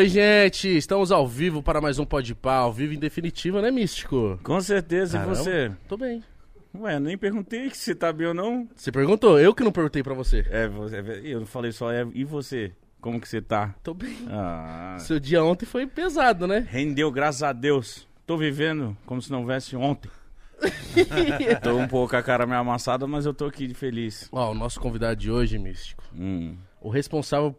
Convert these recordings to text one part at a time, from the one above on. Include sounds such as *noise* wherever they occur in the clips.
Oi, gente, estamos ao vivo para mais um Pode Pá, ao vivo em definitiva, né, Místico? Com certeza, Caramba. e você? Tô bem. Ué, nem perguntei se tá bem ou não. Você perguntou, eu que não perguntei pra você. É, você, eu falei só, é, e você? Como que você tá? Tô bem. Ah, Seu dia ontem foi pesado, né? rendeu, graças a Deus. Tô vivendo como se não houvesse ontem. *laughs* tô um pouco a cara meio amassada, mas eu tô aqui feliz. Ó, o nosso convidado de hoje, Místico, Hum, o responsável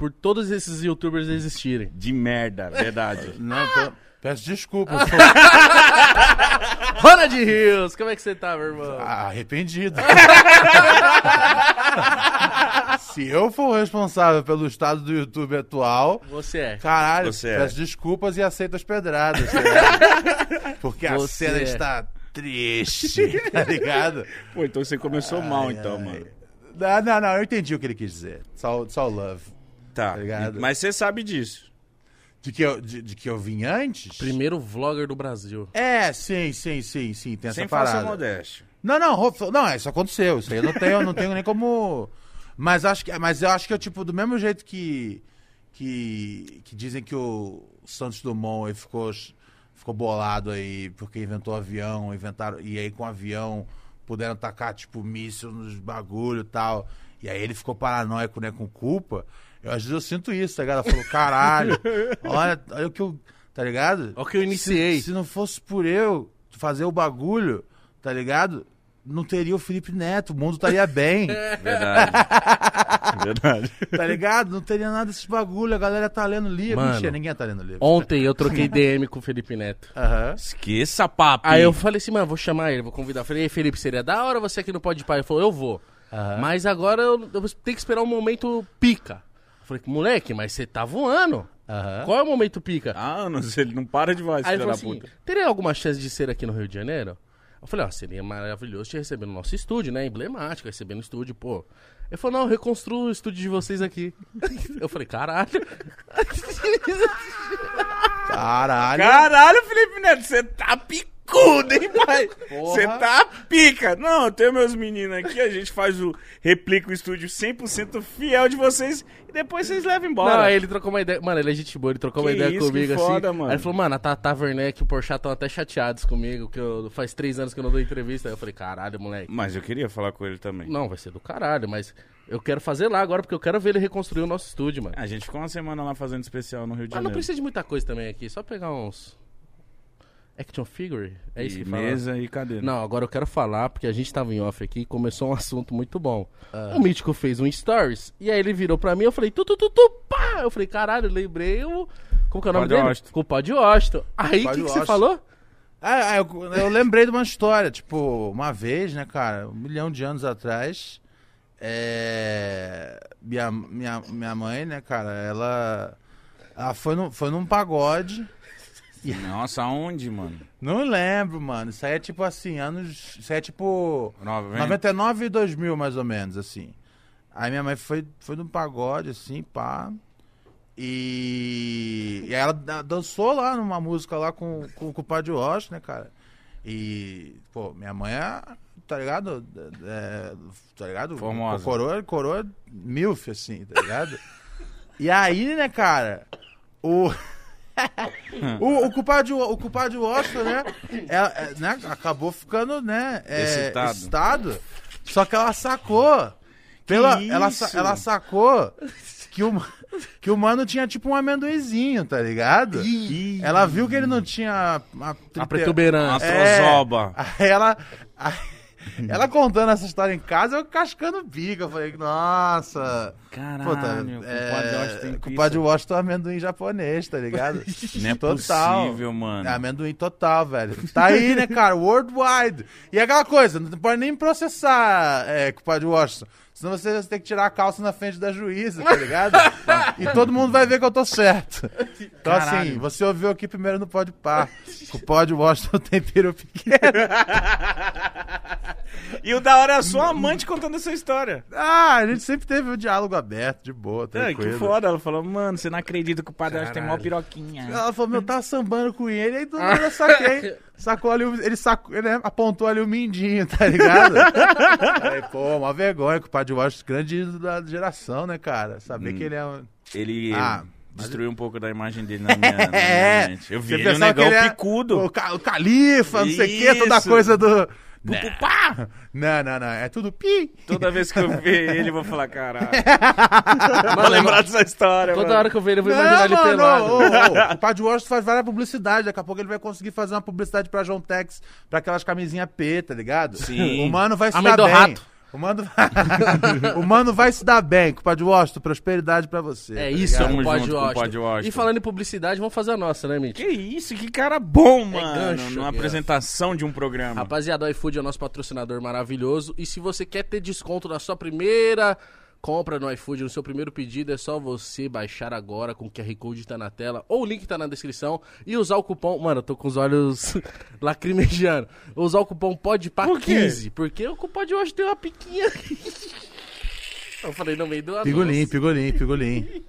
por todos esses youtubers existirem. de merda, verdade. *laughs* Não, tô- peço desculpa. eu sou *laughs* Ronald Rios, como é que você tá, meu irmão? arrependido. *laughs* Se eu for o responsável pelo estado do YouTube atual, Você é. caralho, Você é. peço desculpas e aceito as pedradas. tá ligado? Porque a Você cena é. está triste, tá ligado? Pô, então você começou mal, então, mano. Não, não, não, eu entendi o que ele quis dizer. Só, só love. Tá, Tá mas você sabe disso. De que, eu, de, de que eu vim antes? Primeiro vlogger do Brasil. É, sim, sim, sim, sim, tem essa Sem parada. falsa modéstia. Não, não, não, isso aconteceu. Isso aí eu não tenho, eu não tenho nem como. *laughs* Mas acho que, mas eu acho que eu tipo do mesmo jeito que que, que dizem que o Santos Dumont ele ficou ficou bolado aí porque inventou avião, inventaram e aí com o avião puderam tacar tipo míssil nos bagulho e tal. E aí ele ficou paranoico, né, com culpa. Eu às vezes eu sinto isso, tá ligado? Ela falou, caralho, *laughs* olha, olha o que eu, tá ligado? Ó que eu iniciei. Se, se não fosse por eu fazer o bagulho, tá ligado? Não teria o Felipe Neto, o mundo estaria bem, *laughs* Verdade. *laughs* verdade. tá ligado? Não teria nada desses bagulho, a galera tá lendo livro. Mano, Mentira, ninguém tá lendo livro. Ontem eu troquei DM com o Felipe Neto. Aham. Esqueça, papo. Aí eu falei assim, mano, vou chamar ele, vou convidar. Eu falei, ei, Felipe, seria da hora você aqui no Pode Pai? Ele falou, eu vou. Aham. Mas agora eu, eu tenho que esperar um momento pica. Eu falei, moleque, mas você tá voando. Aham. Qual é o momento pica? Há anos, *laughs* ele não para de voar, esse Aí ele filho falou da assim, puta. teria alguma chance de ser aqui no Rio de Janeiro? Eu falei, ó, seria maravilhoso te receber no nosso estúdio, né? Emblemático, receber no estúdio, pô. Ele falou, não, eu reconstruo o estúdio de vocês aqui. *laughs* Eu falei, caralho. *laughs* Caralho. Caralho, Felipe Neto, você tá picudo, hein, pai? Você tá pica. Não, eu tenho meus meninos aqui, a gente faz o replica o estúdio 100% fiel de vocês e depois vocês levam embora. Não, ele trocou uma ideia. Mano, ele é gente boa, ele trocou uma Que ideia isso, comigo que foda, assim. mano. Aí ele falou, mano, a Tata Werneck e o Porchat estão até chateados comigo, que eu, faz três anos que eu não dou entrevista. Aí eu falei, caralho, moleque. Mas eu queria falar com ele também. Não, vai ser do caralho, mas eu quero fazer lá agora, porque eu quero ver ele reconstruir o nosso estúdio, mano. A gente ficou uma semana lá fazendo especial no Rio de Mas não Janeiro. precisa de muita coisa também aqui, só pegar uns. Action figure? É isso e que fala? mesa e cadeira. Não, agora eu quero falar, porque a gente tava em off aqui e começou um assunto muito bom. O Mítico fez um stories, e aí ele virou pra mim, eu falei, tu, tu, tu, tu, pá! Eu falei, caralho, lembrei o... Como que é o nome dele? Washington. Com o Padre Washington. Aí, o que, que você falou? Ah, ah, eu, eu lembrei de uma história, tipo, uma vez, né, cara, um milhão de anos atrás, é, minha, minha, minha mãe, né, cara, ela, ela foi, no, foi num pagode, Nossa, aonde, mano? não lembro, mano, isso aí é tipo assim, anos, isso aí é tipo Nova, 99 e 2000, mais ou menos, assim. Aí minha mãe foi, foi num pagode, assim, pá. E, e ela da- dançou lá numa música lá com, com, com o Padre Rocha, né, cara? E, pô, minha mãe é, tá ligado? É, tá ligado? Formosa. Coroa, coroa milf, assim, tá ligado? *laughs* e aí, né, cara, o... *laughs* *laughs* o, o culpado, o culpado de Washington, né, ela, é, né, acabou ficando, né, é, Excitado. excitado. Só que ela sacou. Pela, ela, ela sacou que o, que o mano tinha tipo um amendoizinho, tá ligado? Ela viu que ele não tinha a, A protuberância. Uma É. trozoba. Aí ela. aí *laughs* ela contando essa história em casa, eu cascando bica. Eu falei, nossa. Caralho, tá, o é, compadre Washington tem amendoim japonês, tá ligado? *laughs* Não é possível, mano. É amendoim total, velho. Tá aí, né, cara? Worldwide. E é aquela coisa, não pode nem processar é, culpado de Washington. Senão você vai ter que tirar a calça na frente da juíza, tá ligado? e todo mundo vai ver que eu tô certo. Então, assim, Caralho. você ouviu aqui primeiro no Pode Par. O Pode Washington *laughs* tem peru pequeno. E o da hora é a sua amante contando essa história. Ah, a gente sempre teve o diálogo aberto, de boa, É, tranquilo. que foda. Ela falou, mano, você não acredita que o padre Washington tem mó piroquinha. Ela falou, meu, tava sambando com ele, aí do nada eu saquei. *laughs* Sacou ali, o- ele sacou, ele apontou ali o mindinho, tá ligado? *laughs* pô, uma vergonha que o Padre Washington, grande da geração, né, cara? Saber que ele é um... Ele Ah, Destruiu um pouco da imagem dele na minha, na minha É. mente. Eu vi ele um negão é- picudo. O, ca- o califa, não sei o que, toda a Isso. coisa do. Né. Pupupá. Não, não, não. É tudo pi. Toda vez que eu ver ele, eu vou falar, caralho. *laughs* vou lembrar dessa história, Toda mano. hora que eu ver ele, eu vou imaginar ele mano, pelado. ô, ô, *laughs* o Padre Washington faz várias publicidades. Daqui a pouco ele vai conseguir fazer uma publicidade pra João Tex, pra aquelas camisinhas P, tá ligado? Sim. O mano vai se dar bem. rato. O mano... *laughs* o mano vai se dar bem com o Padre Washington. Prosperidade pra você. É tá isso, é um Tamo pod junto com o Washington. Pod Washington. E falando em publicidade, vamos fazer a nossa, né, Mitch? Que isso, que cara bom, mano. gancho, numa é. apresentação de um programa. Rapaziada, o iFood é o nosso patrocinador maravilhoso. E se você quer ter desconto na sua primeira compra no iFood, no seu primeiro pedido, é só você baixar agora com o QR Code tá na tela ou o link tá na descrição e usar o cupom. Mano, eu tô com os olhos *laughs* lacrimejando. Usar o cupom Por quê? PODPA15. Porque o cupom de hoje tem uma piquinha. *laughs* Eu falei no meio do anúncio. Pigolim, pigolim, pigolim.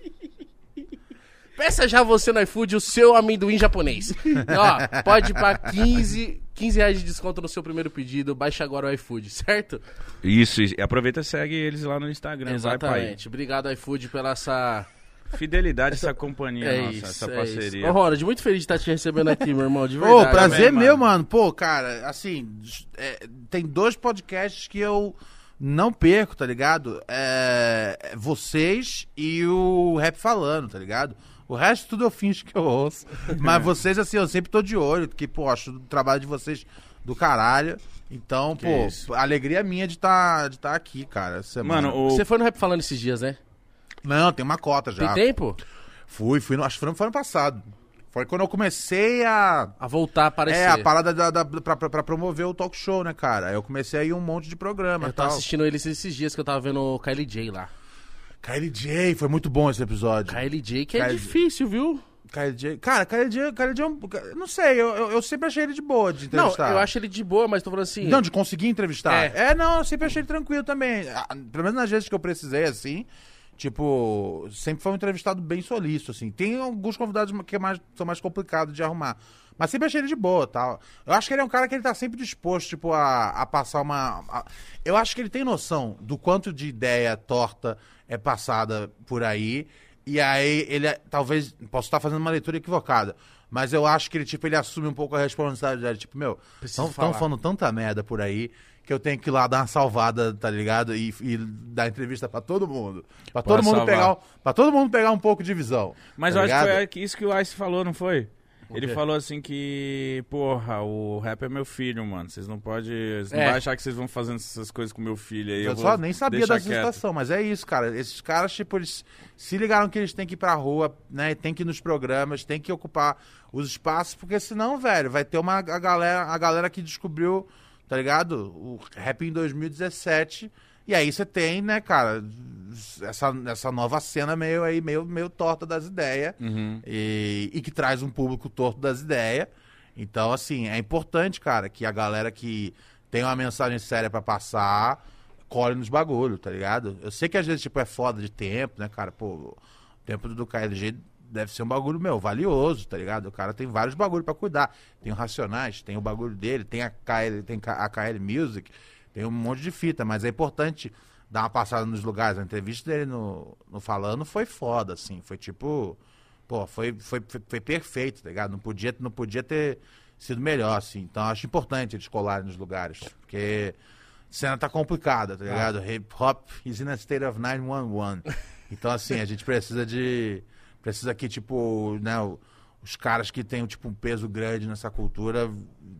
Peça já você no iFood o seu amendoim japonês. *laughs* Ó, pode para 15, 15 reais de desconto no seu primeiro pedido. Baixa agora o iFood, certo? Isso, e aproveita e segue eles lá no Instagram. Vai, pai. Exatamente. Obrigado, iFood, pela essa. Fidelidade, essa companhia É nossa, isso, essa é parceria. isso. Ô, Ronald, muito feliz de estar te recebendo aqui, meu irmão. De Ô, verdade. prazer também, meu, mano. mano. Pô, cara, assim, é, tem dois podcasts que eu não perco, tá ligado? É, é vocês e o Rap Falando, tá ligado? O resto tudo eu finjo que eu ouço. *laughs* Mas vocês, assim, eu sempre tô de olho, porque, pô, acho o trabalho de vocês do caralho. Então, Que pô, isso. alegria minha de estar de tá aqui, cara. semana. Mano, o... Você foi no Rap falando esses dias, né? Não, tem uma cota já. Tem tempo? Fui, fui, no, acho que foi no foi ano passado. Foi quando eu comecei a, A voltar a aparecer. É, a parada da, da, pra, pra- pra promover o talk show, né, cara? Aí eu comecei a ir um monte de programa Eu tava tal. assistindo eles esses dias que eu tava vendo o Kylie J lá. KLJ, foi muito bom esse episódio. Kylie J, que é Kylie- difícil, viu? KLJ. Cara, KLJ, KLJ é um. Não sei, eu, eu, eu sempre achei ele de boa de Não, entrevistar. eu acho ele de boa, mas tô falando assim. Não, de conseguir entrevistar. É. É. não, eu sempre achei ele tranquilo também. Ah, Pelo menos nas vezes que eu precisei, assim. Tipo, sempre foi um entrevistado bem solícito, assim. Tem alguns convidados que é mais- são mais complicados de arrumar. Mas sempre achei ele de boa tal. Eu acho que ele é um cara que ele tá sempre disposto, tipo, a, a passar uma. a- Eu acho que ele tem noção do quanto de ideia torta é passada por aí. E aí ele é- talvez. Posso estar fazendo uma leitura equivocada. Mas eu acho que ele, tipo, ele assume um pouco a responsabilidade. Tipo, meu, estão falando tanta merda por aí que eu tenho que ir lá dar uma salvada, tá ligado? E, e dar entrevista pra todo mundo. Pra todo mundo salvar. pegar, para todo mundo pegar um pouco de visão. Mas tá eu acho que ligado? foi isso que o Ice falou, não foi? Ele falou assim que, porra, o rap é meu filho, mano. Vocês não podem. Vocês não É. vão achar que vocês vão fazendo essas coisas com meu filho aí. Eu, Eu, só nem sabia dessa quieto. situação, mas é isso, cara. Esses caras, tipo, eles se ligaram que eles têm que ir pra rua, né? Tem que ir nos programas, tem que ocupar os espaços, porque senão, velho, vai ter uma a galera, a galera que descobriu, tá ligado? O rap em 2017. E aí você tem, né, cara, essa, essa nova cena meio aí, meio, meio torta das ideias. Uhum. e, e que traz um público torto das ideias. Então, assim, é importante, cara, que a galera que tem uma mensagem séria pra passar colhe nos bagulho, tá ligado? Eu sei que às vezes, tipo, é foda de tempo, né, cara? Pô, o tempo do KLG deve ser um bagulho, meu, valioso, tá ligado? O cara tem vários bagulho pra cuidar. Tem o Racionais, tem o bagulho dele, tem a KL, tem a KL Music, tem um monte de fita, mas é importante dar uma passada nos lugares. A entrevista dele no, no Falando foi foda, assim, foi tipo... Pô, foi, foi, foi, foi perfeito, tá ligado? Não podia, não podia ter sido melhor, assim. Então acho importante eles colarem nos lugares. Porque a cena tá complicada, tá ligado? Hip hop is in a state of 911. Então, assim, a gente precisa de. Precisa que, tipo, né, os caras que têm, tipo, um peso grande nessa cultura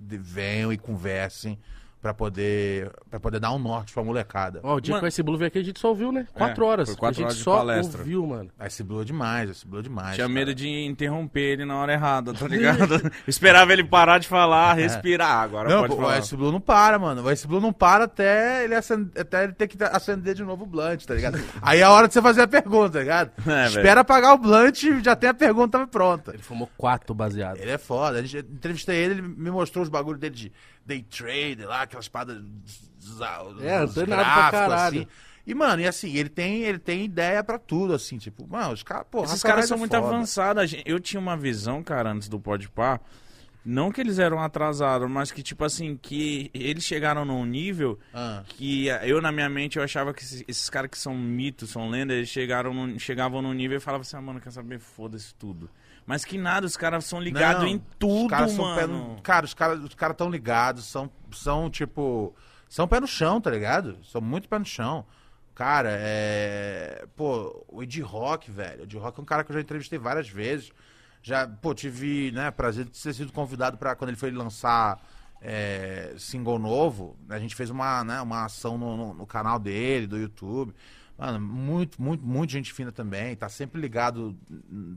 venham e conversem pra poder, pra poder dar um norte pra molecada. Ó, o dia Mano- que o Ice Blue veio aqui, a gente só ouviu, né? Quatro É, horas. foi quatro a gente horas de só palestra. ouviu, mano. Esse Blue é demais, esse Blue é demais. Tinha cara. medo de interromper ele na hora errada, tá ligado? *laughs* Esperava ele parar de falar, respirar. Agora Não, pode pô, falar. o Ice Blue não para, mano. O Ice Blue não para até ele, até ele ter que acender de novo o blunt, tá ligado? *laughs* Aí é a hora de você fazer a pergunta, tá ligado? É, Espera apagar o blunt e já tem a pergunta pronta. Ele fumou quatro baseados. Ele é foda. A gente entrevistei ele, ele me mostrou os bagulhos dele de day trade lá, aquelas paradas. É, antenado pra caralho. assim. E, mano, e assim, ele tem, ele tem ideia pra tudo, assim, tipo, mano, os caras, pô, Esses caras são é muito foda. avançados. A gente- Eu tinha uma visão, cara, antes do Podpah, Não que eles eram atrasados, mas que, tipo assim, que eles chegaram num nível Ah. que eu, na minha mente, eu achava que esses, esses caras que são mitos, são lendas, eles chegaram num- chegavam num nível e falavam assim, ah, mano, quer saber? Foda-se tudo. Mas que nada, os caras são ligados em os tudo, caras são mano. no- cara, os caras os cara tão ligados, são, são tipo. São pé no chão, tá ligado? São muito pé no chão. Cara, é. Pô, o Ed Rock, velho. O Ed Rock é um cara que eu já entrevistei várias vezes. Já, pô, tive, né, prazer de ter sido convidado pra quando ele foi lançar é, single novo. A gente fez uma, né, uma ação no, no- no canal dele, do YouTube. Mano, muito, muito, muito gente fina também. Tá sempre ligado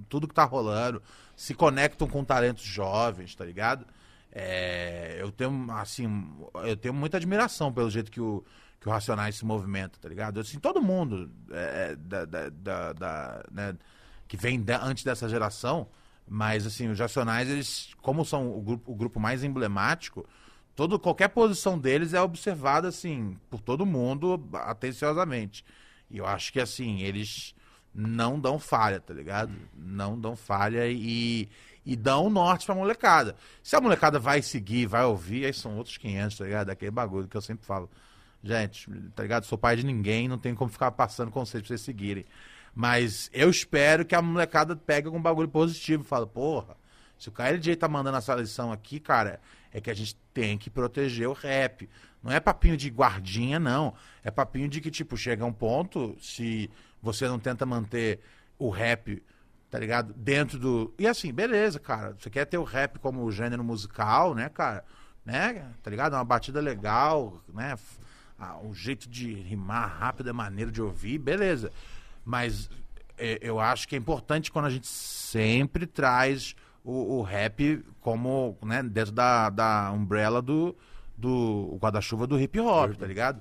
tudo que tá rolando. Se conectam com talentos jovens, tá ligado? É, eu tenho, assim, eu tenho muita admiração pelo jeito que o, que o Racionais se movimenta, tá ligado? Assim, todo mundo é, da, da, da- da, né, que vem antes dessa geração, mas assim, os Racionais, eles, como são o grupo, o grupo mais emblemático, todo, qualquer posição deles é observada, assim, por todo mundo, atenciosamente. E eu acho que, assim, eles não dão falha, tá ligado? Não dão falha e, e dão norte pra molecada. Se a molecada vai seguir, vai ouvir, aí são outros 500, tá ligado? Aquele bagulho que eu sempre falo. Gente, tá ligado? Sou pai de ninguém, não tem como ficar passando conceito pra vocês seguirem. Mas eu espero que a molecada pegue algum bagulho positivo fale, porra, se o KLJ tá mandando essa lição aqui, cara, é que a gente tem que proteger o rap. Não é papinho de guardinha, não. É papinho de que, tipo, chega um ponto, se você não tenta manter o rap, tá ligado? Dentro do. E assim, beleza, cara. Você quer ter o rap como gênero musical, né, cara? Né? Tá ligado? Uma batida legal, né? Ah, um jeito de rimar rápido, é maneiro de ouvir, beleza. Mas é, eu acho que é importante quando a gente sempre traz o, o rap como, né, dentro da, da umbrella do, do guarda-chuva do hip hop, tá ligado?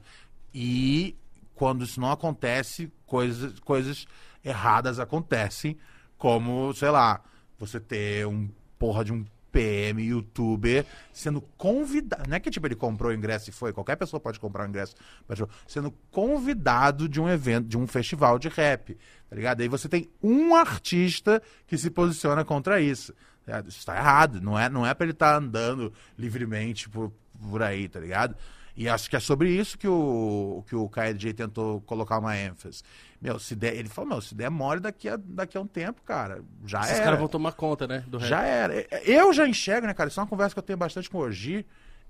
E quando isso não acontece, coisas, coisas erradas acontecem, como, sei lá, você ter um porra de um PM youtuber sendo convidado. Não é que tipo ele comprou o ingresso e foi, qualquer pessoa pode comprar o ingresso, mas, tipo, sendo convidado de um evento, de um festival de rap, tá ligado? Aí você tem um artista que se posiciona contra isso. tá? Isso tá errado, não é, não é pra ele estar andando livremente por, por aí, tá ligado? E acho que é sobre isso que o, que o KLJ tentou colocar uma ênfase. Meu, se der, ele falou, meu, se der mole daqui a, daqui a um tempo, cara, já Esses era. caras vão tomar conta, né? Do rap. Já era. Eu já enxergo, né, cara? Isso é uma conversa que eu tenho bastante com o Orgi,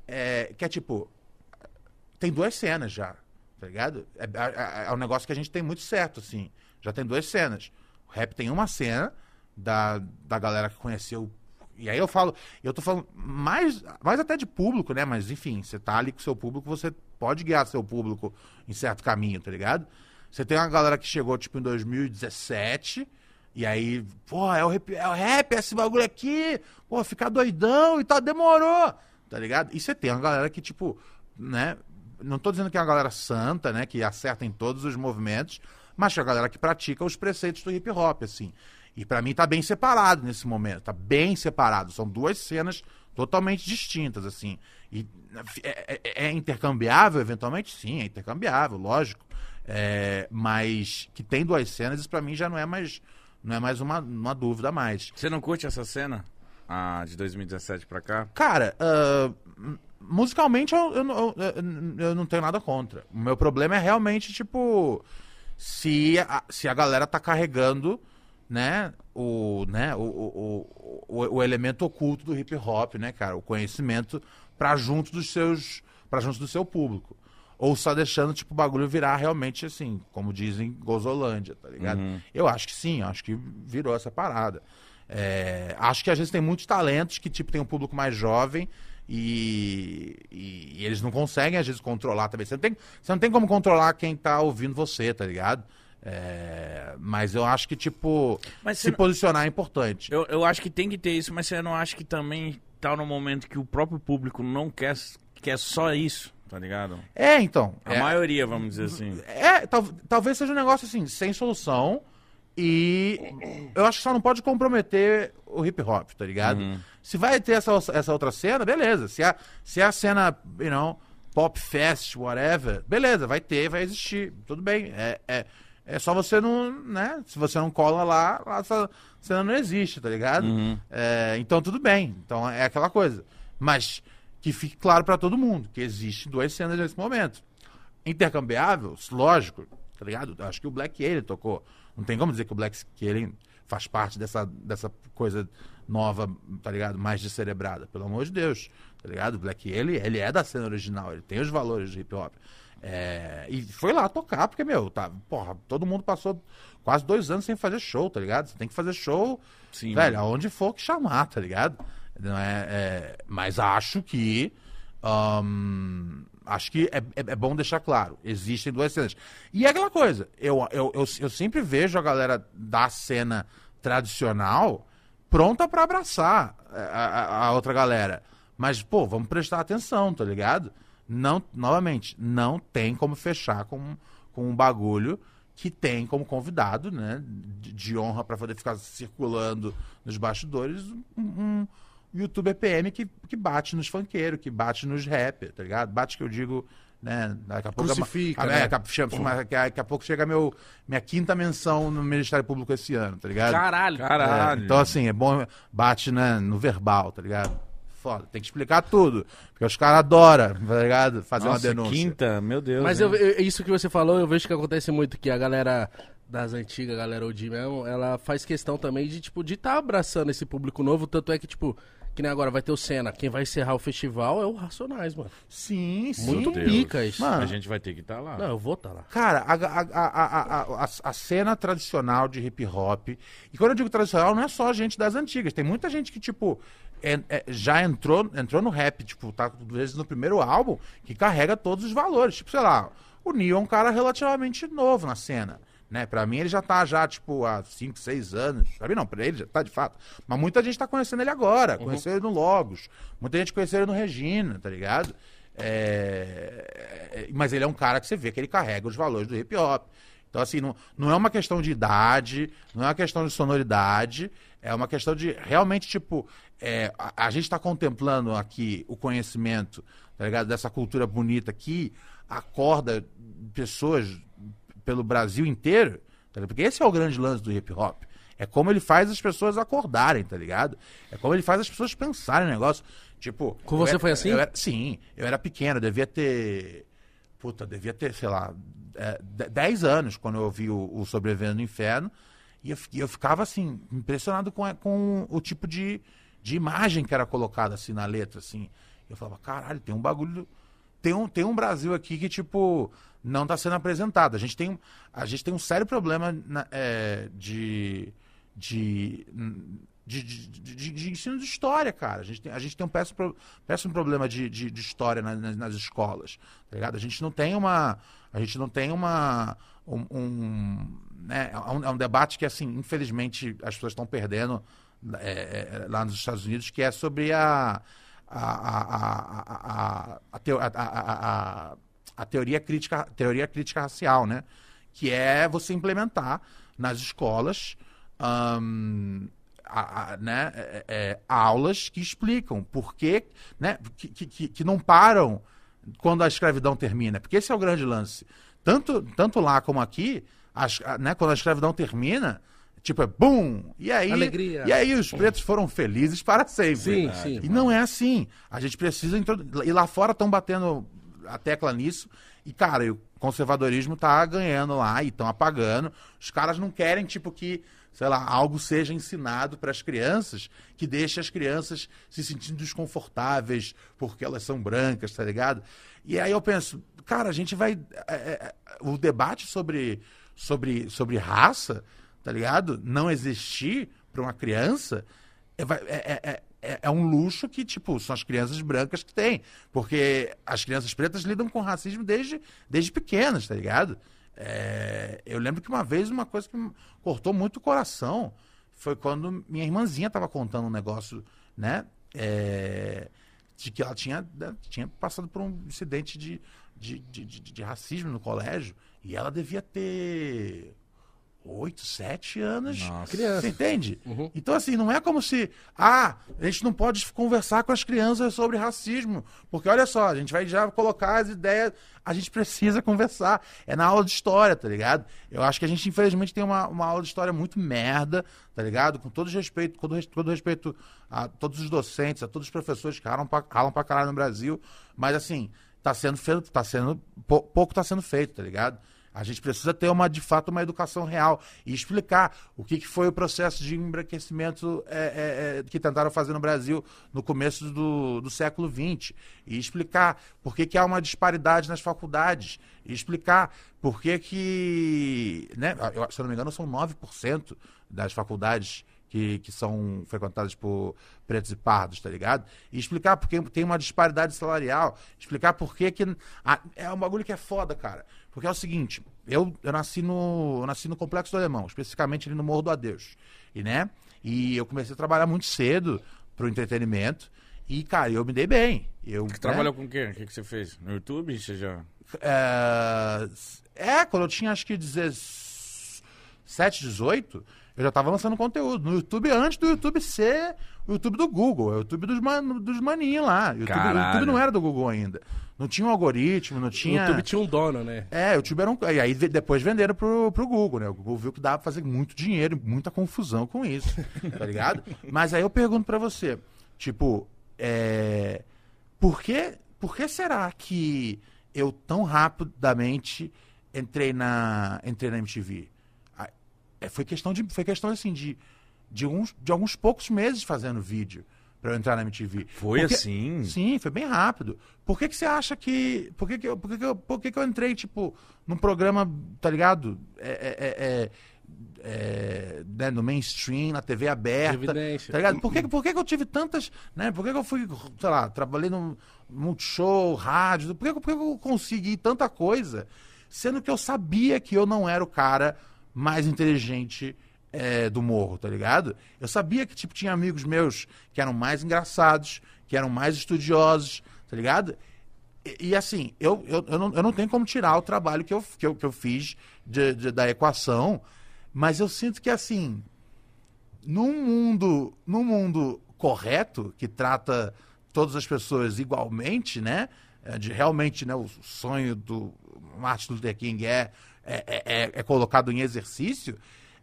é, que é tipo, tem duas cenas já, tá ligado? É, é- é um negócio que a gente tem muito certo, assim. Já tem duas cenas. O rap tem uma cena da, da galera que conheceu. E aí eu falo, eu tô falando mais, mais até de público, né? Mas enfim, você tá ali com seu público, você pode guiar seu público em certo caminho, tá ligado? Você tem uma galera que chegou, tipo, em 2017, e aí, pô, é o rap, é o rap, esse bagulho aqui, pô, ficar doidão e tal, demorou, tá ligado? E você tem uma galera que, tipo, né, não tô dizendo que é uma galera santa, né, que acerta em todos os movimentos, mas é a galera que pratica os preceitos do hip hop, assim. E pra mim tá bem separado nesse momento, tá bem separado. São duas cenas totalmente distintas, assim. E é, é- é intercambiável, eventualmente? Sim, é intercambiável, lógico. É, mas que tem duas cenas, isso pra mim já não é mais, não é mais uma, uma dúvida a mais. Você não curte essa cena? Ah, de 2017 pra cá? Cara, m- musicalmente eu, eu, não- eu- eu não tenho nada contra. O meu problema é realmente, tipo, se a, se a galera tá carregando, né, o, né, o, o, o, o elemento oculto do hip hop, né, cara, o conhecimento pra junto dos seus, para junto do seu público. Ou só deixando, tipo, o bagulho virar realmente assim, como dizem, Gozolândia, tá ligado? Eu acho que sim, acho que virou essa parada. É, acho que às vezes tem muitos talentos que, tipo, tem um público mais jovem e, e- e eles não conseguem, às vezes, controlar também. Você não tem, você não tem como controlar quem tá ouvindo você, tá ligado? É, mas eu acho que, tipo, se não- posicionar é importante. Eu, eu acho que tem que ter isso, mas você não acha que também tá no momento que o próprio público não quer, quer só isso, tá ligado? É, então. A é, maioria, vamos dizer assim. É, tal- talvez seja um negócio assim, sem solução. E eu acho que só não pode comprometer o hip hop, tá ligado? Se vai ter essa, essa outra cena, beleza. Se a, se a cena, you know, pop fest, whatever, beleza, vai ter, vai existir. Tudo bem. É, é, é só você não, né? Se você não cola lá, lá cena não existe, tá ligado? Uhum. É, então tudo bem. Então é aquela coisa. Mas que fique claro pra todo mundo que existe duas cenas nesse momento. Intercambiável, lógico, tá ligado? Acho que o Black Alien tocou. Não tem como dizer que o Black Alien faz parte dessa, dessa coisa nova, tá ligado? Mais descerebrada. Pelo amor de Deus, tá ligado? O Black Alien, ele é da cena original, ele tem os valores de hip hop. É, e foi lá tocar, porque, meu, tá, porra, todo mundo passou quase dois anos sem fazer show, tá ligado? Você tem que fazer show, Sim. velho, aonde for que chamar, tá ligado? Não é, é- mas acho que. ahn, acho que é, é- é bom deixar claro: existem duas cenas. E é aquela coisa, eu, eu, eu, eu sempre vejo a galera da cena tradicional pronta pra abraçar a, a- a outra galera. Mas, pô, vamos prestar atenção, tá ligado? Não, novamente, não tem como fechar com, com um bagulho que tem como convidado, né, de, de honra pra poder ficar circulando nos bastidores, um, um youtuber PM que, que bate nos funkeiros, que bate nos rappers, tá ligado? Bate que eu digo, né, daqui a pouco... Crucifica, é, né? daqui, a, chama- daqui a- daqui a pouco chega meu, minha quinta menção no Ministério Público esse ano, tá ligado? Caralho. Caralho. É, então, assim, é bom. Bate né, no verbal, tá ligado? Foda. Tem que explicar tudo. Porque os caras adoram, tá ligado? Fazer Nossa, uma denúncia. quinta, meu Deus. Mas eu, eu- isso que você falou, eu vejo que acontece muito, que a galera das antigas, a galera OG mesmo, ela faz questão também de, tipo, de estar abraçando esse público novo, tanto é que, tipo, que nem agora vai ter o Senna, quem vai encerrar o festival é o Racionais, mano. Sim, sim. Muito pica isso. Mano, A gente vai ter que estar lá. Não, eu vou tá lá. Cara, a, a, a, a, a, a cena tradicional de hip hop. E quando eu digo tradicional, não é só gente das antigas. Tem muita gente que, tipo, é- é- já entrou, entrou no rap, tipo, tá vezes no primeiro álbum, que carrega todos os valores. Tipo, sei lá, o Neo é um cara relativamente novo na cena. Né? Pra mim ele já tá já, tipo, há 5, 6 anos. Pra mim não, pra ele já tá de fato. Mas muita gente tá conhecendo ele agora. Conheceu ele no Logos. Muita gente conheceu ele no Regina, tá ligado? É, é, Mas ele é um cara que você vê que ele carrega os valores do hip hop. Então, assim, não, não é uma questão de idade, não é uma questão de sonoridade, é uma questão de realmente, tipo, é, a, a gente está contemplando aqui o conhecimento, tá ligado? Dessa cultura bonita que acorda pessoas pelo Brasil inteiro, tá porque esse é o grande lance do hip hop. É como ele faz as pessoas acordarem, tá ligado? É como ele faz as pessoas pensarem no negócio. Tipo. Com você era- foi assim? eu era- sim, eu era pequeno, eu devia ter. Puta, devia ter, sei lá, é, de- 10 anos quando eu ouvi o, o Sobrevivendo no Inferno. E eu, eu ficava, assim, impressionado com, a- com o tipo de, de imagem que era colocada, assim, na letra, assim. Eu falava, caralho, tem um bagulho. Tem um, tem um Brasil aqui que, tipo, não está sendo apresentado. A gente tem, a gente tem um sério problema na- é, de, de, de, de, de- ensino de história, cara. A gente tem, a gente tem um péssimo, péssimo problema de, de, de história na- nas, nas escolas, tá ligado? A gente não tem uma... A gente não tem uma... Um, um, né, é, um, é um debate que, assim, infelizmente, as pessoas estão perdendo é, é, lá nos Estados Unidos, que é sobre a... A, a, a, a, a, teo- a, a, a, a teoria, crítica, teoria crítica racial, né? Que é você implementar nas escolas ahn, a- a- né, é, é, aulas que explicam por que, né, que, que- que, não param quando a escravidão termina. Porque esse é o grande lance. Tanto, tanto lá como aqui, as- né, quando a escravidão termina, tipo, é bum! E aí, Alegria. e aí os pretos foram felizes para sempre. Sim, sim. E não é assim. A gente precisa. E lá fora estão batendo a tecla nisso. E, cara, o conservadorismo tá ganhando lá e estão apagando. Os caras não querem, tipo, que, sei lá, algo seja ensinado para as crianças que deixe as crianças se sentindo desconfortáveis porque elas são brancas, tá ligado? E aí eu penso, cara, a gente vai. é, é, o debate sobre, sobre, sobre raça, tá ligado? Não existir para uma criança é, é- é- é- é- é um luxo que, tipo, são as crianças brancas que têm. Porque as crianças pretas lidam com racismo desde, desde pequenas, tá ligado? É, eu lembro que uma vez uma coisa que me cortou muito o coração foi quando minha irmãzinha tava contando um negócio, né? é, de que ela tinha, né, tinha passado por um incidente de, de, de, de- de racismo no colégio e ela devia ter oito, sete anos. Nossa. Criança. Você entende? Uhum. Então, assim, não é como se. Ah, a gente não pode conversar com as crianças sobre racismo. Porque olha só, a gente vai já colocar as ideias. A gente precisa conversar. É na aula de história, tá ligado? Eu acho que a gente, infelizmente, tem uma, uma aula de história muito merda, tá ligado? Com todo respeito, com todo, res- todo respeito a todos os docentes, a todos os professores que ralam pra, ralam pra caralho no Brasil. Mas, assim, tá sendo feito, tá sendo. pou- pouco tá sendo feito, tá ligado? A gente precisa ter uma, de fato, uma educação real e explicar o que, que foi o processo de embranquecimento é, é, é, que tentaram fazer no Brasil no começo do, do século XX. E explicar por que, que há uma disparidade nas faculdades. E explicar por que que. Né, eu- se eu não me engano, são 9% das faculdades que, que são frequentadas por pretos e pardos, tá ligado? E explicar porque tem uma disparidade salarial, explicar por que ah, é um bagulho que é foda, cara. Porque é o seguinte, eu, eu, nasci, no, eu nasci no Complexo do Alemão, especificamente ali no Morro do Adeus, e, né? E eu comecei a trabalhar muito cedo pro entretenimento, e, cara, eu me dei bem. Eu, né? Trabalhou com quê? O que, que você fez? No YouTube? Você já. É, é, quando eu tinha acho que 17, 18, eu já tava lançando conteúdo no YouTube antes do YouTube ser o YouTube do Google, é o YouTube dos, man, dos maninhos lá. O YouTube, o. YouTube não era do Google ainda. Não tinha um algoritmo, não O tinha. YouTube tinha um dono, né? É, o YouTube era um. E aí depois venderam pro, pro Google, né? O Google viu que dava pra fazer muito dinheiro, muita confusão com isso, *laughs* tá ligado? Mas aí eu pergunto pra você, tipo, é, por que, por que será que eu tão rapidamente entrei na, entrei na MTV? É, foi questão de, foi questão assim de, de, uns, de alguns poucos meses fazendo vídeo pra eu entrar na MTV. Foi Porque- assim? Sim, foi bem rápido. Por que, que você acha que. Por que, que, eu, por que, que, eu, por que, que eu entrei, tipo, num programa, tá ligado? É, é, é, é, né, no mainstream, na TV aberta. Evidência. Tá ligado? Por que, por que, que eu tive tantas. Né? Por que, que eu fui, sei lá, trabalhei no Multishow, rádio. Por que, que- por que, que eu consegui tanta coisa? Sendo que eu sabia que eu não era o cara mais inteligente é, do morro, tá ligado? Eu sabia que, tipo, tinha amigos meus que eram mais engraçados, que eram mais estudiosos, tá ligado? E, e, assim, eu, eu, eu, não, eu não tenho como tirar o trabalho que eu, que eu, que eu fiz de- de- da equação, mas eu sinto que, assim, num mundo, num mundo correto, que trata todas as pessoas igualmente, né? É, De realmente, né, o sonho do Martin Luther King é, é, é, é colocado em exercício,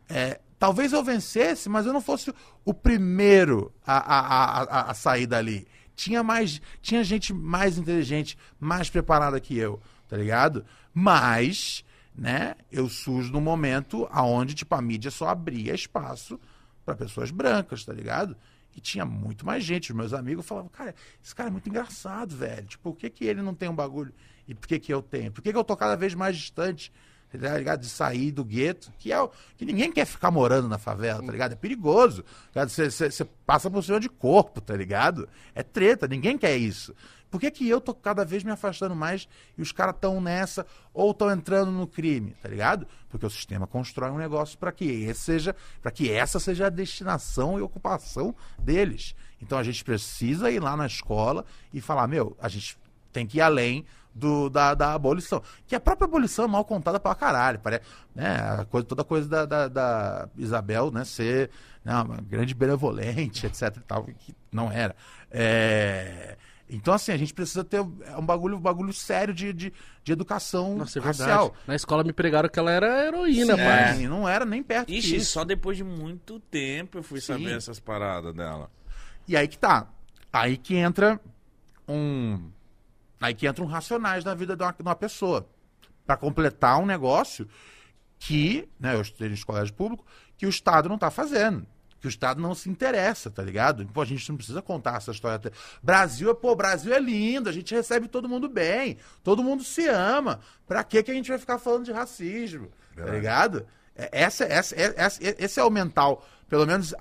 é, talvez eu vencesse, mas eu não fosse o primeiro a, a, a, a- a sair dali. Tinha mais, tinha gente mais inteligente, mais preparada que eu, tá ligado? Mas, né, eu surjo num momento aonde tipo a mídia só abria espaço para pessoas brancas, tá ligado? E tinha muito mais gente. Os meus amigos falavam, cara, esse cara é muito engraçado, velho. Tipo, por que, que ele não tem um bagulho e por que, que eu tenho? Por que, que eu tô cada vez mais distante, tá ligado? De sair do gueto, que é o que ninguém quer ficar morando na favela, tá ligado? É perigoso. tá você passa por cima de corpo, tá ligado? É treta, ninguém quer isso. Por que, que eu tô cada vez me afastando mais e os caras estão nessa ou estão entrando no crime, tá ligado? Porque o sistema constrói um negócio para que esse seja, para que essa seja a destinação e ocupação deles. Então a gente precisa ir lá na escola e falar, meu, a gente tem que ir além do, da, da abolição. Que a própria abolição é mal contada pra caralho. Parece, né, a coisa, toda a coisa da, da, da Isabel né, ser né, uma grande benevolente, etc. E tal, que não era. É, então, assim, a gente precisa ter um bagulho, um bagulho sério de, de, de educação Nossa, é verdade. racial. Na escola me pregaram que ela era heroína, Sim, pai. e não era nem perto Ixi, disso. só depois de muito tempo eu fui Sim. saber essas paradas dela. E aí que tá. Aí que entra um. Aí que entra um racionais na vida de uma, de uma pessoa. Pra completar um negócio que, né, eu estudei em colégio público, que o Estado não tá fazendo. Que o Estado não se interessa, tá ligado? Pô, a gente não precisa contar essa história. até- Brasil, é- pô, Brasil é lindo, a gente recebe todo mundo bem, todo mundo se ama. Pra que que a gente vai ficar falando de racismo? Tá ligado? É- Essa, essa, é- essa- esse é o mental, pelo menos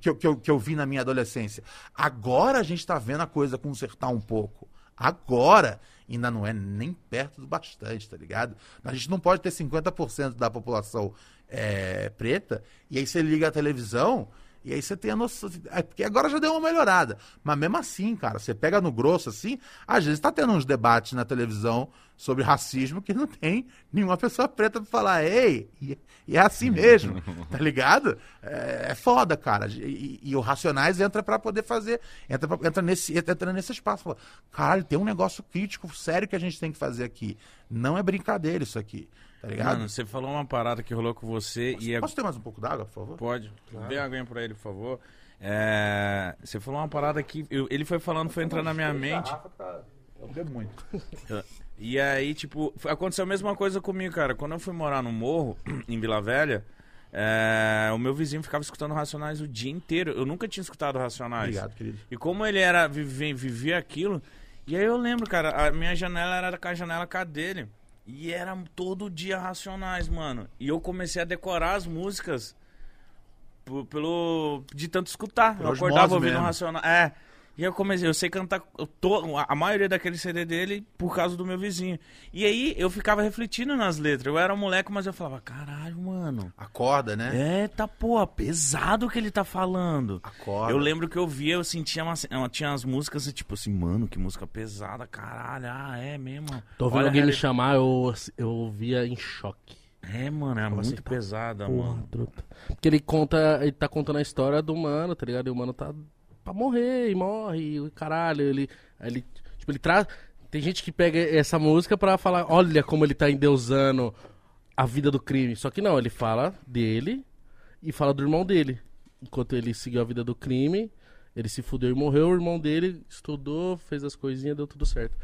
que eu, que, eu, que eu vi na minha adolescência. Agora a gente tá vendo a coisa consertar um pouco. Agora ainda não é nem perto do bastante, tá ligado? A gente não pode ter 50% da população é, preta, e aí você liga a televisão E aí você tem a noção. É porque agora já deu uma melhorada. Mas mesmo assim, cara, você pega no grosso assim, às vezes tá tendo uns debates na televisão sobre racismo que não tem nenhuma pessoa preta pra falar, ei, e, e é assim mesmo, *laughs* tá ligado? É, é foda, cara. E, e o Racionais entra pra poder fazer, entra, pra- entra, nesse, entra nesse espaço. Fala, Caralho, tem um negócio crítico, sério que a gente tem que fazer aqui. Não é brincadeira isso aqui, tá ligado? Mano, você falou uma parada que rolou com você e é... Posso ter mais um pouco d'água, por favor? Pode. Dê a aguinha pra ele, por favor. É, Você falou uma parada que eu- ele foi falando, foi entrando na minha mente. Eu bebo muito. E aí, tipo, foi- aconteceu a mesma coisa comigo, cara. Quando eu fui morar no morro, *clears throat* em Vila Velha, é, o meu vizinho ficava escutando Racionais o dia inteiro. Eu nunca tinha escutado Racionais. Obrigado, querido. E como ele era vive- vivia aquilo, e aí eu lembro, cara, a minha janela era com a janela a dele. E era todo dia Racionais, mano. E eu comecei a decorar as músicas pelo de tanto escutar. Por eu acordava ouvindo mesmo. Racionais. É. E eu comecei, eu sei cantar eu to- a- a maioria daquele CD dele por causa do meu vizinho. E aí eu ficava refletindo nas letras. Eu era um moleque, mas eu falava, caralho, mano. Acorda, né? É, tá, pô, pesado o que ele tá falando. Acorda. Eu lembro que eu via, eu sentia uma, uma- tinha as músicas, tipo assim, mano, que música pesada, caralho, ah, é mesmo. Tô ouvindo Olha alguém me chamar, eu, eu ouvia em choque. É, mano, é muito tá, pesada, Porra, mano. truta. Porque ele conta, ele tá contando a história do mano, tá ligado? E o mano tá pra morrer e morre, e caralho, ele, ele, tipo, ele traz, tem gente que pega essa música pra falar, olha como ele tá endeusando a vida do crime. Só que não, ele fala dele e fala do irmão dele. Enquanto ele seguiu a vida do crime, ele se fudeu e morreu, o irmão dele estudou, fez as coisinhas, deu tudo certo.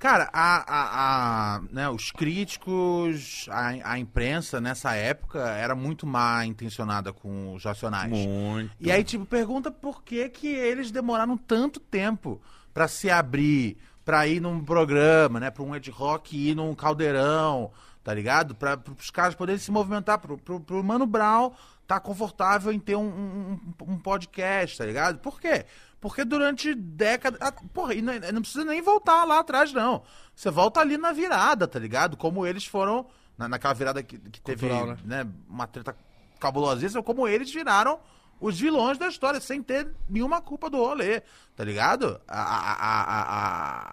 Cara, a, a, a- né, os críticos, a, a imprensa nessa época era muito má intencionada com os racionais. Muito. E aí, tipo, pergunta por que que eles demoraram tanto tempo pra se abrir, pra ir num programa, né? Pra um Ed Rock ir num caldeirão, tá ligado? Pra, os caras poderem se movimentar, pro, pro, pro Mano Brown tá confortável em ter um, um, um podcast, tá ligado? Por quê? Porque durante décadas. ah, Porra, e não, não precisa nem voltar lá atrás, não. Você volta ali na virada, tá ligado? Como eles foram. na- naquela virada que, que teve Cultural, né? uma treta cabulosíssima, como eles viraram os vilões da história, sem ter nenhuma culpa do rolê, tá ligado? A, a, a,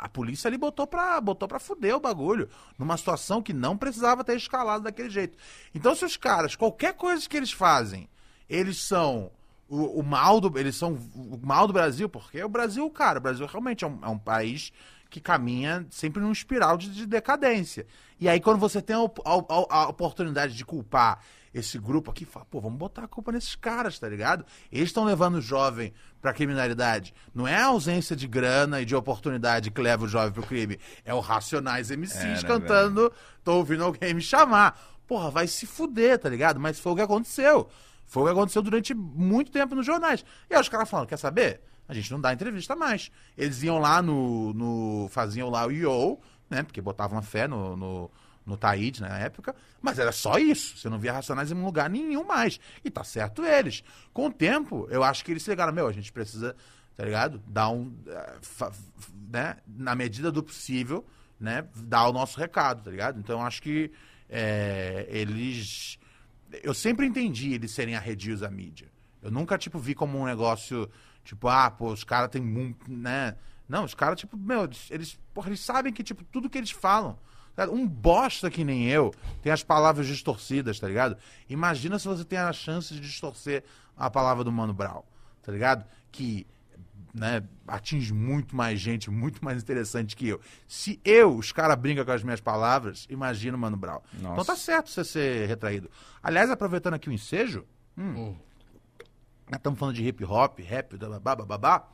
a, a polícia ali botou pra, botou pra fuder o bagulho, numa situação que não precisava ter escalado daquele jeito. Então, se os caras, qualquer coisa que eles fazem, eles são o, o mal do, eles são o mal do Brasil, porque o Brasil, cara, o Brasil realmente é um, é um país que caminha sempre num espiral de, de decadência. E aí, quando você tem a, a- a- oportunidade de culpar esse grupo aqui, fala, pô, vamos botar a culpa nesses caras, tá ligado? Eles estão levando o jovem pra criminalidade. Não é a ausência de grana e de oportunidade que leva o jovem pro crime. É o Racionais MCs É, né, cantando, tô ouvindo alguém me chamar. Porra, vai se fuder, tá ligado? Mas foi o que aconteceu. Foi o que aconteceu durante muito tempo nos jornais. E aí os caras falam, quer saber? A gente não dá entrevista mais. Eles iam lá no. no faziam lá o Yo, né? Porque botavam fé no, no, no Taíde na época. Mas era só isso. Você não via Racionais em lugar nenhum mais. E tá certo eles. Com o tempo, eu acho que eles se ligaram, meu, a gente precisa, tá ligado? Dar um. eh, né? Na medida do possível, né? Dar o nosso recado, tá ligado? Então eu acho que eh, eles eu sempre entendi eles serem arredios à mídia. Eu nunca, tipo, vi como um negócio, tipo, ah, pô, os caras têm muito, né? Não, os caras, tipo, meu, eles- eles, porra, eles sabem que, tipo, tudo que eles falam. Um bosta que nem eu tem as palavras distorcidas, tá ligado? Imagina se você tem a chance de distorcer a palavra do Mano Brown, tá ligado? Que né, atinge muito mais gente, muito mais interessante que eu. Se eu, os caras brincam com as minhas palavras, imagina o Mano Brown. Nossa. Então tá certo você ser retraído. Aliás, aproveitando aqui o ensejo, Hum. nós estamos falando de hip hop, rap, babá, babá,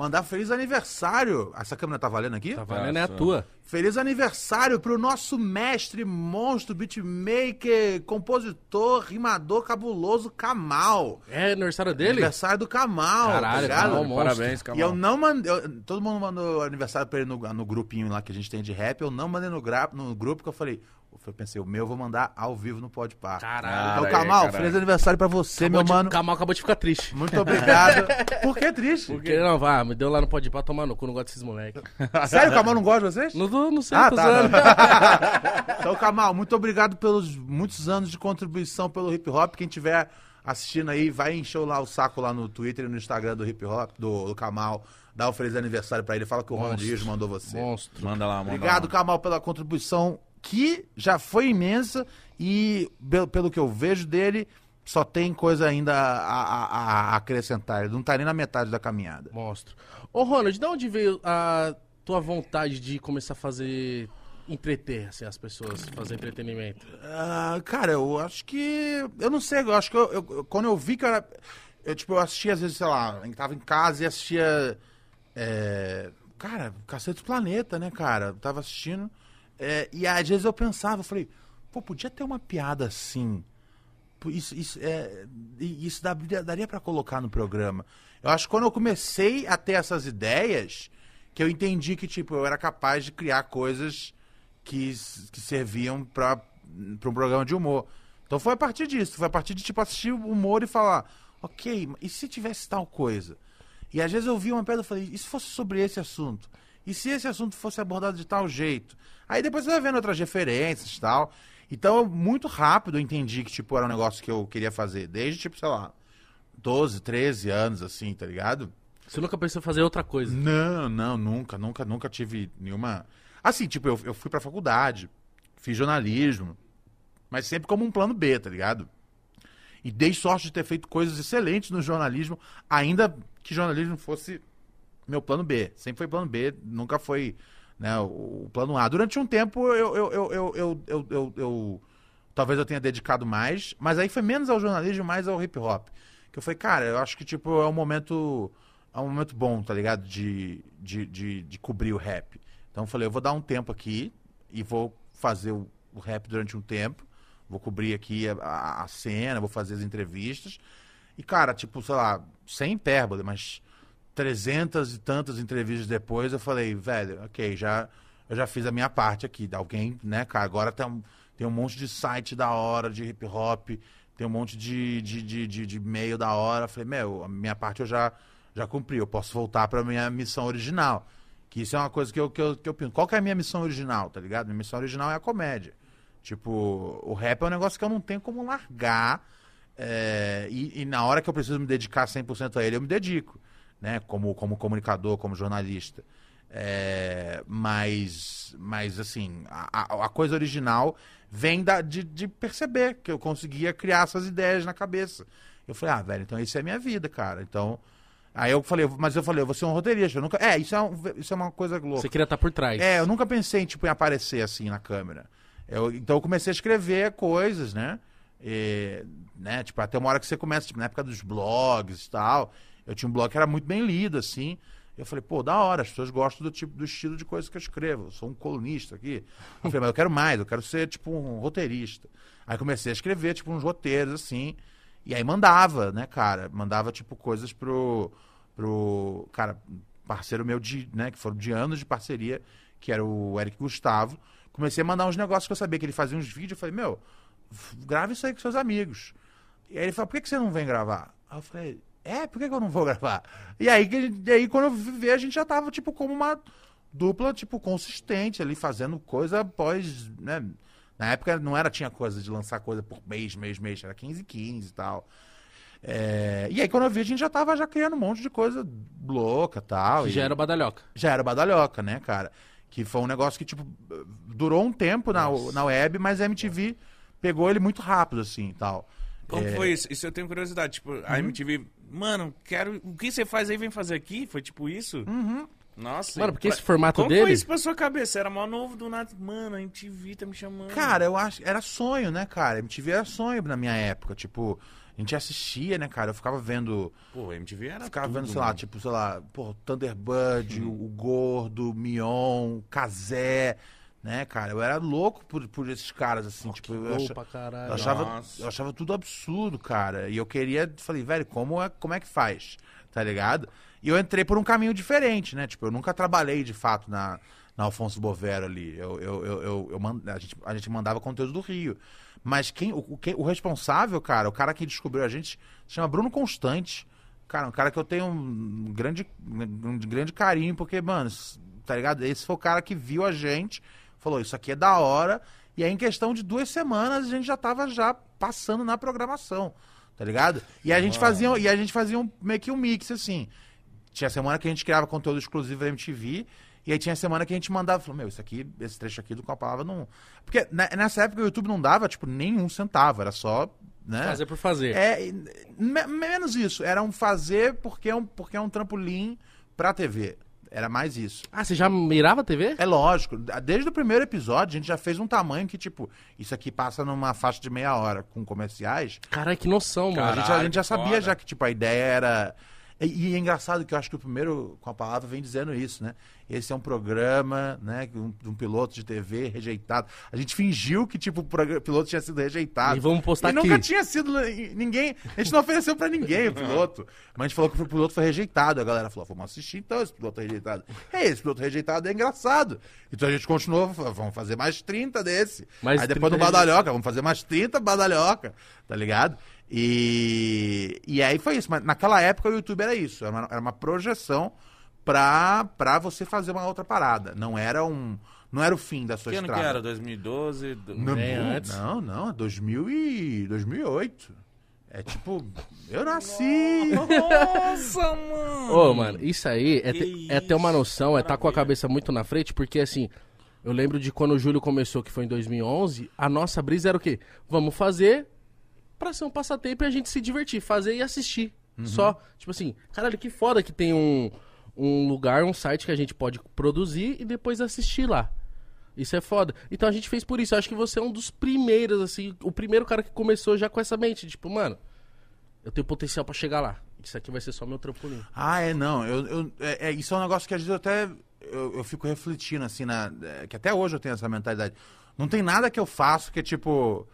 mandar feliz aniversário. Essa câmera tá valendo aqui? Tá valendo é a Nossa. tua. Feliz aniversário pro nosso mestre, monstro, beatmaker, compositor, rimador cabuloso, Kamal. É aniversário dele? Aniversário do Kamal, tá Caralho, ligado? Kamal, monstro. Parabéns, E Kamal. eu não mandei. eu- todo mundo mandou aniversário pra ele no, no grupinho lá que a gente tem de rap. Eu não mandei no, gra, no grupo que eu falei. Eu pensei, o meu eu vou mandar ao vivo no Pode Par. Caralho. Então, caralho. feliz aniversário pra você, Acabou meu de- mano. Kamal acabou de ficar triste. Muito obrigado. *laughs* Por que triste? Porque não, vá, me deu lá no Pode pra tomar no cu, não gosto desses moleques. *laughs* Sério, o Kamal não gosta de vocês? Não, não sei, Ah, tá, zoando. *laughs* Então, Kamal, muito obrigado pelos muitos anos de contribuição pelo hip hop. Quem tiver assistindo aí, vai encher lá o saco lá no Twitter e no Instagram do Hip Hop, do, do Kamal. Dá um feliz aniversário pra ele. Fala que o Ron Monstro. Dias mandou você. Monstro. Manda lá, manda Obrigado, lá. Kamal, pela contribuição que já foi imensa e, pelo que eu vejo dele, só tem coisa ainda a, a- a acrescentar. Ele não tá nem na metade da caminhada. Monstro. Ô, Ronald, de onde veio a tua vontade de começar a fazer. entreter, assim, as pessoas, fazer entretenimento? Ah, cara, eu acho que. Eu não sei, eu acho que eu- eu- quando eu vi que eu era. Eu, tipo, eu assistia, às vezes, sei lá, eu tava em casa e assistia. é, cara, Cacete do Planeta, né, cara? Eu tava assistindo. É, e às vezes eu pensava, eu falei, pô, podia ter uma piada assim. Isso, isso, é, isso daria, daria para colocar no programa. Eu acho que quando eu comecei a ter essas ideias, que eu entendi que, tipo, eu era capaz de criar coisas que, que serviam para um programa de humor. Então foi a partir disso, foi a partir de, tipo, assistir o humor e falar, ok, e se tivesse tal coisa? E às vezes eu vi uma pedra e falei, e se fosse sobre esse assunto? E se esse assunto fosse abordado de tal jeito? Aí depois você vai vendo outras referências e tal. Então, muito rápido eu entendi que, tipo, era um negócio que eu queria fazer. Desde, tipo, sei lá, 12, 13 anos, assim, tá ligado? Você nunca pensou em fazer outra coisa? Não, não, nunca, nunca, nunca tive nenhuma. Assim, tipo, eu, eu fui pra faculdade, fiz jornalismo, mas sempre como um plano B, tá ligado? E dei sorte de ter feito coisas excelentes no jornalismo, ainda que jornalismo fosse meu plano B. Sempre foi plano B, nunca foi né, o, o plano A. Durante um tempo eu, eu, eu, eu, eu, eu, eu- eu- talvez eu tenha dedicado mais, mas aí foi menos ao jornalismo, mais ao hip hop. Que eu falei, cara, eu acho que tipo é um momento é um momento bom, tá ligado? De, de, de, de cobrir o rap. Então eu falei, eu vou dar um tempo aqui e vou fazer o, o rap durante um tempo. Vou cobrir aqui a, a- a cena, vou fazer as entrevistas. E, cara, tipo, sei lá, sem hipérbole, mas trezentas e tantas entrevistas depois, eu falei, velho, ok, já, eu já fiz a minha parte aqui. Alguém, né, cara, agora tem um, tem um monte de site da hora de hip hop, tem um monte de, de, de, de, de e-mail da hora. Eu falei, meu, a minha parte eu já, já cumpri, eu posso voltar pra minha missão original. Que isso é uma coisa que eu, que eu, que eu penso. Qual que é a minha missão original, tá ligado? Minha missão original é a comédia. Tipo, o rap é um negócio que eu não tenho como largar. é, e, e na hora que eu preciso me dedicar 100% a ele, eu me dedico. Né? Como, como comunicador, como jornalista. É, mas, mas, assim, a, a- coisa original vem da, de, de perceber que eu conseguia criar essas ideias na cabeça. Eu falei, ah, velho, então isso é a minha vida, cara. Então. Aí eu falei, mas eu falei, eu vou ser um roteirista. Eu nunca, é, isso é, um- isso é uma coisa louca. Você queria estar por trás. É, eu nunca pensei tipo, em aparecer assim na câmera. Eu- então eu comecei a escrever coisas, né? E, né? Tipo, até uma hora que você começa, tipo, na época dos blogs e tal. Eu tinha um blog que era muito bem lido, assim. Eu falei, pô, da hora, as pessoas gostam do tipo do estilo de coisa que eu escrevo. Eu sou um colunista aqui. Eu falei, mas eu quero mais, eu quero ser, tipo, um roteirista. Aí comecei a escrever, tipo, uns roteiros, assim. E aí mandava, né, cara? Mandava, tipo, coisas pro. pro. Cara, parceiro meu de, né, que foram de anos de parceria, que era o Eric Gustavo. Comecei a mandar uns negócios que eu sabia que ele fazia uns vídeos. Eu falei, meu, grave isso aí com seus amigos. E aí ele falou, por que, que você não vem gravar? Aí eu falei, é, por que, que eu não vou gravar? E aí, que e aí quando eu ver, a gente já tava, tipo, como uma dupla, tipo, consistente ali, fazendo coisa após, né? Na época não era, tinha coisa de lançar coisa por mês, mês, mês, era 15, 15 e tal. É, e aí quando eu vi, a gente já tava já criando um monte de coisa louca tal. Que e já era badalhoca. já era badalhoca, né, cara? Que foi um negócio que, tipo, durou um tempo na, na web, mas a MTV pegou ele muito rápido, assim, e tal. Como É, foi isso? Isso eu tenho curiosidade. Tipo, a MTV, mano, quero. O que você faz aí vem fazer aqui? Foi tipo isso? Uhum. Nossa. Mano, porque pra- esse formato Como dele. foi isso pra sua cabeça? Era mó novo do nada. Mano, a MTV tá me chamando. Cara, eu acho. Era sonho, né, cara? MTV era sonho na minha época. Tipo, a gente assistia, né, cara? Eu ficava vendo. Pô, MTV era. ficava tudo, vendo, sei lá, mano. tipo, sei lá, pô, Thunderbird, o, o Gordo, o Mion, o Kazé, né, cara? Eu era louco por, por esses caras, assim, tipo, eu, acha- Opa, caralho. eu achava, eu achava tudo absurdo, cara. E eu queria, falei, velho, como é, como é que faz? Tá ligado? E eu entrei por um caminho diferente, né? Tipo, eu nunca trabalhei de fato na, na Alfonso Bovero ali. Eu, eu, eu, eu, eu man- a, gente, a gente mandava conteúdo do Rio. Mas quem o, quem- o responsável, cara, o cara que descobriu a gente, se chama Bruno Constante. Cara, um cara que eu tenho um grande, um grande carinho, porque, mano, tá ligado? Esse foi o cara que viu a gente, falou, isso aqui é da hora. E aí, em questão de duas semanas, a gente já tava já passando na programação, tá ligado? E a gente fazia, e a gente fazia um, meio que um mix, assim. Tinha semana que a gente criava conteúdo exclusivo da MTV, e aí tinha semana que a gente mandava, falou, meu, isso aqui, esse trecho aqui do qual a palavra não. Porque ne- nessa época o YouTube não dava, tipo, nenhum centavo, era só. Né? Fazer por fazer. É, me- menos isso. Era um fazer porque é um, porque é um trampolim pra TV. Era mais isso. Ah, você já mirava a TV? É lógico, desde o primeiro episódio a gente já fez um tamanho que, tipo, isso aqui passa numa faixa de meia hora com comerciais. Caralho, que noção, mano. a, gente, a Caralho, gente já sabia foda. já que, tipo, a ideia era. E, e é engraçado que eu acho que o primeiro, com a palavra, vem dizendo isso, né? Esse é um programa, né, de um, um piloto de TV rejeitado. A gente fingiu que, tipo, o piloto tinha sido rejeitado. E vamos postar E nunca aqui. tinha sido. Ninguém. A gente não ofereceu pra ninguém o piloto. Mas a gente falou que o piloto foi rejeitado. A galera falou: vamos assistir então esse piloto rejeitado. É, esse piloto rejeitado é engraçado. Então a gente continuou, vamos fazer mais 30 desse. Mais Aí depois 30 no Badalhoca, vamos fazer mais 30 Badalhoca, tá ligado? E, e aí foi isso. Mas naquela época o YouTube era isso. Era uma, era uma projeção pra, pra você fazer uma outra parada. Não era um. Não era o fim da sua Que ano que estrada. era? 2012? do- Não, não, antes. não, não, 2000 e 2008. É tipo, eu nasci. Nossa, *laughs* mano! Ô, mano, isso aí é, Que ter- é ter uma isso, noção, é estar com a cabeça muito na frente, porque assim, eu lembro de quando o Júlio começou, que foi em 2011, a nossa brisa era o quê? Vamos fazer pra ser um passatempo e a gente se divertir, fazer e assistir. Só, tipo assim, caralho, que foda que tem um, um lugar, um site que a gente pode produzir e depois assistir lá. Isso é foda. Então a gente fez por isso. Eu acho que você é um dos primeiros, assim, o primeiro cara que começou já com essa mente. Tipo, mano, eu tenho potencial pra chegar lá. Isso aqui vai ser só meu trampolim. Ah, é, não. Eu, eu- é, é, isso é um negócio que às vezes eu até eu, eu fico refletindo, assim, na, é, que até hoje eu tenho essa mentalidade. Não tem nada que eu faço que é, tipo,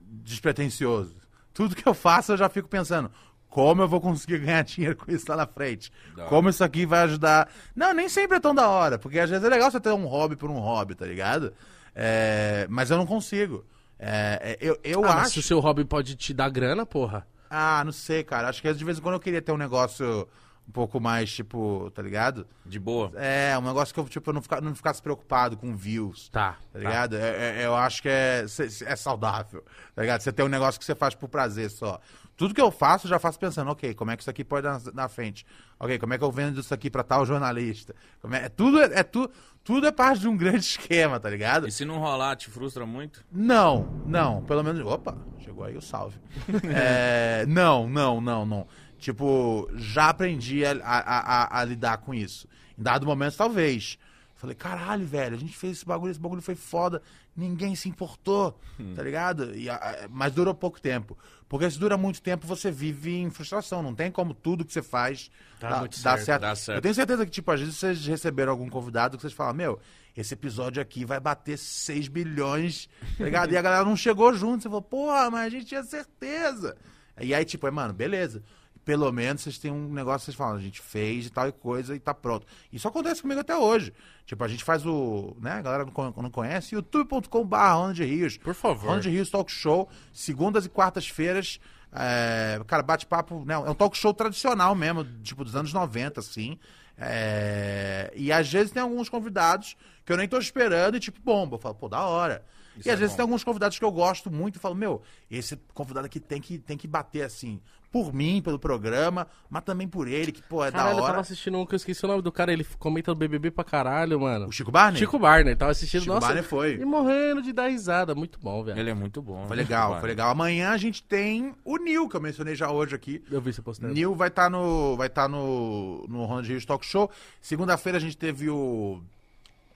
despretensioso. Tudo que eu faço eu já fico pensando, como eu vou conseguir ganhar *laughs* dinheiro com isso lá na frente? Da Como isso aqui vai ajudar? Não, nem sempre é tão da hora, porque às vezes é legal você ter um hobby por um hobby, tá ligado? É, mas eu não consigo. É, é, eu eu Ah, mas acho. se o seu hobby pode te dar grana, porra. Ah, não sei, cara. Acho que de vez em quando eu queria ter um negócio um pouco mais, tipo, tá ligado? De boa. É, um negócio que eu, tipo, não, fica, não ficasse preocupado com views. Tá. Tá ligado? É- é- eu acho que é, é saudável, tá ligado? Você tem um negócio que você faz por prazer só. Tudo que eu faço, eu já faço pensando, ok, como é que isso aqui pode dar na, na frente? Ok, como é que eu vendo isso aqui pra tal jornalista? Como é, é tudo, é, é tu, tudo é parte de um *laughs* grande esquema, tá ligado? E se não rolar, te frustra muito? Não, não, pelo menos. Opa, chegou aí o salve. *laughs* É, não, não, não, não. Tipo, já aprendi a, a- a- a lidar com isso. Em dado momento, talvez. Falei, caralho, velho, a gente fez esse bagulho, esse bagulho foi foda, ninguém se importou, tá ligado? E, a- a- mas durou pouco tempo. Porque se dura muito tempo, você vive em frustração. Não tem como tudo que você faz dá, muito dá certo, certo. dá certo. Eu tenho certeza que, tipo, às vezes vocês receberam algum convidado que vocês falam, meu, esse episódio aqui vai bater 6 bilhões, tá ligado? e a galera não chegou junto. Você falou, porra, mas a gente tinha certeza. E aí, tipo, é, mano, beleza. Pelo menos vocês têm um negócio que vocês falam, a gente fez e tal e coisa e tá pronto. Isso acontece comigo até hoje. Tipo, a gente faz o. né, a galera não não conhece, youtube.com.br Ronald Rios. Por favor. Ronald Rios Talk Show, segundas e quartas-feiras. É, cara, bate-papo, né? É um talk show tradicional mesmo, tipo, dos anos 90, assim. É, e às vezes tem alguns convidados que eu nem tô esperando e, tipo, bomba. Eu falo, pô, da hora. Isso e às é vezes bom. tem alguns convidados que eu gosto muito e falo, meu, esse convidado aqui tem que, tem que bater assim, por mim, pelo programa, mas também por ele, que, pô, é Caralho, da eu hora. tava assistindo um que eu esqueci o nome do cara, ele comenta do BBB pra caralho, mano. O Chico Barney? Chico Barney, tava assistindo, Chico nossa, Barney foi. e morrendo de dar risada, muito bom, velho. Ele é muito bom. Foi né? legal, foi legal. Amanhã a gente tem o Nil, que eu mencionei já hoje aqui. Eu vi você postando. Nil vai estar no vai tá no no Ronald Rios Talk Show. Segunda-feira a gente teve o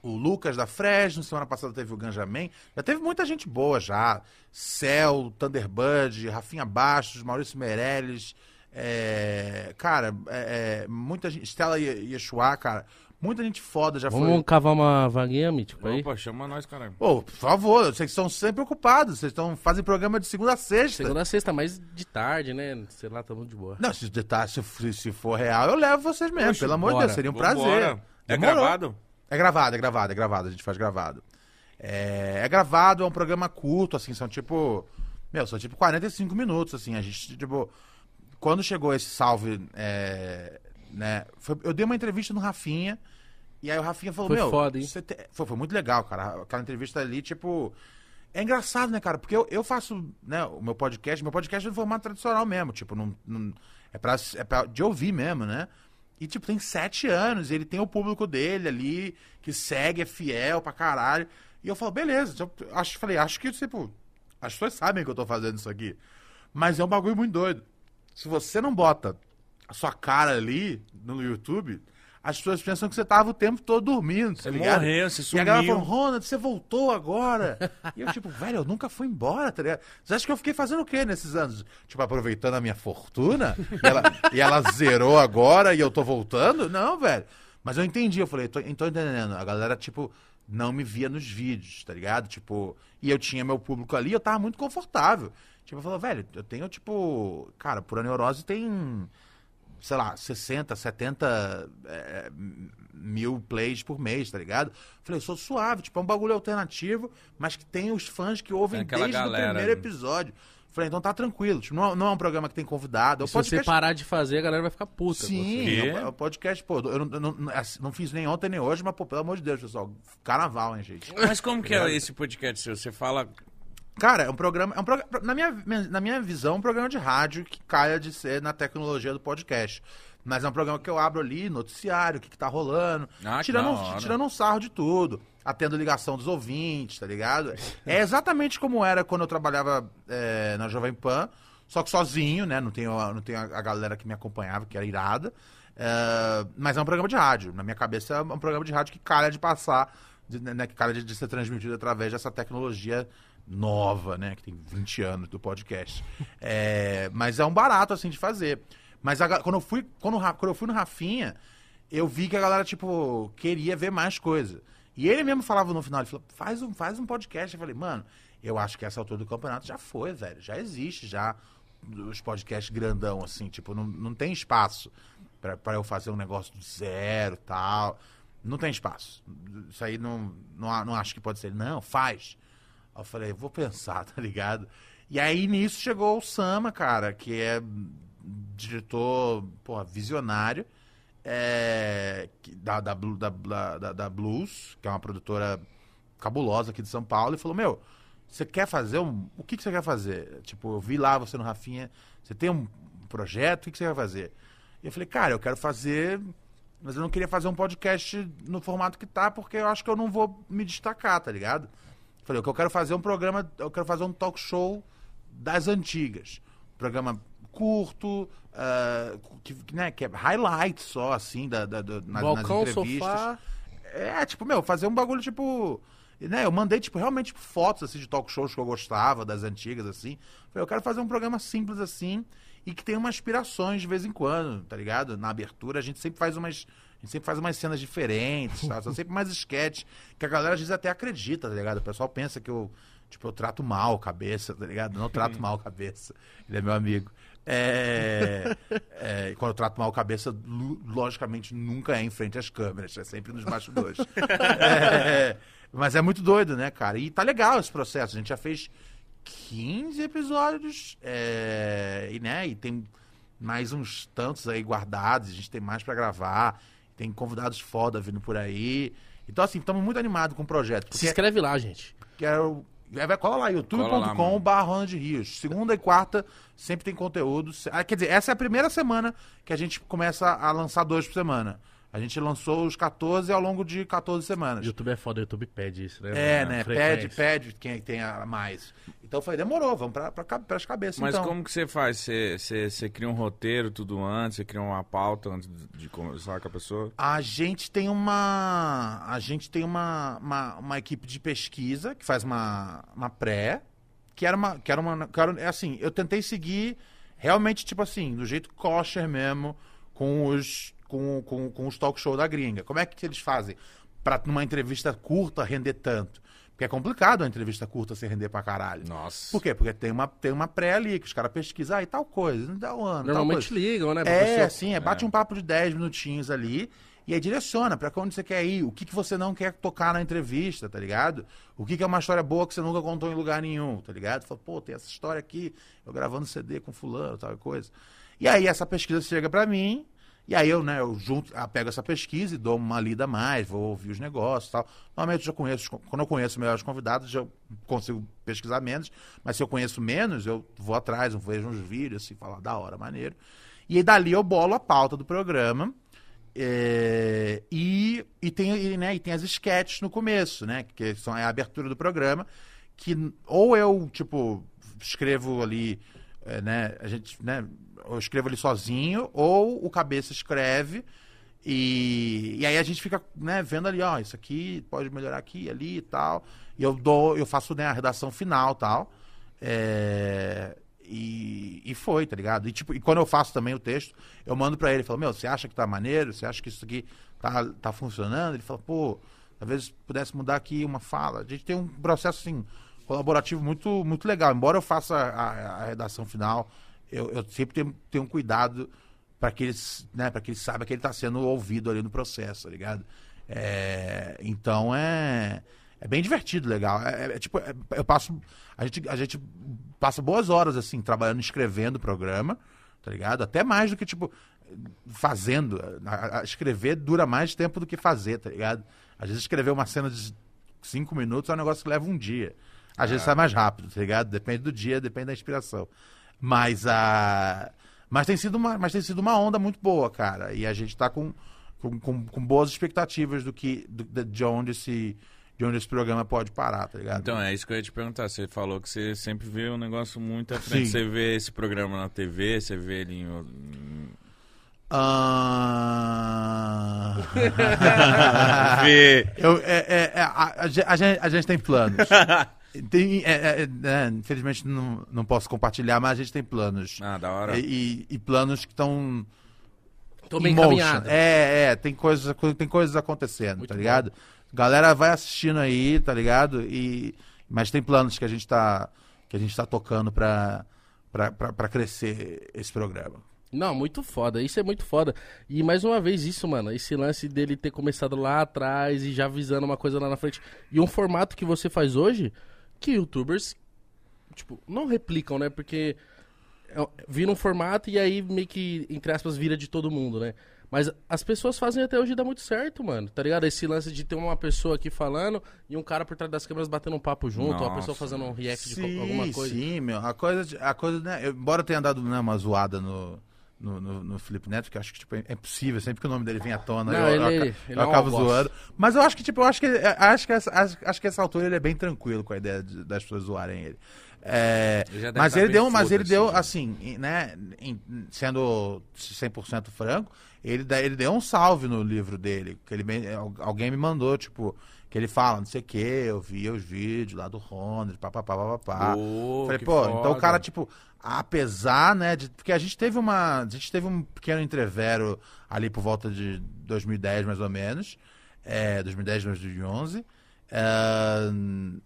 o Lucas da Fresno, semana passada teve o Ganjamin. Já teve muita gente boa já. Cell, Thunderbird, Rafinha Bastos, Maurício Meirelles. é, cara, é, é, muita gente. Stella Ye- Yeshua, cara. Muita gente foda já Vamos foi. cavar uma vaguinha, mítico, aí? Opa, chama nós, caralho. Pô, por favor, vocês estão sempre ocupados. Vocês estão fazem programa de segunda a sexta. Segunda a sexta, mas de tarde, né? Sei lá, tá muito de boa. Não, se, se, se for real, eu levo vocês mesmo. Pelo amor de. Deus, seria um Vambora. prazer. É Demorou. gravado? É gravado, é gravado, é gravado. A gente faz gravado. É, é gravado, é um programa curto, assim, são tipo. Meu, são tipo 45 minutos, assim. A gente, tipo. Quando chegou esse salve, é, né? foi- eu dei uma entrevista no Rafinha. E aí o Rafinha falou, Foi meu. foda, hein? te- Foi, foi muito legal, cara. Aquela entrevista ali, tipo. É engraçado, né, cara? Porque eu, eu faço, né, o meu podcast, meu podcast é no formato tradicional mesmo, tipo, não, não- é, pra, é pra de ouvir mesmo, né? E, tipo, tem sete anos, ele tem o público dele ali, que segue, é fiel pra caralho. E eu falo, beleza, eu acho, falei, acho que, tipo, as pessoas sabem que eu tô fazendo isso aqui. Mas é um bagulho muito doido. Se você não bota a sua cara ali no YouTube, as pessoas pensam que você tava o tempo todo dormindo, tá Você ligado? morreu, você E a galera sumiu. falando, Ronald, você voltou agora. *laughs* e eu, tipo, velho, eu nunca fui embora, tá ligado? Você acha que eu fiquei fazendo o quê nesses anos? Tipo, aproveitando a minha fortuna? E ela, e ela zerou agora e eu tô voltando? Não, velho. Mas eu entendi, eu falei, tô, tô entendendo. A galera, tipo, não me via nos vídeos, tá ligado? Tipo, e eu tinha meu público ali, eu tava muito confortável. Tipo, eu falei, velho, eu tenho, tipo, cara, Pura Neurose tem sei lá, 60, 70 é, mil plays por mês, tá ligado? Falei, eu sou suave, tipo, é um bagulho alternativo, mas que tem os fãs que ouvem aquela desde galera, o primeiro né? episódio. Falei, então tá tranquilo. Tipo, não, não é um programa que tem convidado. É um Se você podcast... parar de fazer, a galera vai ficar puta. Sim, você. Quê? é um podcast, pô, eu não, eu não, não- assim, não fiz nem ontem nem hoje, mas, pô, pelo amor de Deus, pessoal, carnaval, hein, gente? Mas como que é esse podcast seu? Você fala. Cara, é um programa. É um programa na, minha, na minha visão, é um programa de rádio que caia de ser na tecnologia do podcast. Mas é um programa que eu abro ali, noticiário, o que, que tá rolando. Ah, tirando, um, tirando um sarro de tudo. Atendo ligação dos ouvintes, tá ligado? *laughs* É exatamente como era quando eu trabalhava é, na Jovem Pan, só que sozinho, né? Não tenho, não tenho a, a galera que me acompanhava, que era irada. É, mas é um programa de rádio. Na minha cabeça é um programa de rádio que calha de passar, de, né, que calha de, de ser transmitido através dessa tecnologia nova, né? Que tem 20 anos do podcast. *laughs* É, mas é um barato, assim, de fazer. Mas a quando, eu fui, quando, quando eu fui no Rafinha, eu vi que a galera, tipo, queria ver mais coisa. E ele mesmo falava no final, ele falou, faz um, faz um podcast. Eu falei, mano, eu acho que essa altura do campeonato já foi, velho. Já existe, já os podcasts grandão, assim, tipo, não, não tem espaço pra eu fazer um negócio do zero tal. Não tem espaço. Isso aí não, não, não acho que pode ser. Não, faz. Eu falei, vou pensar, *laughs* tá ligado? E aí nisso chegou o Sama, cara, que é diretor, porra, visionário é, da, da, da- da Blues, que é uma produtora cabulosa aqui de São Paulo, e falou, meu, você quer fazer um... O que, que você quer fazer? Tipo, eu vi lá você no Rafinha, você tem um projeto, o que, que você quer fazer? E eu falei, cara, eu quero fazer... Mas eu não queria fazer um podcast no formato que tá, porque eu acho que eu não vou me destacar, tá ligado? Falei, que eu quero fazer um programa, eu quero fazer um talk show das antigas. Um programa curto, ah, que, né, que é highlight só, assim, da, da, da- nas, Balcão, nas entrevistas. sofá. É, tipo, meu, fazer um bagulho, tipo... Né, eu mandei, tipo, realmente tipo, fotos, assim, de talk shows que eu gostava, das antigas, assim. Falei, eu quero fazer um programa simples, assim, e que tenha umas aspirações de vez em quando, tá ligado? Na abertura, a gente sempre faz umas... Gente sempre faz umas cenas diferentes, tá? São sempre mais sketch, que a galera às vezes até acredita, tá ligado? O pessoal pensa que eu, tipo, eu trato mal a cabeça, tá ligado? Não trato mal cabeça. Ele é meu amigo. É, é, quando eu trato mal a cabeça, logicamente nunca é em frente às câmeras, é sempre nos bastidores. *laughs* É, mas é muito doido, né, cara? E tá legal esse processo. A gente já fez 15 episódios, é, e, né, e tem mais uns tantos aí guardados, a gente tem mais pra gravar, tem convidados foda vindo por aí. Então, assim, estamos muito animados com o projeto. Se inscreve lá, gente. Quero. é, Vai, cola lá, Cola lá, youtube.com mano. barra de Rios. Segunda e quarta sempre tem conteúdo. Ah, Quer dizer, essa é a primeira semana que a gente começa a lançar dois por semana. A gente lançou os 14 ao longo de 14 semanas. YouTube é foda, o YouTube pede isso, né? É, né? Frequência. Pede, pede quem tem a mais. Então eu falei, demorou, vamos pra, pra, pra as cabeças Mas então. como que você faz? Você, você, você cria um roteiro tudo antes? Você cria uma pauta antes de- de conversar com a pessoa? A gente tem uma. A gente tem uma, uma, uma equipe de pesquisa que faz uma, uma pré. Que era uma. Que era uma. Que era, é assim, eu tentei seguir realmente, tipo assim, do jeito kosher mesmo, com os. Com, com, com os talk show da gringa. Como é que eles fazem pra numa entrevista curta render tanto? Porque é complicado uma entrevista curta se render pra caralho. Nossa. Por quê? Porque tem uma, tem uma pré ali, que os caras pesquisam, ah, e tal coisa, não dá um ano. Normalmente ligam, né? É, pessoa- assim, é, bate um papo de 10 minutinhos ali e aí direciona pra onde você quer ir, o que, que você não quer tocar na entrevista, tá ligado? O que, que é uma história boa que você nunca contou em lugar nenhum, tá ligado? Fala, pô, tem essa história aqui, eu gravando CD com fulano, tal coisa. E aí essa pesquisa chega pra mim E aí eu, né, eu junto, ah, pego essa pesquisa e dou uma lida a mais, vou ouvir os negócios e tal. Normalmente eu já conheço, quando eu conheço melhores convidados, já consigo pesquisar menos, mas se eu conheço menos, eu vou atrás, eu vejo uns vídeos assim, falar da hora, maneiro. E aí dali eu bolo a pauta do programa. é, e, e, tem, e, né, e tem as sketches no começo, né? Que são a abertura do programa. Que ou eu, tipo, escrevo ali, é, né? A gente, né? Eu escrevo ali sozinho, ou o cabeça escreve. E, e aí a gente fica né, vendo ali, ó, isso aqui pode melhorar aqui, ali e tal. E eu dou, eu faço né, a redação final tal. É, e, e foi, tá ligado? E, tipo, e quando eu faço também o texto, eu mando pra ele, falo, meu, você acha que tá maneiro? Você acha que isso aqui tá, tá funcionando? Ele fala, pô, talvez pudesse mudar aqui uma fala. A gente tem um processo, assim, colaborativo muito, muito legal. Embora eu faça a, a redação final, eu, eu sempre tenho, tenho um cuidado para que eles, né, para que ele saiba que ele está sendo ouvido ali no processo, tá ligado? É, então é é bem divertido, legal. É, é- é tipo, é- eu passo a gente, a gente passa boas horas assim trabalhando, escrevendo o programa, tá ligado? Até mais do que tipo fazendo. A- a- escrever dura mais tempo do que fazer, tá ligado? Às vezes escrever uma cena de cinco minutos é um negócio que leva um dia. Às vezes sai mais rápido, tá ligado? Depende do dia, depende da inspiração. Mas a. Mas tem sido uma, mas tem sido uma onda muito boa, cara. E a gente tá com, com, com, com boas expectativas do que. do- de- de onde esse. De onde esse programa pode parar, tá ligado? Então, é isso que eu ia te perguntar. Você falou que você sempre vê um negócio muito à frente. Sim. Você vê esse programa na TV, você vê ele em. Ah... *laughs* Vê. Eu, é, é, é, a, a a gente, a gente tem planos. *laughs* Tem, é, é, é, infelizmente não, não posso compartilhar, mas a gente tem planos. Ah, da hora. E, e planos que estão Tô bem. É, é, tem coisas, tem coisas acontecendo, Muito tá bom. ligado? Galera vai assistindo aí, tá ligado? E, mas tem planos que a gente tá, que a gente tá tocando pra, pra, pra, pra crescer esse programa. Não, muito foda. Isso é muito foda. E mais uma vez isso, mano. Esse lance dele ter começado lá atrás e já visando uma coisa lá na frente. E um formato que você faz hoje que youtubers, tipo, não replicam, né? Porque é- vira um formato e aí meio que, entre aspas, vira de todo mundo, né? Mas as pessoas fazem até hoje e dá muito certo, mano. Tá ligado? Esse lance de ter uma pessoa aqui falando e um cara por trás das câmeras batendo um papo junto, ou a pessoa Nossa. fazendo um react de sim, co- alguma coisa. Sim, meu. A coisa, de- a coisa né, eu- embora eu tenha dado né, uma zoada no, no, no, no Felipe Neto, que eu acho que tipo, é impossível, sempre que o nome dele vem à tona, Não, eu, eu ele- aca- ele eu é um acabo algoz. zoando. Mas eu acho que, tipo, eu acho que, é, acho que, essa, acho, acho que essa altura ele é bem tranquilo com a ideia de- das pessoas zoarem ele. É, mas ele deu, mas ele deu, assim, em- né, em- sendo 100% franco, ele, ele deu um salve no livro dele, que ele, alguém me mandou, tipo, que ele fala, não sei o que, eu vi os vídeos lá do Ronald, papapá, papapá. Pô, Falei, pô, foda. então o cara, tipo, apesar, né, de, porque a gente teve uma, a gente teve um pequeno entrevero ali por volta de 2010, mais ou menos, é, 2010, 2011, é,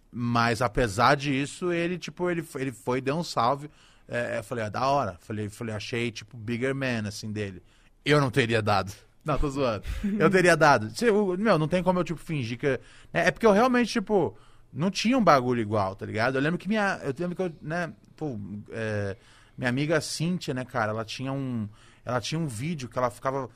mas apesar disso, ele, tipo, ele, ele foi deu um salve, é, eu falei, é da hora, falei, falei, achei, tipo, bigger man, assim, dele. Eu não teria dado. *laughs* Não, tô zoando. Eu teria dado. Meu, não tem como eu, tipo, fingir que... É, é porque eu realmente, tipo, não tinha um bagulho igual, tá ligado? Eu lembro que minha... Eu lembro que eu, né, pô, é, minha amiga Cíntia, né, cara, ela tinha um... Ela tinha um vídeo que ela ficava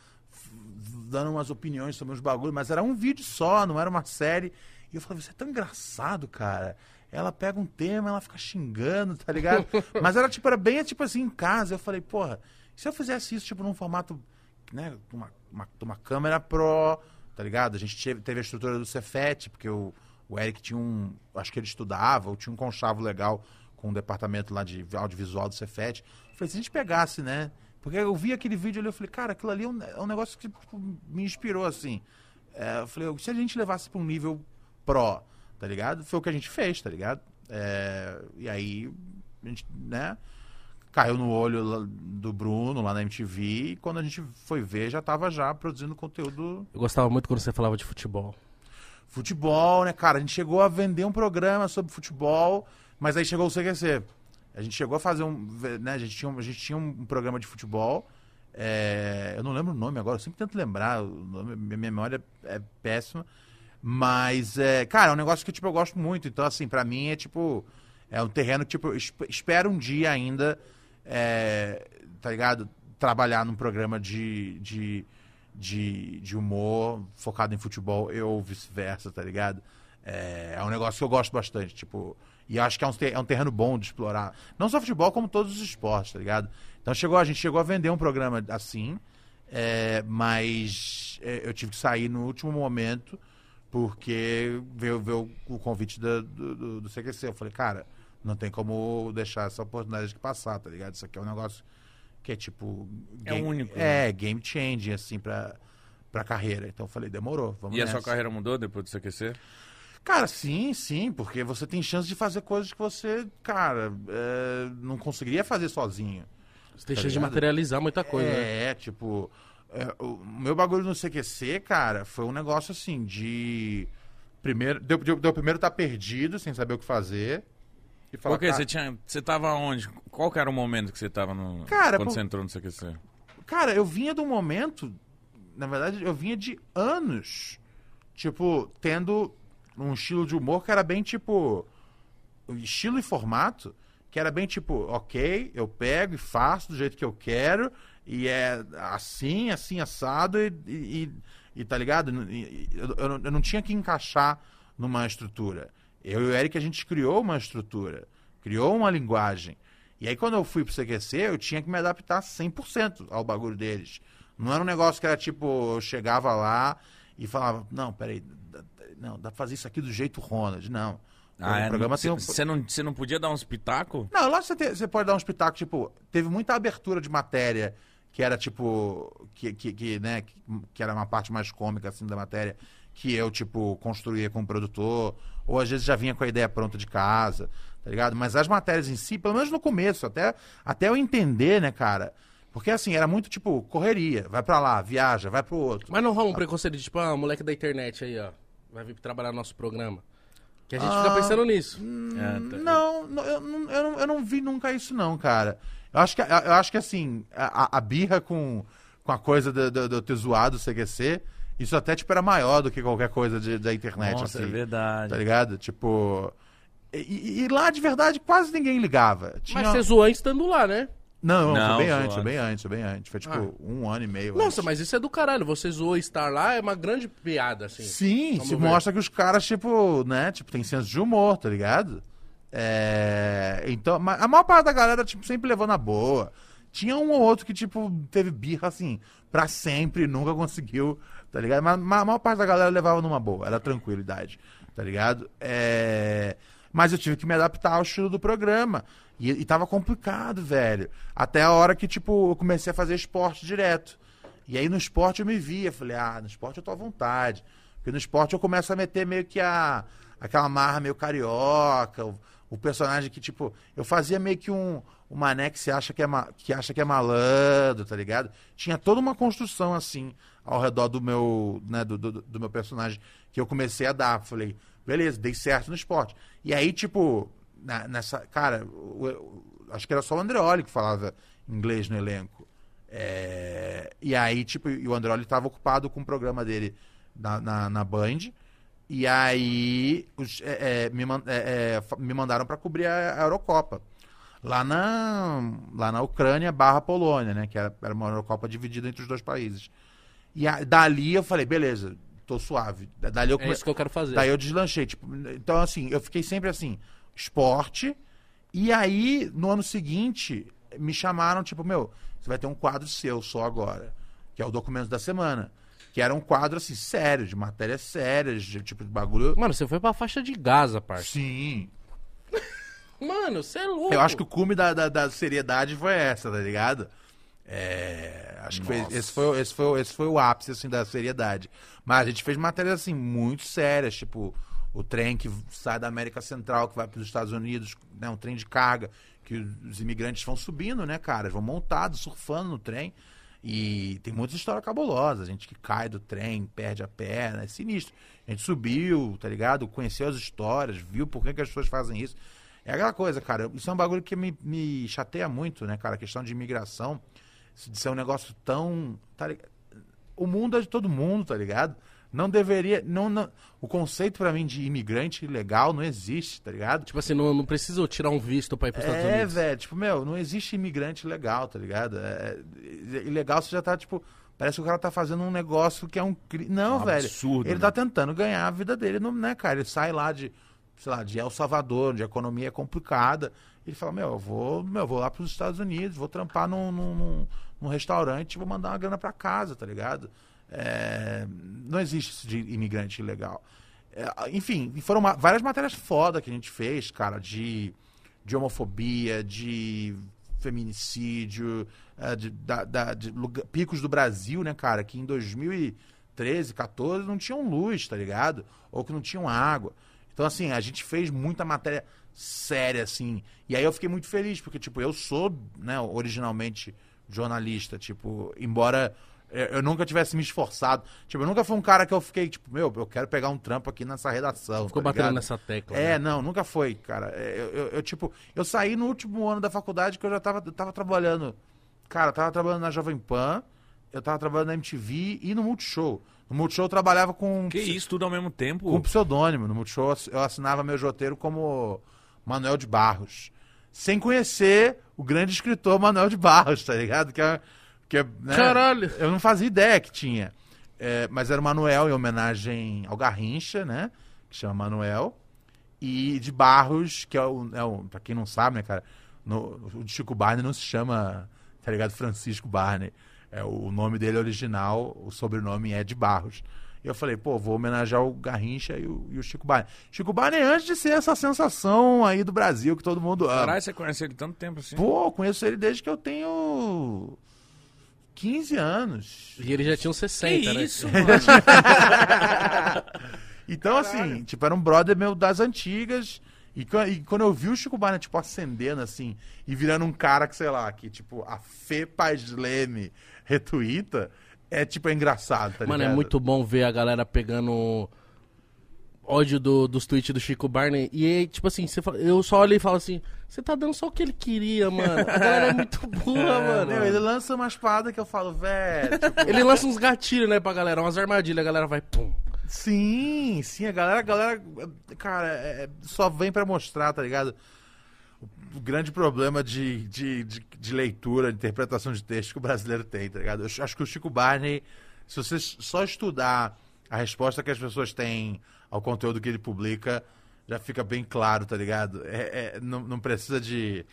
dando umas opiniões sobre uns bagulhos, mas era um vídeo só, não era uma série. E eu falei, você é tão engraçado, cara. Ela pega um tema, ela fica xingando, tá ligado? *laughs* Mas era tipo, era bem tipo assim em casa. Eu falei, porra, se eu fizesse isso, tipo, num formato, né, uma, uma, uma câmera pro, tá ligado? A gente teve, teve a estrutura do Cefet, porque o, o Eric tinha um. Acho que ele estudava, ou tinha um conchavo legal com um departamento lá de audiovisual do Cefet. Falei, se a gente pegasse, né? Porque eu vi aquele vídeo ali, eu falei, cara, aquilo ali é um, é um negócio que tipo, me inspirou, assim. É, eu falei, se a gente levasse pra um nível pro, tá ligado? Foi o que a gente fez, tá ligado? É, e aí, a gente, né? Caiu no olho do Bruno, lá na MTV, e quando a gente foi ver, já tava já produzindo conteúdo Eu gostava muito quando você falava de futebol. Futebol, né, cara? A gente chegou a vender um programa sobre futebol, mas aí chegou o CQC. A gente chegou a fazer um. Né, a, gente tinha a gente tinha um programa de futebol. é, eu não lembro o nome agora, eu sempre tento lembrar. Nome, minha memória é péssima. Mas, é, cara, é um negócio que tipo, eu gosto muito. Então, assim, pra mim é tipo. É um terreno que, tipo, eu esp- espero um dia ainda. é, tá ligado? trabalhar num programa de, de, de, de humor focado em futebol ou vice-versa, tá ligado? É, é um negócio que eu gosto bastante, tipo... E acho que é um, é um terreno bom de explorar. Não só futebol, como todos os esportes, tá ligado? Então chegou, a gente chegou a vender um programa assim, é, mas é, eu tive que sair no último momento porque veio, veio o convite do, do, do CQC. Eu falei, cara, não tem como deixar essa oportunidade de passar, tá ligado? Isso aqui é um negócio que é tipo. É único, É, game changing, assim, pra, pra carreira. Então eu falei, demorou. Vamos E a nessa. sua carreira mudou depois do CQC? Cara, sim, sim, porque você tem chance de fazer coisas que você, cara, é, não conseguiria fazer sozinho. Você tem Tá chance de materializar muita coisa, né? É, tipo, é, o meu bagulho no CQC, cara, foi um negócio assim de. Primeiro, deu, deu, deu primeiro estar perdido, sem saber o que fazer. E falar, Por quê? cara, Você, tinha, você tava onde? Qual que era o momento que você tava no. Cara, quando pô- você entrou no CQC? Cara, eu vinha de um momento. Na verdade, eu vinha de anos. Tipo, tendo um estilo de humor que era bem tipo. Estilo e formato que era bem tipo, ok, eu pego e faço do jeito que eu quero, e é assim, assim, assado, e, e, e- tá ligado? E- eu, eu não, eu não tinha que encaixar numa estrutura. Eu e o Eric, a gente criou uma estrutura, criou uma linguagem. E aí, quando eu fui pro CQC, eu tinha que me adaptar 100% ao bagulho deles. Não era um negócio que era tipo, eu chegava lá e falava, não, peraí, não, dá pra fazer isso aqui do jeito Ronald. Não. Ah, é, programa você tem um... você não, você não podia dar uns pitacos? Não, lá você, te- você pode dar um espetáculo, tipo, teve muita abertura de matéria que era tipo, que, que, que, né, que, que era uma parte mais cômica, assim, da matéria, que eu, tipo, construía com o produtor, ou às vezes já vinha com a ideia pronta de casa, tá ligado? Mas as matérias em si, pelo menos no começo, até, até eu entender, né, cara, porque assim, era muito, tipo, correria, vai pra lá, viaja, vai pro outro. Mas não rola um preconceito de tipo, ah, moleque da internet aí, ó. Vai vir trabalhar no nosso programa. Que a gente Ah, fica pensando nisso. É, tá- Não, não, eu, não, eu, não, eu não vi nunca isso, não, cara. Eu acho que, eu acho que assim, a, a birra com, com a coisa do, do, do ter zoado o CQC, isso até, tipo, era maior do que qualquer coisa de- da internet, Nossa, assim. é verdade. Tá ligado? Tipo... E, e- e lá, de verdade, quase ninguém ligava. Tinha... Mas você zoou estando lá, né? Não, Não, foi bem antes, foi bem antes, foi bem antes. Foi, tipo, Ah. um ano e meio Nossa, antes. mas isso é do caralho. Você zoou estar lá é uma grande piada, assim. Sim, Vamos se ver. mostra que os caras, tipo, né, tipo, tem senso de humor, tá ligado? É, Então, a maior parte da galera, tipo, sempre levou na boa. Tinha um ou outro que, tipo, teve birra, assim, pra sempre, nunca conseguiu, tá ligado? Mas ma- a maior parte da galera levava numa boa, era tranquilidade, tá ligado? É... Mas eu tive que me adaptar ao estilo do programa. E, e tava complicado, velho. Até a hora que, tipo, eu comecei a fazer esporte direto. E aí no esporte eu me via, falei, ah, no esporte eu tô à vontade. Porque no esporte eu começo a meter meio que a, aquela marra meio carioca, o, o personagem que, tipo, eu fazia meio que um, um mané que, se acha que, é ma- que acha que é malandro, tá ligado? Tinha toda uma construção assim ao redor do meu, né, do, do, do meu personagem que eu comecei a dar. Falei, beleza, dei certo no esporte. E aí, tipo, na- nessa. Cara, o- o- acho que era só o Andreoli que falava inglês no elenco. É, e aí, tipo, e o Andreoli estava ocupado com o programa dele na, na, na Band. E aí os- é, é, me, man- é, é, me mandaram para cobrir a, a Eurocopa. Lá na, lá na Ucrânia barra Polônia, né? Que era, era uma Eurocopa dividida entre os dois países. E a- dali eu falei, beleza, tô suave. Dali eu É come- isso que eu quero fazer. Daí eu deslanchei. Tipo, então, assim, eu fiquei sempre assim, esporte. E aí, no ano seguinte, me chamaram, tipo, meu, você vai ter um quadro seu só agora, que é o documento da semana. Que era um quadro, assim, sério, de matérias sérias, de tipo de bagulho. Mano, você foi pra faixa de Gaza, parça. Sim. *laughs* Mano, você é louco. Eu acho que o cume da, da, da seriedade foi essa, tá ligado? É, acho que foi, esse, foi, esse, foi, esse foi o ápice, assim, da seriedade. Mas a gente fez matérias, assim, muito sérias, tipo, o trem que sai da América Central, que vai para os Estados Unidos, né, um trem de carga, que os imigrantes vão subindo, né, cara? Vão montados, surfando no trem. E tem muitas histórias cabulosas. Gente que cai do trem, perde a perna, é sinistro. A gente subiu, tá ligado? Conheceu as histórias, viu por que, que as pessoas fazem isso. É aquela coisa, cara. Isso é um bagulho que me, me chateia muito, né, cara? A questão de imigração. De ser um negócio tão. Tá? O mundo é de todo mundo, tá ligado? Não deveria. Não, não, o conceito pra mim de imigrante ilegal não existe, tá ligado? Tipo assim, não, não precisa tirar um visto pra ir pros Estados É, Unidos. velho, tipo, meu, não existe imigrante legal, tá ligado? É, é- ilegal você já tá, tipo, parece que o cara tá fazendo um negócio que é um crime. Não, Um velho. absurdo, Ele né? tá tentando ganhar a vida dele, não, né, cara? Ele sai lá de, sei lá, de El Salvador, onde a economia é complicada. Ele fala, meu, eu vou, meu, eu vou lá pros Estados Unidos, vou trampar num, num, num- restaurante, vou mandar uma grana pra casa, tá ligado? É, não existe isso de imigrante ilegal. É, enfim, foram ma- várias matérias foda que a gente fez, cara, de, de homofobia, de feminicídio, é, de, da- da- de lugar- picos do Brasil, né, cara, que em 2013, 14 não tinham luz, tá ligado? Ou que não tinham água. Então, assim, a gente fez muita matéria séria, assim. E aí eu fiquei muito feliz, porque, tipo, eu sou, né, originalmente jornalista, tipo, embora eu nunca tivesse me esforçado. Tipo, eu nunca fui um cara que eu fiquei, tipo, meu, eu quero pegar um trampo aqui nessa redação. Ficou tá batendo ligado? nessa tecla. É, né? não, nunca foi, cara. É, Eu, eu- eu, tipo, eu saí no último ano da faculdade que eu já tava, eu tava trabalhando. Cara, eu tava trabalhando na Jovem Pan, eu tava trabalhando na MTV e no Multishow. No Multishow eu trabalhava com, Que isso, tudo ao mesmo tempo? com pseudônimo. No Multishow eu assinava meu roteiro como Manuel de Barros. Sem conhecer o grande escritor Manuel de Barros, tá ligado? Que é, que é, né, Caralho! eu não fazia ideia que tinha. É, mas era o Manuel em homenagem ao Garrincha, né? Que chama Manuel. E de Barros, que é o. É o pra quem não sabe, né, cara? No, o de Chico Barney não se chama, tá ligado? Francisco Barney. É, o nome dele original, o sobrenome é de Barros. E eu falei, pô, vou homenagear o Garrincha e o, e o Chico Barney. Chico Barney antes de ser essa sensação aí do Brasil que todo mundo ama. Caralho, você conhece ele tanto tempo assim? Pô, eu conheço ele desde que eu tenho 15 anos. E ele já tinha uns 60, que né? isso, *laughs* mano? Então, assim, tipo, era um brother meu das antigas. E, e quando eu vi o Chico Barney, tipo, acendendo, assim, e virando um cara que, sei lá, que, tipo, a Fê Paz Leme retuita, é, tipo, é engraçado, tá Mano, é muito bom ver a galera pegando ódio do, dos tweets do Chico Barney. E aí, tipo assim, fala- eu só olho e falo assim: você tá dando só o que ele queria, mano. A galera é muito *laughs* burra, mano. Meu, ele lança umas paradas que eu falo, velho. *laughs* tipo, Ele lança uns gatilhos, né, pra galera, umas armadilhas, a galera vai, pum. Sim, sim, a galera, a galera, cara, é- só vem pra mostrar, tá ligado? Grande problema de, de, de, de leitura, de interpretação de texto que o brasileiro tem, tá ligado? Eu ach- acho que o Chico Barney, se você só estudar a resposta que as pessoas têm ao conteúdo que ele publica, já fica bem claro, tá ligado? É, é- não, não precisa de,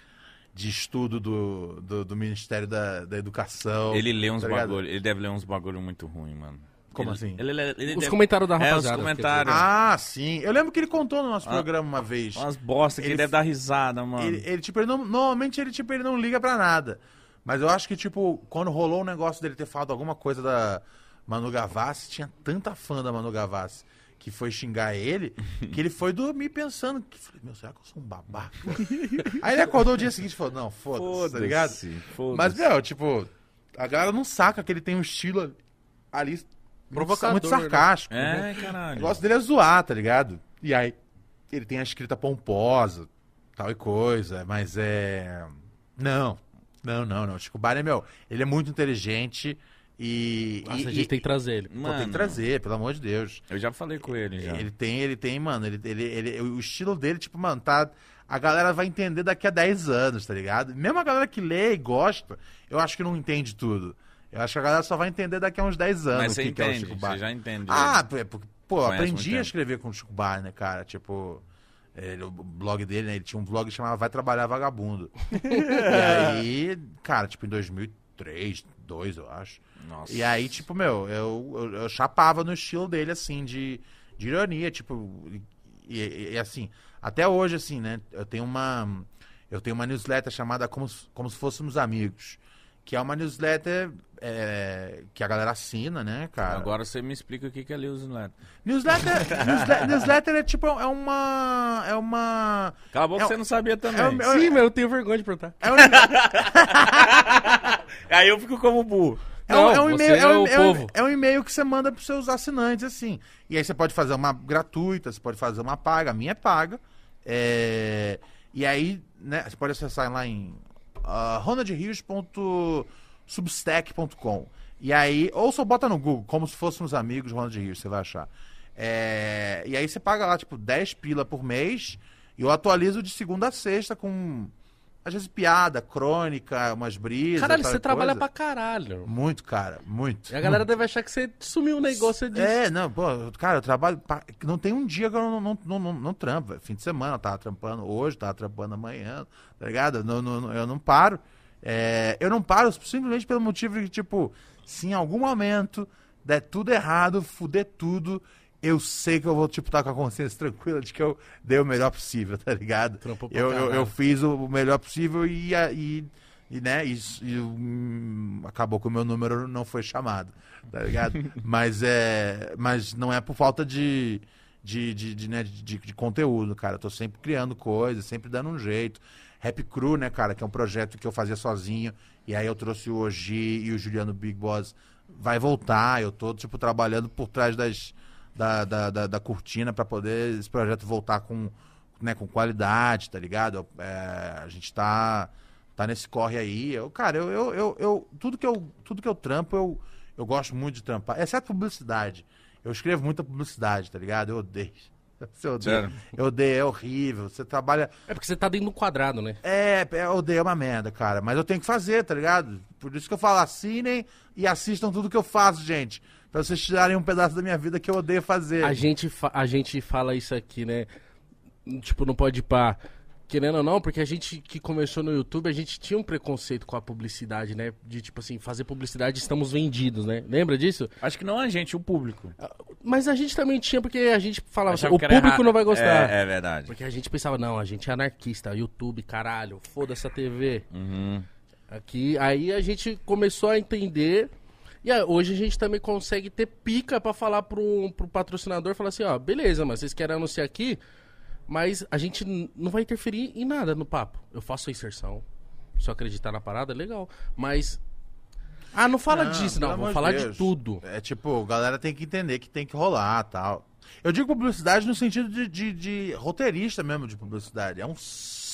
de estudo do, do, do Ministério da, da Educação. Ele lê uns tá bagulho, ele deve ler uns bagulho muito ruim, mano. Como Ele- assim? Ele, ele, ele Os comentários da É, rapaziada. os comentários. Ah, sim. Eu lembro que ele contou no nosso Ah. programa uma vez. Umas bosta que Ele ele deve dar risada, mano. Ele, ele, tipo, ele não, normalmente ele, tipo, ele não liga pra nada. Mas eu acho que, tipo, quando rolou o negócio dele ter falado alguma coisa da Manu Gavassi, tinha tanta fã da Manu Gavassi que foi xingar ele, *laughs* que ele foi dormir pensando, que, falei, meu, será que eu sou um babaca? *laughs* Aí ele acordou o dia seguinte e falou, não, foda-se, tá ligado? foda-se. Mas, meu, tipo, a galera não saca que ele tem um estilo ali Provocador, muito né? sarcástico. É, O caralho. negócio dele é zoar, tá ligado? E aí, ele tem a escrita pomposa, tal e coisa, mas é. Não, não, não, não. Chico Barney, meu, ele é muito inteligente e. Nossa, e, a gente e- tem que trazer ele. pô, tem Mano, que trazer, pelo amor de Deus. eu já falei com ele já. Ele tem, ele tem, mano, ele, ele, ele, o estilo dele, tipo, mano, tá. A galera vai entender daqui a 10 anos, tá ligado? Mesmo a galera que lê e gosta, eu acho que não entende tudo. Eu acho que a galera só vai entender daqui a uns 10 anos Mas o você que, que é o entende, Chico você já entende. Ah, pô, é porque, pô, Conhece aprendi a escrever com o Chico Barney, cara. Tipo, ele- o blog dele, né? Ele tinha um blog que chamava Vai Trabalhar Vagabundo. *laughs* e aí, cara, tipo, em 2003, 2002, eu acho. Nossa. E aí, tipo, meu, eu, eu, eu chapava no estilo dele, assim, de, de ironia, tipo, e, e- e, assim, até hoje, assim, né, eu tenho uma, eu tenho uma newsletter chamada Como, Se- Como Se Fôssemos Amigos, que é uma newsletter é, que a galera assina, né, cara? Agora você me explica o que que é newsletter. Newsletter, newsletter, newsletter é tipo, é uma, é uma, Cala a boca, É você um- não sabia também. é um- Sim, mas eu tenho vergonha de perguntar. é um, *laughs* Aí eu fico como burro. É um, Não, é um você e-mail, é é um- é é e-mail que você manda pros seus assinantes, assim. E aí você pode fazer uma gratuita, você pode fazer uma paga. A minha é paga. É, E aí, né, você pode acessar lá em uh, substack.com. E aí, ou só bota no Google, como se fôssemos amigos Ronald Rios, você vai achar. É, e aí você paga lá, tipo, 10 pila por mês, e eu atualizo de segunda a sexta com, às vezes, piada, crônica, umas brisas. Caralho, você trabalha coisa. pra caralho. Muito, cara, muito. E a galera deve achar que você sumiu o negócio disso. É, não, pô, cara, eu trabalho. pa- Não tem um dia que eu não, não, não, não, não trampo. Fim de semana eu tava trampando hoje, tava trampando amanhã, tá ligado? Não, não, não- eu não paro. É, eu não paro simplesmente pelo motivo de que, tipo, se em algum momento der tudo errado, fuder tudo, eu sei que eu vou, tipo, estar com a consciência *laughs* tranquila de que eu dei o melhor possível, tá ligado? Eu, eu, eu fiz o melhor possível e, e, e né, isso, e, hum, acabou que o meu número não foi chamado, tá ligado? *laughs* mas, é, mas não é por falta de, de, de, de, né, de, de conteúdo, cara. Eu tô sempre criando coisas, sempre dando um jeito. Rap Crew, né, cara, que é um projeto que eu fazia sozinho. E aí eu trouxe o Oji e o Juliano Big Boss. Vai voltar, eu tô, tipo, trabalhando por trás das, da, da, da, da cortina para poder esse projeto voltar com, né, com qualidade, tá ligado? É, a gente tá, tá nesse corre aí. Eu, cara, eu, eu, eu, eu- tudo, que eu, tudo que eu trampo, eu, eu gosto muito de trampar. Exceto publicidade. Eu escrevo muita publicidade, tá ligado? Eu odeio. *laughs* Você odeia. Eu odeio, é horrível. Você trabalha. É porque você tá dentro do quadrado, né? É, é, eu odeio é uma merda, cara. Mas eu tenho que fazer, tá ligado? Por isso que eu falo, assinem e assistam tudo que eu faço, gente. Pra vocês tirarem um pedaço da minha vida que eu odeio fazer. A gente, fa- a gente fala isso aqui, né? Tipo, não pode pá. Querendo ou não, porque a gente que começou no YouTube, a gente tinha um preconceito com a publicidade, né? De tipo assim, fazer publicidade estamos vendidos, né? Lembra disso? Acho que não a gente, o público. Mas a gente também tinha, porque a gente falava assim, o público não vai gostar. É, é verdade. Porque a gente pensava, não, a gente é anarquista, YouTube, caralho, foda-se a TV. Uhum. Aqui, aí a gente começou a entender. E aí, hoje a gente também consegue ter pica pra falar pro, pro patrocinador, falar assim, ó, beleza, mas vocês querem anunciar aqui, mas a gente não vai interferir em nada no papo. Eu faço a inserção. Se eu acreditar na parada, legal. Mas. Ah, não fala disso, não. pelo Vamos amor falar de Deus. tudo. É tipo, a galera tem que entender que tem que rolar tal. Eu digo publicidade no sentido de, de, de roteirista mesmo de publicidade. É um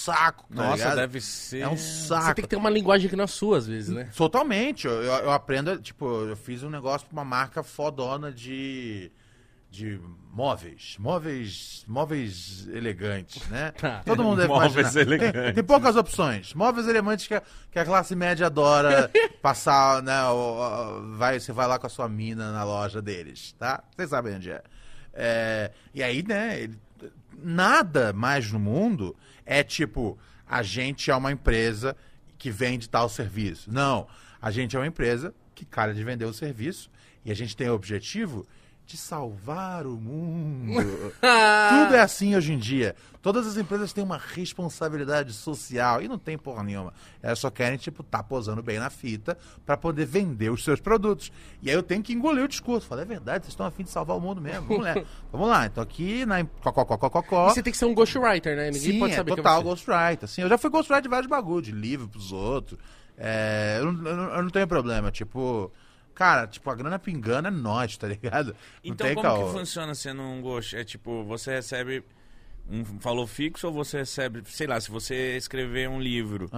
saco, tá Nossa, ligado? deve ser. É um Você saco. tem que ter uma linguagem que não é sua, às vezes, né? Totalmente. Eu, eu, aprendo, tipo, eu fiz um negócio pra uma marca fodona de, de móveis. Móveis. Móveis elegantes, né? *laughs* Tá. Todo mundo deve Móveis imaginar. Tem- elegantes. Tem, poucas opções. Móveis elegantes que a, que a classe média adora *laughs* passar, né? vai, você vai lá com a sua mina na loja deles, tá? Vocês sabem onde é. É, e aí, né? ele- nada mais no mundo é tipo, a gente é uma empresa que vende tal serviço. Não. A gente é uma empresa que cara de vender o serviço e a gente tem o objetivo de salvar o mundo. *laughs* Tudo é assim hoje em dia. Todas as empresas têm uma responsabilidade social e não tem porra nenhuma. Elas só querem, tipo, tá posando bem na fita pra poder vender os seus produtos. E aí eu tenho que engolir o discurso. Falar, é verdade, vocês estão afim de salvar o mundo mesmo. Vamos lá. *laughs* Vamos lá. Então aqui na. E você tem que ser um ghostwriter, né? Ninguém Sim, pode é saber que total é você. ghostwriter. Assim, eu já fui ghostwriter de vários bagulhos, de livro pros outros. É, eu não- eu não tenho problema. Tipo, cara, tipo, a grana pingando é nós, tá ligado? Não Então como caô. que funciona sendo um ghost? É tipo, você recebe um valor fixo ou você recebe, sei lá, se você escrever um livro,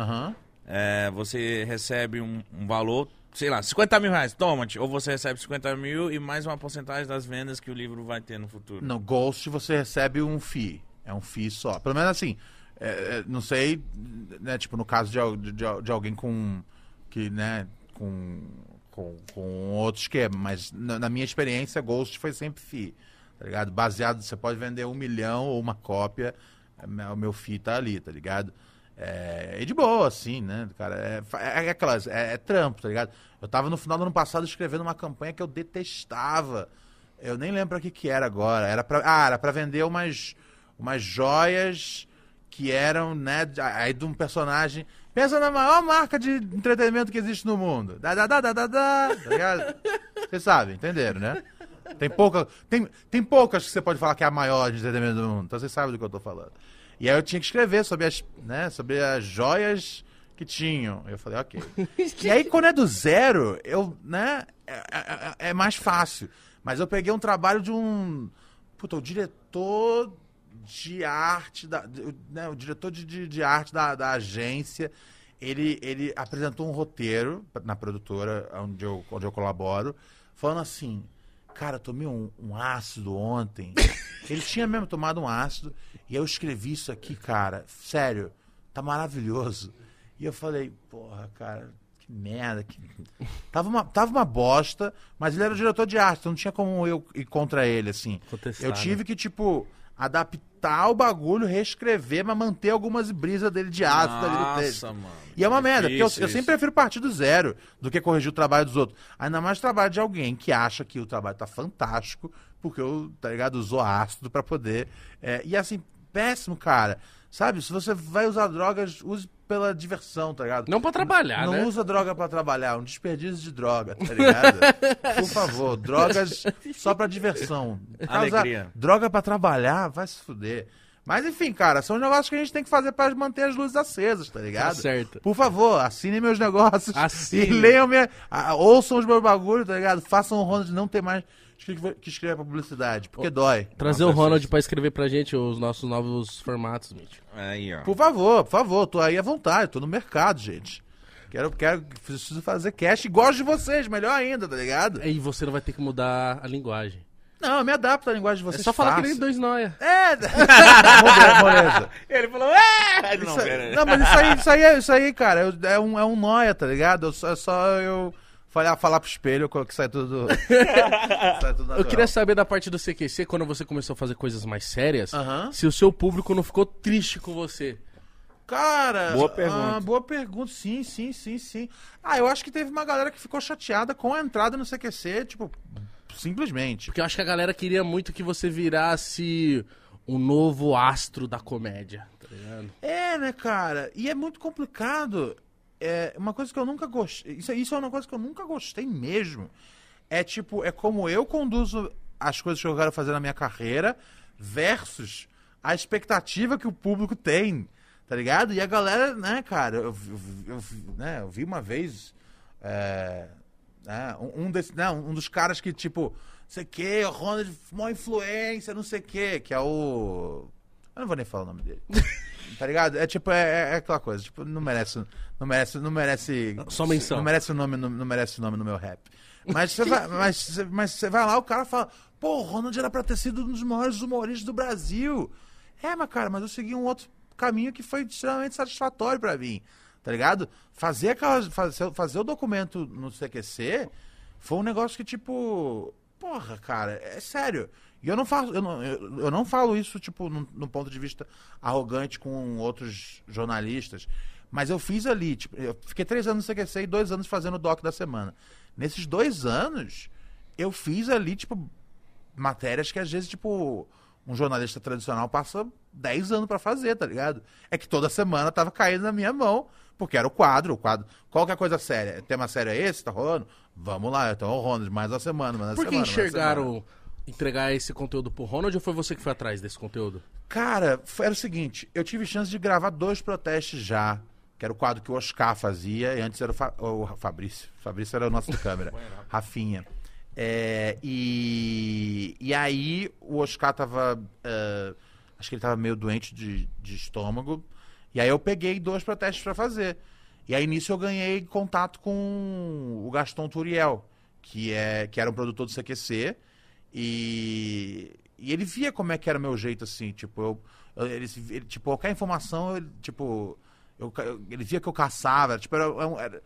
é, você recebe um, um valor, sei lá, 50 mil reais, toma -te, ou você recebe 50 mil e mais uma porcentagem das vendas que o livro vai ter no futuro. No Ghost você recebe um FII. É um FII só. Pelo menos assim, é, é, não sei, né, tipo, no caso de, de, de alguém com. que, né, com. Com, com outro esquema, mas na, na minha experiência, Ghost foi sempre FII. Tá ligado? Baseado, você pode vender um milhão ou uma cópia, é, o meu FII tá ali, tá ligado? É, e de boa, assim, né, cara? É, é, é aquelas. É, é trampo, tá ligado? Eu tava no final do ano passado escrevendo uma campanha que eu detestava. Eu nem lembro o que, que era agora. Era pra, ah, era pra vender umas, umas joias que eram, né, aí de um personagem. Pensa na maior marca de entretenimento que existe no mundo. Da, da, da, da, da, da, tá ligado? Vocês sabem, entenderam, né? Tem, pouca, tem, tem poucas que você pode falar que é a maior de entretenimento do mundo. Então vocês sabem do que eu tô falando. E aí eu tinha que escrever sobre as, né, sobre as joias que tinham. Eu falei, ok. *laughs* E aí, quando é do zero, eu, né, é, é- é mais fácil. Mas eu peguei um trabalho de um. Puta, o diretor de arte, da, né, o diretor de, de, de arte da, da agência. ele, ele apresentou um roteiro na produtora onde eu, onde eu colaboro, falando assim, cara, tomei um, um ácido ontem. *laughs* ele tinha mesmo tomado um ácido, e eu escrevi isso aqui, cara, sério, tá maravilhoso. E eu falei, porra, cara, que merda. Que... *laughs* Tava, uma, tava uma bosta, mas ele era o diretor de arte, então não tinha como eu ir contra ele, assim. Contestar, eu né? tive que, tipo, adaptar o bagulho, reescrever, mas manter algumas brisas dele de ácido ali no texto. Nossa, mano. E é uma merda, porque eu, eu sempre prefiro partir do zero do que corrigir o trabalho dos outros. Ainda mais o trabalho de alguém que acha que o trabalho tá fantástico, porque eu, tá ligado, usou ácido pra poder. é, e assim, péssimo, cara. Sabe, se você vai usar drogas, use pela diversão, tá ligado? Não pra trabalhar, Não né? usa droga pra trabalhar, um desperdício de droga, tá ligado? *laughs* Por favor, drogas só pra diversão. Alegria. droga pra trabalhar, vai se fuder. Mas enfim, cara, são negócios que a gente tem que fazer pra manter as luzes acesas, tá ligado? Tá certo. Por favor, assinem meus negócios. Assine. *laughs* E leiam minha. ouçam os meus bagulhos, tá ligado? Façam o Ronald não ter mais que, que escrever pra publicidade, porque dói. Trazer o Ronald pra escrever pra gente os nossos novos formatos, Mitch. Aí, ó. Por favor, por favor, tô aí à vontade, tô no mercado, gente. Quero, quero, preciso fazer cash e gosto de vocês, melhor ainda, tá ligado? E você não vai ter que mudar a linguagem. Não, eu me adapto à linguagem de vocês. É só falar que nem dois noia. É, *laughs* beleza. Ele falou, é! Não, Isso- pera aí. não, mas isso aí, isso aí, é, isso aí cara, é um, é um nóia, tá ligado? Eu só- É só eu falar, falar pro espelho que sai tudo. *laughs* sai tudo Eu queria saber da parte do CQC, quando você começou a fazer coisas mais sérias, se o seu público não ficou triste com você. Cara, Boa pergunta. ah, boa pergunta, sim, sim, sim, sim. Ah, eu acho que teve uma galera que ficou chateada com a entrada no CQC, tipo, simplesmente. Porque eu acho que a galera queria muito que você virasse um novo astro da comédia, tá ligado? É, né, cara? E é muito complicado. É uma coisa que eu nunca gostei. Isso, isso é uma coisa que eu nunca gostei mesmo. É tipo, é como eu conduzo as coisas que eu quero fazer na minha carreira versus a expectativa que o público tem. Tá ligado? E a galera, né, cara, eu, eu eu né, eu vi uma vez. é, né, um, um desse, né, um dos caras que, tipo, sei que, o Ronald, maior influência, não sei o que, que é o. Eu não vou nem falar o nome dele. *laughs* Tá ligado? É tipo, é, é aquela coisa, tipo, não merece, não merece, não merece. Só menção. Não merece o nome, não, não merece o nome no meu rap. Mas você vai, mas, mas você vai lá, o cara fala, pô, o Ronald era pra ter sido um dos maiores humoristas do Brasil. É, mas cara, mas eu segui um outro caminho que foi extremamente satisfatório pra mim. Tá ligado? Fazer aquela. Fazer, fazer o documento no CQC foi um negócio que, tipo. Porra, cara, é sério. E eu não faço, eu não, eu, eu não falo isso, tipo, num, num ponto de vista arrogante com outros jornalistas. Mas eu fiz ali, tipo, eu fiquei três anos no CQC e dois anos fazendo o doc da semana. Nesses dois anos, eu fiz ali, tipo, matérias que às vezes, tipo, um jornalista tradicional passa 10 anos pra fazer, tá ligado? É que toda semana tava caindo na minha mão, porque era o quadro, o quadro. Qual que é a coisa séria? Tema sério é esse? Tá rolando? Vamos lá, então o Ronald, mais uma semana, mais uma Por que semana. enxergaram entregar esse conteúdo pro Ronald ou foi você que foi atrás desse conteúdo? Cara, foi- era o seguinte, eu tive chance de gravar dois protestos já, que era o quadro que o Oscar fazia, e antes era o, Fa- o Fabrício. O Fabrício era o nosso de câmera. *laughs* Rafinha. É, e, e aí o Oscar tava. eh, acho que ele tava meio doente de, de estômago. E aí eu peguei dois protestos pra fazer. E aí nisso eu ganhei contato com o Gaston Turiel, que, é, que era um produtor do CQC. E, e ele via como é que era o meu jeito, assim, tipo, eu, eu- ele, ele- tipo, qualquer informação, ele, tipo, eu, ele via que eu caçava, tipo, era, era-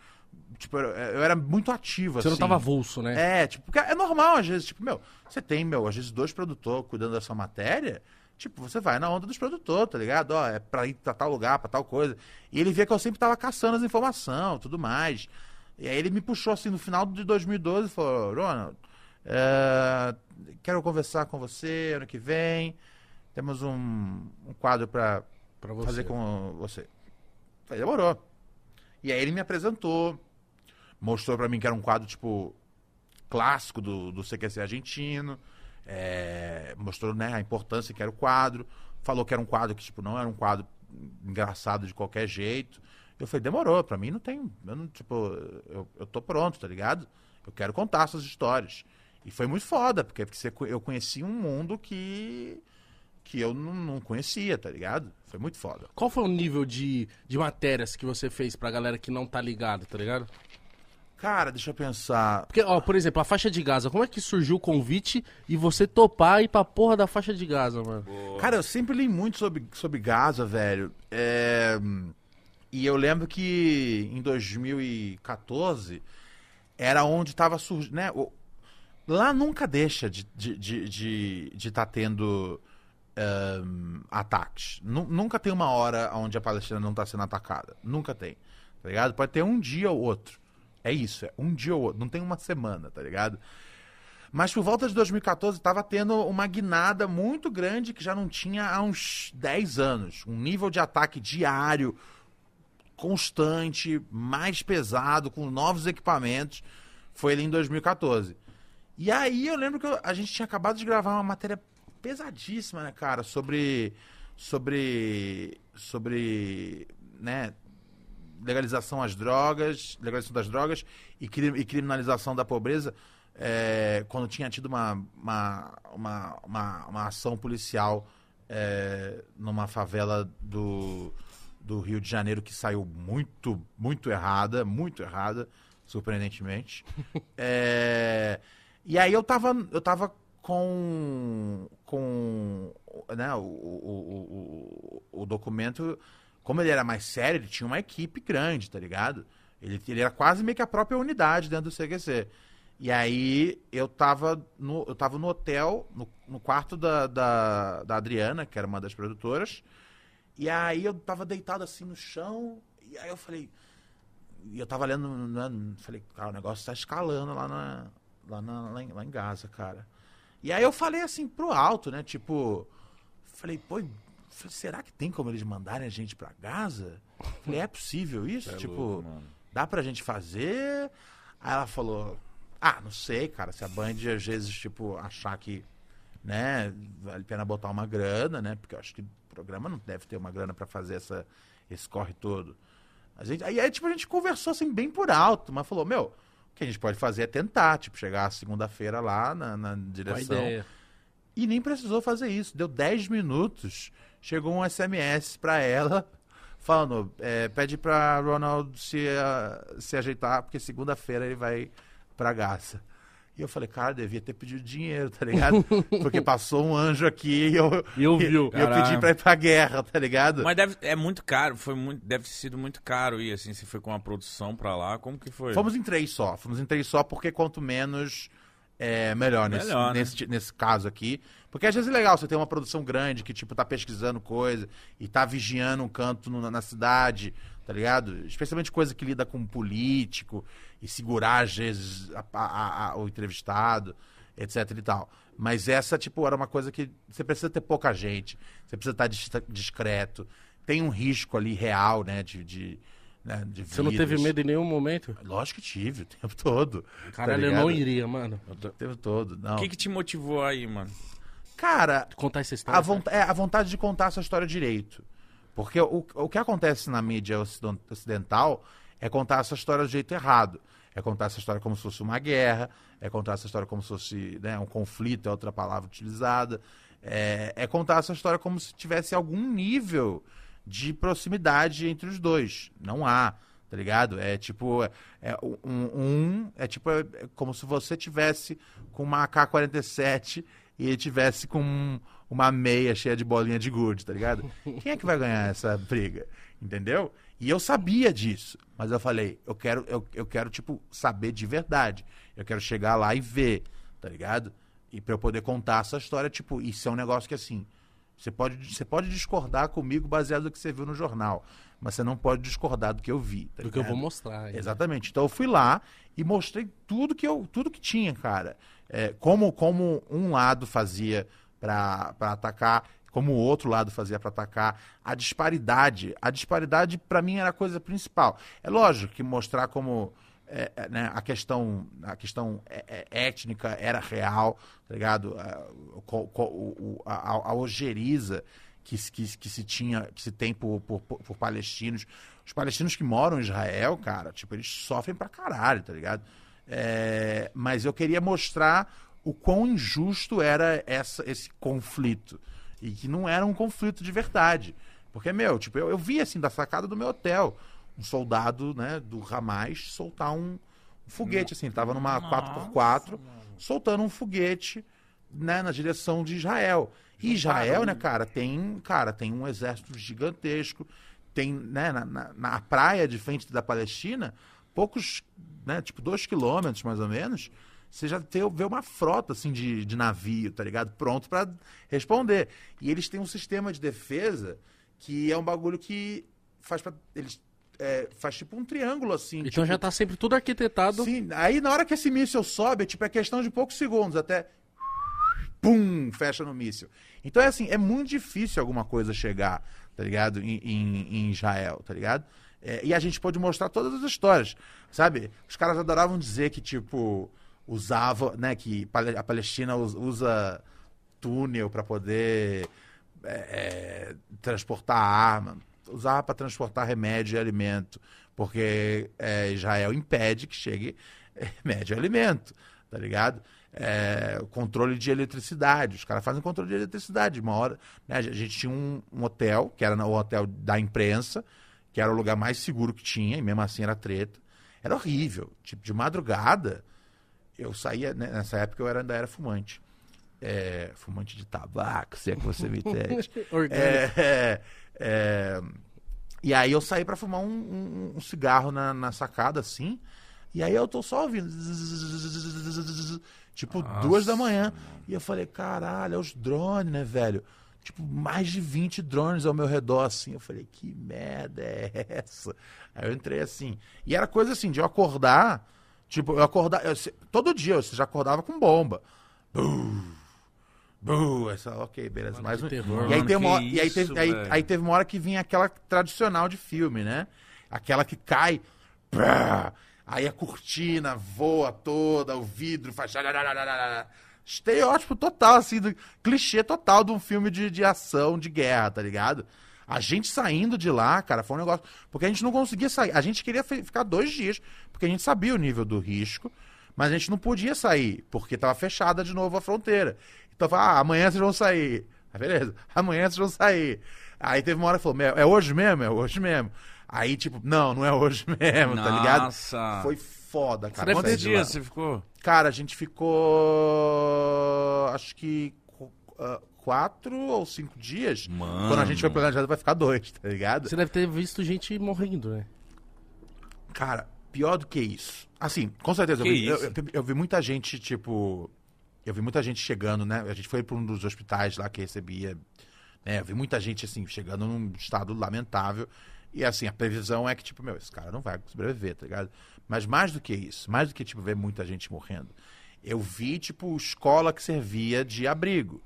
tipo, era- eu era muito ativo, Você não assim. tava avulso, né? É, tipo, porque é normal às vezes, tipo, meu, você tem, meu, às vezes dois produtores cuidando da sua matéria, tipo, você vai na onda dos produtores, tá ligado? Ó, é pra ir pra tal lugar, pra tal coisa. E ele via que eu sempre tava caçando as informações, tudo mais. E aí ele me puxou assim no final de 2012 e falou, Ronald, é, quero conversar com você ano que vem. Temos um, um quadro você. fazer com você. Falei, demorou. E aí ele me apresentou, mostrou pra mim que era um quadro, tipo, clássico do, do CQC argentino, é, mostrou né, a importância que era o quadro, falou que era um quadro que, tipo, não era um quadro engraçado de qualquer jeito. Eu falei, demorou, pra mim não tem, eu não, tipo, eu, eu tô pronto, tá ligado? Eu quero contar essas histórias. E foi muito foda, porque, eu conheci um mundo que que eu não, não conhecia, tá ligado? Foi muito foda. Qual foi o nível de, de matérias que você fez pra galera que não tá ligado, tá ligado? Cara, deixa eu pensar. Porque, ó, por exemplo, a faixa de Gaza, como é que surgiu o convite e você topar ir pra porra da faixa de Gaza, mano? Cara, eu sempre li muito sobre, sobre Gaza, velho. É, E eu lembro que em 2014 era onde tava surgindo. Né? o- Lá nunca deixa de estar de, de, de, de tá tendo ahn, ataques. Nu- nunca tem uma hora onde a Palestina não tá sendo atacada. Nunca tem. Tá ligado? Pode ter um dia ou outro. É isso, é um dia ou outro. Não tem uma semana, tá ligado? Mas por volta de 2014 estava tendo uma guinada muito grande que já não tinha há uns 10 anos. Um nível de ataque diário, constante, mais pesado, com novos equipamentos. Foi ali em 2014. E aí eu lembro que eu- a gente tinha acabado de gravar uma matéria pesadíssima, né, cara, sobre. Sobre. Sobre. né? Legalização às drogas, legalização das drogas e, e criminalização da pobreza. é, quando tinha tido uma, uma, uma, uma, uma ação policial é, numa favela do, do Rio de Janeiro que saiu muito, muito errada, muito errada, surpreendentemente. É, *laughs* e aí eu tava, eu tava com, com né, o, o, o, o documento, como ele era mais sério, ele tinha uma equipe grande, tá ligado? Ele, ele era quase meio que a própria unidade dentro do CQC. E aí eu tava no, eu tava no hotel, no, no quarto da, da, da Adriana, que era uma das produtoras. E aí eu tava deitado assim no chão, e aí eu falei. E eu tava lendo, né, falei, cara, o negócio tá escalando lá, na, lá, na, lá, em, lá em Gaza, cara. E aí eu falei assim pro alto, né? Tipo, falei, pô, será que tem como eles mandarem a gente pra Gaza? Falei, é possível isso? É tipo, louco, dá pra gente fazer? Aí ela falou, ah, não sei, cara, se a Band às vezes, tipo, achar que, né, vale a pena botar uma grana, né? Porque eu acho que o programa não deve ter uma grana pra fazer essa, esse corre todo. A gente, aí, aí, tipo, a gente conversou assim bem por alto, mas falou, meu, o que a gente pode fazer é tentar, tipo, chegar segunda-feira lá na, na direção. E nem precisou fazer isso. Deu 10 minutos, chegou um SMS pra ela, falando: é, pede pra Ronald se, ah, se ajeitar, porque segunda-feira ele vai pra Gaza. E eu falei, cara, devia ter pedido dinheiro, tá ligado? *laughs* Porque passou um anjo aqui e eu, E ouviu. e eu pedi pra ir pra guerra, tá ligado? Mas deve, é muito caro, foi muito, deve ter sido muito caro ir assim, se foi com a produção pra lá, como que foi? Fomos em três só. Fomos em três só porque quanto menos, é melhor, nesse, Melhor, né? nesse, nesse caso aqui. Porque às vezes é legal você ter uma produção grande que, tipo, tá pesquisando coisa e tá vigiando um canto no- na cidade, tá ligado? Especialmente coisa que lida com político e segurar, às vezes, a- a- a- o entrevistado, etc e tal. Mas essa, tipo, era uma coisa que você precisa ter pouca gente, você precisa estar dis- discreto. Tem um risco ali real, né, de... de né, de Você não teve medo em nenhum momento? Lógico que tive, o tempo todo. Caralho, tá eu não iria, mano. O tempo todo, não. O que que te motivou aí, mano? Cara, Contar essa história. a, vonta- é, a vontade de contar essa história direito. Porque o, o que acontece na mídia ociden- ocidental é contar essa história do jeito errado. É contar essa história como se fosse uma guerra, é contar essa história como se fosse né, um conflito, é outra palavra utilizada. É, é contar essa história como se tivesse algum nível de proximidade entre os dois. Não há, tá ligado? É tipo, é, é um, um- é tipo é, é como se você tivesse com uma AK-47 e ele tivesse com um- uma meia cheia de bolinha de gude, tá ligado? *laughs* Quem é que vai ganhar essa briga? Entendeu? E eu sabia disso, mas eu falei, eu quero, eu, eu quero, tipo, saber de verdade. Eu quero chegar lá e ver, tá ligado? E pra eu poder contar essa história, tipo, isso é um negócio que assim, você pode, você pode discordar comigo baseado no que você viu no jornal, mas você não pode discordar do que eu vi, tá Do que eu ligado? vou mostrar. Exatamente. Então eu fui lá e mostrei tudo que eu, tudo que tinha, cara. É, como, como um lado fazia para atacar, como o outro lado fazia para atacar, a disparidade. A disparidade para mim era a coisa principal. É lógico que mostrar como é, é, né, a questão, a questão é, étnica era real, tá ligado? A, a, a ojeriza que, se- que, que se tinha, que se tem por, por- por palestinos. Os palestinos que moram em Israel, cara, tipo, eles sofrem pra caralho, tá ligado? É, mas eu queria mostrar o quão injusto era essa, esse conflito. E que não era um conflito de verdade. Porque, meu, tipo, eu, eu vi assim da sacada do meu hotel um soldado, né, do Hamas soltar um, um foguete, assim, ele tava numa 4x4, soltando um foguete, né, na direção de Israel. E Israel, né, cara, tem, cara, tem um exército gigantesco, tem, né, na, na, na praia de frente da Palestina, poucos, né, tipo dois quilômetros mais ou menos, você já tem, vê uma frota, assim, de, de navio, tá ligado? Pronto para responder. E eles têm um sistema de defesa que é um bagulho que faz para eles é, faz tipo um triângulo assim. Então tipo, já tá sempre tudo arquitetado. Sim, aí na hora que esse míssil sobe, é tipo é questão de poucos segundos, até pum, fecha no míssil. Então é assim, é muito difícil alguma coisa chegar, tá ligado? Em, em, em Israel, tá ligado? É, e a gente pode mostrar todas as histórias, sabe? Os caras adoravam dizer que, tipo, usava, né, que a Palestina usa túnel para poder é, é, transportar arma, usava para transportar remédio e alimento, porque é, Israel impede que chegue remédio e alimento, tá ligado? É, controle de eletricidade, os caras fazem controle de eletricidade. Uma hora, né, a gente tinha um, um, hotel, que era o hotel da imprensa, que era o lugar mais seguro que tinha, e mesmo assim era treta. Era horrível. Tipo, de madrugada, eu saía, né, nessa época eu era, ainda era fumante. É, fumante de tabaco, se é que você me *laughs* entende. é, é, e aí eu saí para fumar um, um, um cigarro na, na, sacada, assim. E aí eu tô só ouvindo. Tipo, Nossa. duas da manhã. E eu falei, caralho, é os drones, né, velho? Tipo, mais de 20 drones ao meu redor, assim. Eu falei, que merda é essa? Aí eu entrei assim. E era coisa assim, de eu acordar. Tipo, eu acordar. Eu, todo dia eu já acordava com bomba. Bum! Buh, essa, ok, beleza. Mano, mais um. Terror, e aí, tem uma, e aí, teve, aí, aí, teve uma hora que vinha aquela tradicional de filme, né? Aquela que cai. aí a cortina voa toda, o vidro faz. Estereótipo total, assim, do, clichê total de um filme de, de ação, de guerra, tá ligado? A gente saindo de lá, cara, foi um negócio. Porque a gente não conseguia sair. A gente queria ficar dois dias, porque a gente sabia o nível do risco, mas a gente não podia sair, porque estava fechada de novo a fronteira. Então, fala, ah, amanhã vocês vão sair. Ah, beleza, *laughs* amanhã vocês vão sair. Aí teve uma hora que falou, é hoje mesmo? É hoje mesmo. Aí, tipo, não, não é hoje *laughs* mesmo, Nossa. tá ligado? Nossa. Foi foda, cara. Quantos dias você ficou? Cara, a gente ficou. Acho que. Uh, quatro ou cinco dias. Mano. Quando a gente foi planejado vai ficar dois, tá ligado? Você deve ter visto gente morrendo, né? Cara, pior do que isso. Assim, com certeza. Eu vi, eu, eu, eu vi muita gente, tipo. Eu vi muita gente chegando, né? A gente foi para um dos hospitais lá que recebia. Né? Eu vi muita gente, assim, chegando num estado lamentável. E, assim, a previsão é que, tipo, meu, esse cara não vai sobreviver, tá ligado? Mas mais do que isso, mais do que, tipo, ver muita gente morrendo, eu vi, tipo, escola que servia de abrigo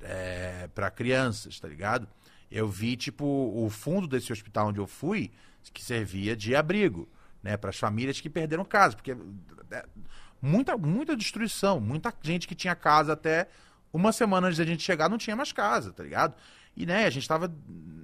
é, para crianças, tá ligado? Eu vi, tipo, o fundo desse hospital onde eu fui, que servia de abrigo, né? Para as famílias que perderam casa. Porque é, muita, muita destruição. Muita gente que tinha casa até uma semana antes da gente chegar não tinha mais casa, tá ligado? E, né, a gente tava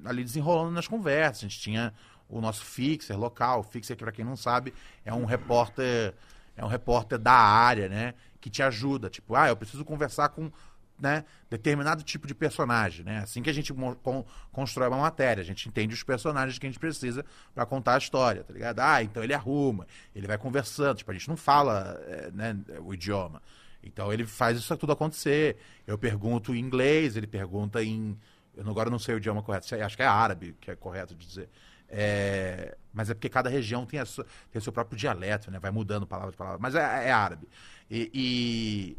ali desenrolando nas conversas. A gente tinha o nosso fixer local. Fixer, que pra quem não sabe, é um repórter é um repórter da área, né? Que te ajuda. Tipo, ah, eu preciso conversar com né, determinado tipo de personagem, né? Assim que a gente con constrói uma matéria, a gente entende os personagens que a gente precisa para contar a história, tá ligado? Ah, então ele arruma, ele vai conversando, tipo, a gente não fala é, né, o idioma. Então ele faz isso tudo acontecer. Eu pergunto em inglês, ele pergunta em. Eu agora não sei o idioma correto, acho que é árabe, que é correto de dizer. É, mas é porque cada região tem, a sua, tem o seu próprio dialeto, né? Vai mudando palavra de palavra. Mas é, é árabe. E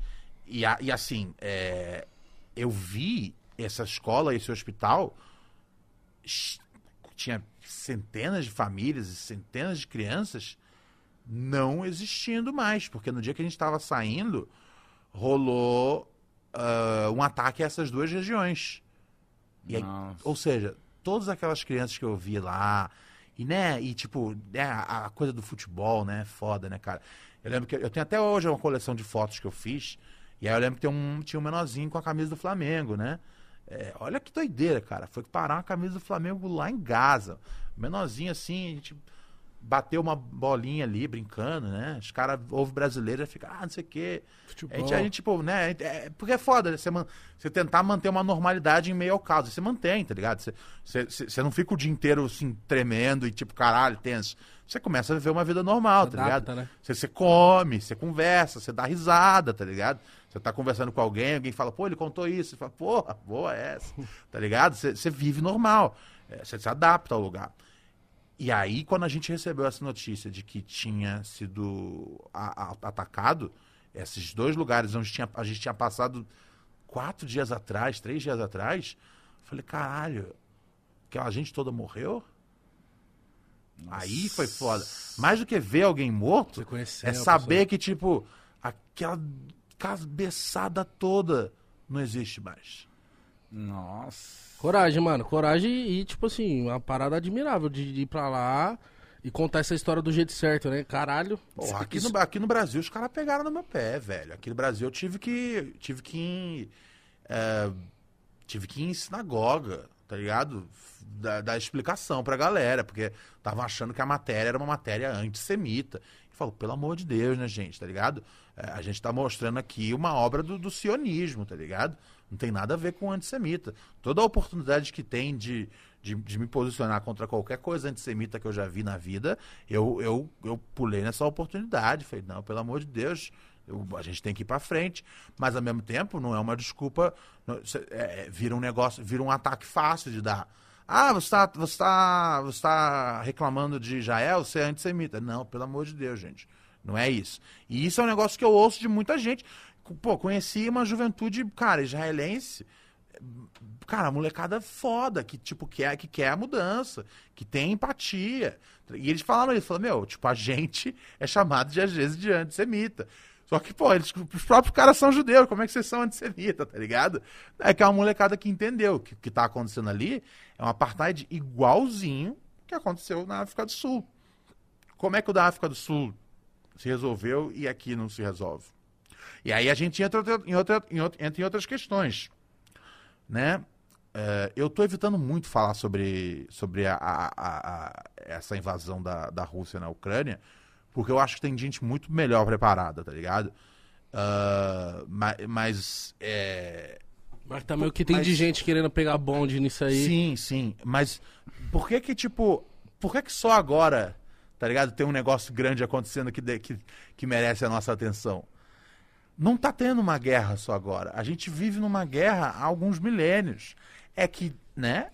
e, e assim, é, eu vi essa escola, esse hospital, tinha centenas de famílias e centenas de crianças não existindo mais, porque no dia que a gente estava saindo, rolou uh, um ataque a essas duas regiões. Aí, ou seja, todas aquelas crianças que eu vi lá, e né, e tipo, né, a, a coisa do futebol, né, foda, né, cara. Eu lembro que eu tenho até hoje uma coleção de fotos que eu fiz e aí eu lembro que tem um, tinha um menorzinho com a camisa do Flamengo, né? É, olha que doideira, cara. Foi parar uma camisa do Flamengo lá em Gaza. Menorzinho assim, a gente bateu uma bolinha ali, brincando, né? Os caras ouvem brasileiro e ficam, ah, não sei o quê. Futebol. A gente, a gente, tipo, né? É, porque é foda, né? Você, man- você tentar manter uma normalidade em meio ao caos. Você mantém, tá ligado? Você, você, você- você não fica o dia inteiro, assim, tremendo e tipo, caralho, tenso. Você começa a viver uma vida normal, Se tá ligado? adapta, né? Você, você come, você conversa, você dá risada, tá ligado? Você tá conversando com alguém, alguém fala, pô, ele contou isso. Você fala, porra, boa essa, *laughs* tá ligado? Você, você vive normal, É, você se adapta ao lugar. E aí, quando a gente recebeu essa notícia de que tinha sido a- a- atacado, esses dois lugares onde tinha- a gente tinha passado quatro dias atrás, três dias atrás, eu falei, caralho, aquela gente toda morreu? Aí foi foda. Mais do que ver alguém morto, é saber que, tipo, aquela cabeçada toda não existe mais. Nossa. Coragem, mano. Coragem e, tipo assim, uma parada admirável de, de ir pra lá e contar essa história do jeito certo, né? Caralho. Porra, aqui, no, aqui no Brasil os caras pegaram no meu pé, velho. Aqui no Brasil eu tive que. Tive que ir. é, tive que ir em sinagoga, tá ligado? Dar, dar explicação pra galera, porque estavam achando que a matéria era uma matéria antissemita. E falou, pelo amor de Deus, né, gente, tá ligado? É, a gente tá mostrando aqui uma obra do, do sionismo, tá ligado? Não tem nada a ver com antissemita. Toda a oportunidade que tem de, de, de me posicionar contra qualquer coisa antissemita que eu já vi na vida, eu, eu, eu pulei nessa oportunidade. Falei, não, pelo amor de Deus, eu- a gente tem que ir pra frente. Mas ao mesmo tempo, não é uma desculpa. não- é, é, vira um negócio, vira um ataque fácil de dar. Ah, você está você tá, você tá reclamando de Israel, você é antissemita. Não, pelo amor de Deus, gente. Não é isso. E isso é um negócio que eu ouço de muita gente. Pô, conheci uma juventude, cara, israelense. Cara, molecada foda, que, tipo, quer, que quer a mudança, que tem empatia. E eles falaram isso, falaram, meu, tipo, a gente é chamado de, às vezes, de antissemita. Só que, pô, eles, os próprios caras são judeus, como é que vocês são antissemitas, tá ligado? É que é uma molecada que entendeu que o que tá acontecendo ali é um apartheid igualzinho que aconteceu na África do Sul. Como é que o da África do Sul se resolveu e aqui não se resolve? E aí a gente entra em, outra, em, outra, entra em outras questões, né? É, eu estou evitando muito falar sobre, sobre a- a- a- essa invasão da, da Rússia na Ucrânia, porque eu acho que tem gente muito melhor preparada, tá ligado? Ah, ma- mas, é, Mas também o que tem Mas- de gente querendo pegar bonde nisso aí. Sim, sim. Mas por que que, tipo, por que que só agora, tá ligado? Tem um negócio grande acontecendo que, que, que merece a nossa atenção? Não tá tendo uma guerra só agora. A gente vive numa guerra há alguns milênios. É que, né?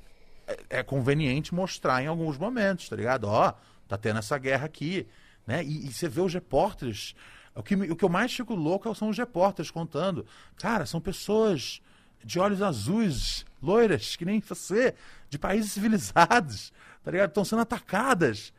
É é conveniente mostrar em alguns momentos, tá ligado? Ó, tá tendo essa guerra aqui, né? E, e você vê os repórteres. O que, o que eu mais fico louco são os repórteres contando. Cara, são pessoas de olhos azuis, loiras, que nem você, de países civilizados, tá ligado? Estão sendo atacadas.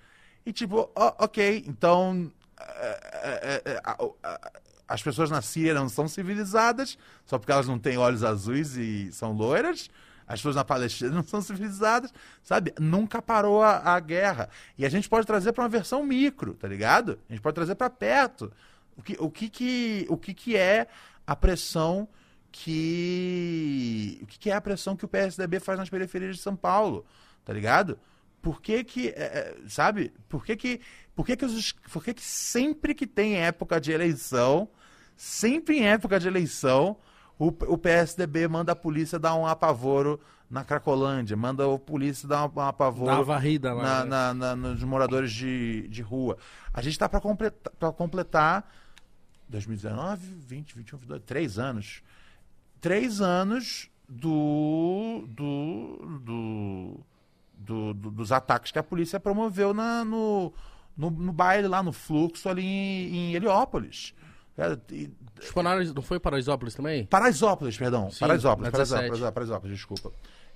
E tipo, ó, ok, então é, é, é, a- a- as pessoas na Síria não são civilizadas só porque elas não têm olhos azuis e são loiras. As pessoas na Palestina não são civilizadas, sabe? Nunca parou a, a guerra. E a gente pode trazer para uma versão micro, tá ligado? A gente pode trazer para perto. O que, o, que, que, o que, que é a pressão que. O que, que é a pressão que o PSDB faz nas periferias de São Paulo? Tá ligado? Por que que. é, é, sabe? Por que que. Por que que, os, por que que sempre que tem época de eleição, sempre em época de eleição, o, o PSDB manda a polícia dar um apavoro na Cracolândia, manda a polícia dar um, apavoro Dá uma varrida lá. na, né? na- na- nos moradores de, de rua. A gente está para completar, pra completar 2019, 20, 21, 22, três anos. Três anos do, do, do, do- do- dos ataques que a polícia promoveu na, no, no, no baile lá, no fluxo ali em, em Heliópolis. Foi na- Não foi Paraisópolis também? Paraisópolis, perdão. Sim, Paraisópolis, Paraisópolis, 17. Paraisópolis, desculpa.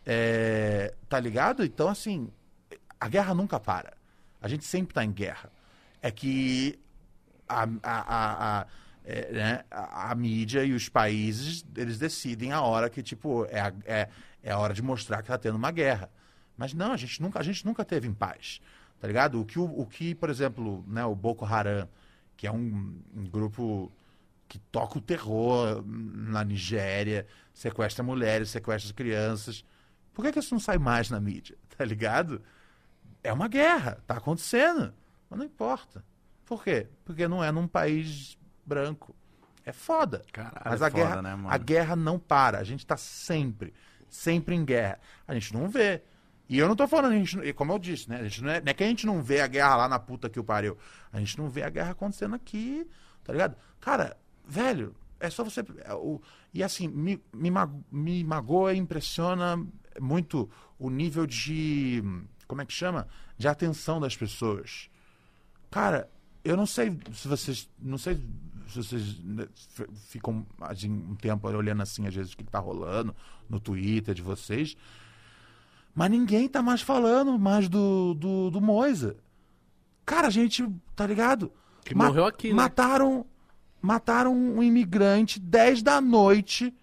É, tá ligado? Então, assim, a guerra nunca para. A gente sempre tá em guerra. É que a, a, a, a, é, né, a- a mídia e os países, eles decidem a hora que, tipo, é a, é, é a hora de mostrar que tá tendo uma guerra. Mas não, a gente nunca, a gente nunca teve em paz. Tá ligado? O que, o, o que por exemplo, né, o Boko Haram, que é um, um grupo que toca o terror na Nigéria, sequestra mulheres, sequestra crianças. Por que, que isso não sai mais na mídia? *laughs* Tá ligado? É uma guerra, tá acontecendo. Mas não importa. Por quê? Porque não é num país branco. É foda. Caralho, Mas é a foda, guerra, né, mano? a guerra não para. A gente tá sempre, sempre em guerra. A gente não vê. E eu não tô falando, a gente, e como eu disse, né? A gente não, é, não é que a gente não vê a guerra lá na puta que o pariu. A gente não vê a guerra acontecendo aqui, tá ligado? Cara, velho, é só você. é, o- e assim, me, me, ma- me magoa e impressiona muito o nível de. Como é que chama? De atenção das pessoas. Cara, eu não sei se vocês. Não sei se vocês né, ficam assim, um tempo olhando assim, às vezes, o que, que tá rolando no Twitter de vocês. Mas ninguém tá mais falando mais do, do, do Moisa. Cara, a gente, tá ligado? Que morreu aqui, né? Mataram, mataram um imigrante 10 da noite,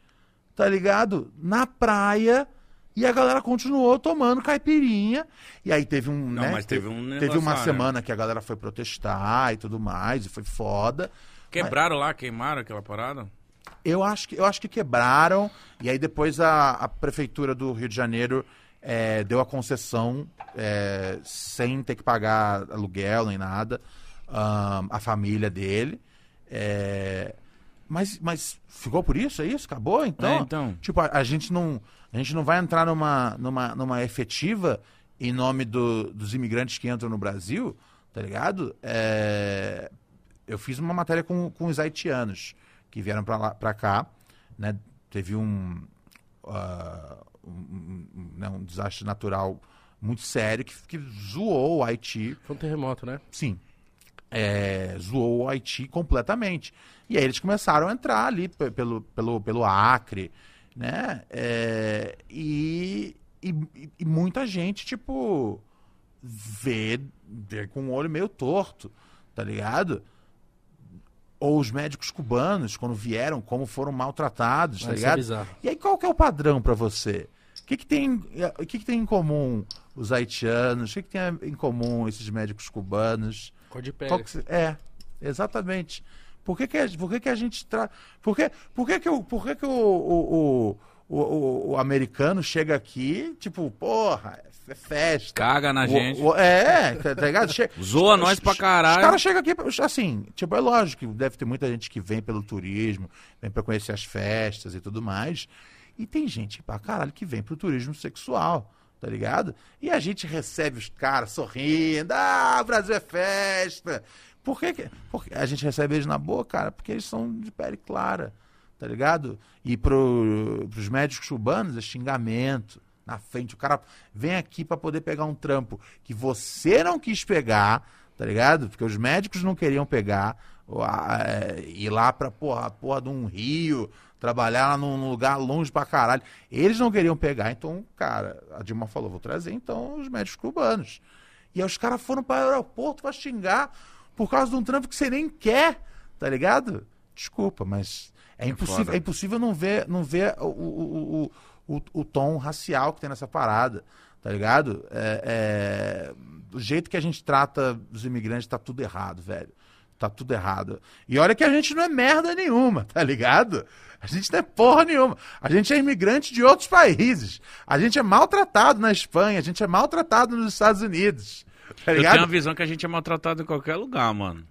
tá ligado? Na praia. E a galera continuou tomando caipirinha. E aí teve um. Não, né, mas teve um Teve negócio uma lá, né? semana que a galera foi protestar e tudo mais, e foi foda. Quebraram lá, queimaram aquela parada? Eu acho que, eu acho que quebraram, e aí depois a, a prefeitura do Rio de Janeiro é, deu a concessão é, sem ter que pagar aluguel nem nada, ahn, a família dele. É, mas, mas ficou por isso? É isso? Acabou? Então, É, então. tipo, a, a gente não, a gente não vai entrar numa, numa, numa efetiva em nome do- dos imigrantes que entram no Brasil, tá ligado? É, eu fiz uma matéria com, com os haitianos que vieram pra cá, né? Teve um, um, um- um, né, um desastre natural muito sério que, que zoou o Haiti, Foi um terremoto, né? sim, é, zoou o Haiti completamente. E aí eles começaram a entrar ali pe- pelo, pelo, pelo Acre, né? É, e, e, e muita gente, tipo, vê, vê com o olho meio torto, tá ligado? Ou os médicos cubanos, quando vieram, como foram maltratados, tá isso é ligado? bizarro. E aí, qual que é o padrão pra você? O que, que, tem, que, que tem em comum os haitianos? O que, que tem em comum esses médicos cubanos? Cor de pele. Se- é, exatamente. Por que, que, a, por que, que a gente tra... Por que, por que, que, o, por que, que o, o, o, o, o americano chega aqui, tipo, porra, é festa. Caga na O- gente. o- é, tá, tá ligado? Che- *laughs* Zoa nós pra Os caralho. caras chegam aqui, assim, tipo, é lógico que deve ter muita gente que vem pelo turismo, vem pra conhecer as festas e tudo mais. E tem gente pra caralho que vem pro turismo sexual, tá ligado? E a gente recebe os caras sorrindo, ah, Brasil é festa. Por que, que porque a gente recebe eles na boa, cara? Porque eles são de pele clara, tá ligado? E pro, pros médicos cubanos é xingamento na frente. O cara vem aqui pra poder pegar um trampo que você não quis pegar, tá ligado? Porque os médicos não queriam pegar, é, ir lá pra porra, porra de um rio, trabalhar num lugar longe pra caralho. Eles não queriam pegar, então, cara, a Dilma falou, vou trazer então os médicos cubanos. E aí os caras foram para o aeroporto pra xingar por causa de um trampo que você nem quer, tá ligado? Desculpa, mas é impossível, foda. é impossível não ver, não ver o, o, o, o, o tom racial que tem nessa parada, tá ligado? É, é, o jeito que a gente trata os imigrantes tá tudo errado, velho. Tá tudo errado. E olha que a gente não é merda nenhuma, tá ligado? A gente não é porra nenhuma. A gente é imigrante de outros países. A gente é maltratado na Espanha, a gente é maltratado nos Estados Unidos. Tá Eu tenho a visão que a gente é maltratado em qualquer lugar, mano.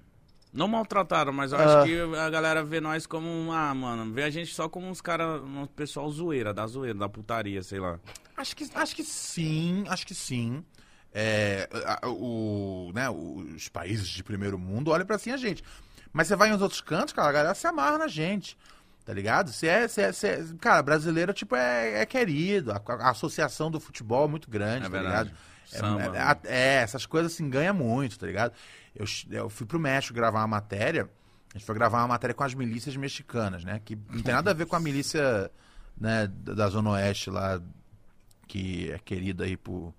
Não maltratado, mas eu acho que a galera vê nós como, um- ah, mano, vê a gente só como uns caras, um pessoal zoeira, da zoeira, da putaria, sei lá. Acho que, acho que sim, acho que sim. É, o, né, os países de primeiro mundo olham pra assim a gente. Mas você vai nos outros cantos, cara, a galera se amarra na gente. Tá ligado? Você é, você é- você é- cara, brasileiro, tipo, é, é querido. A, a associação do futebol é muito grande, É tá verdade. ligado? Samba, é, né? é, é, essas coisas assim ganha muito, tá ligado? Eu, eu fui pro México gravar uma matéria. A gente foi gravar uma matéria com as milícias mexicanas, né? Que não tem nada a ver com a milícia né, da Zona Oeste lá, que é querida aí por,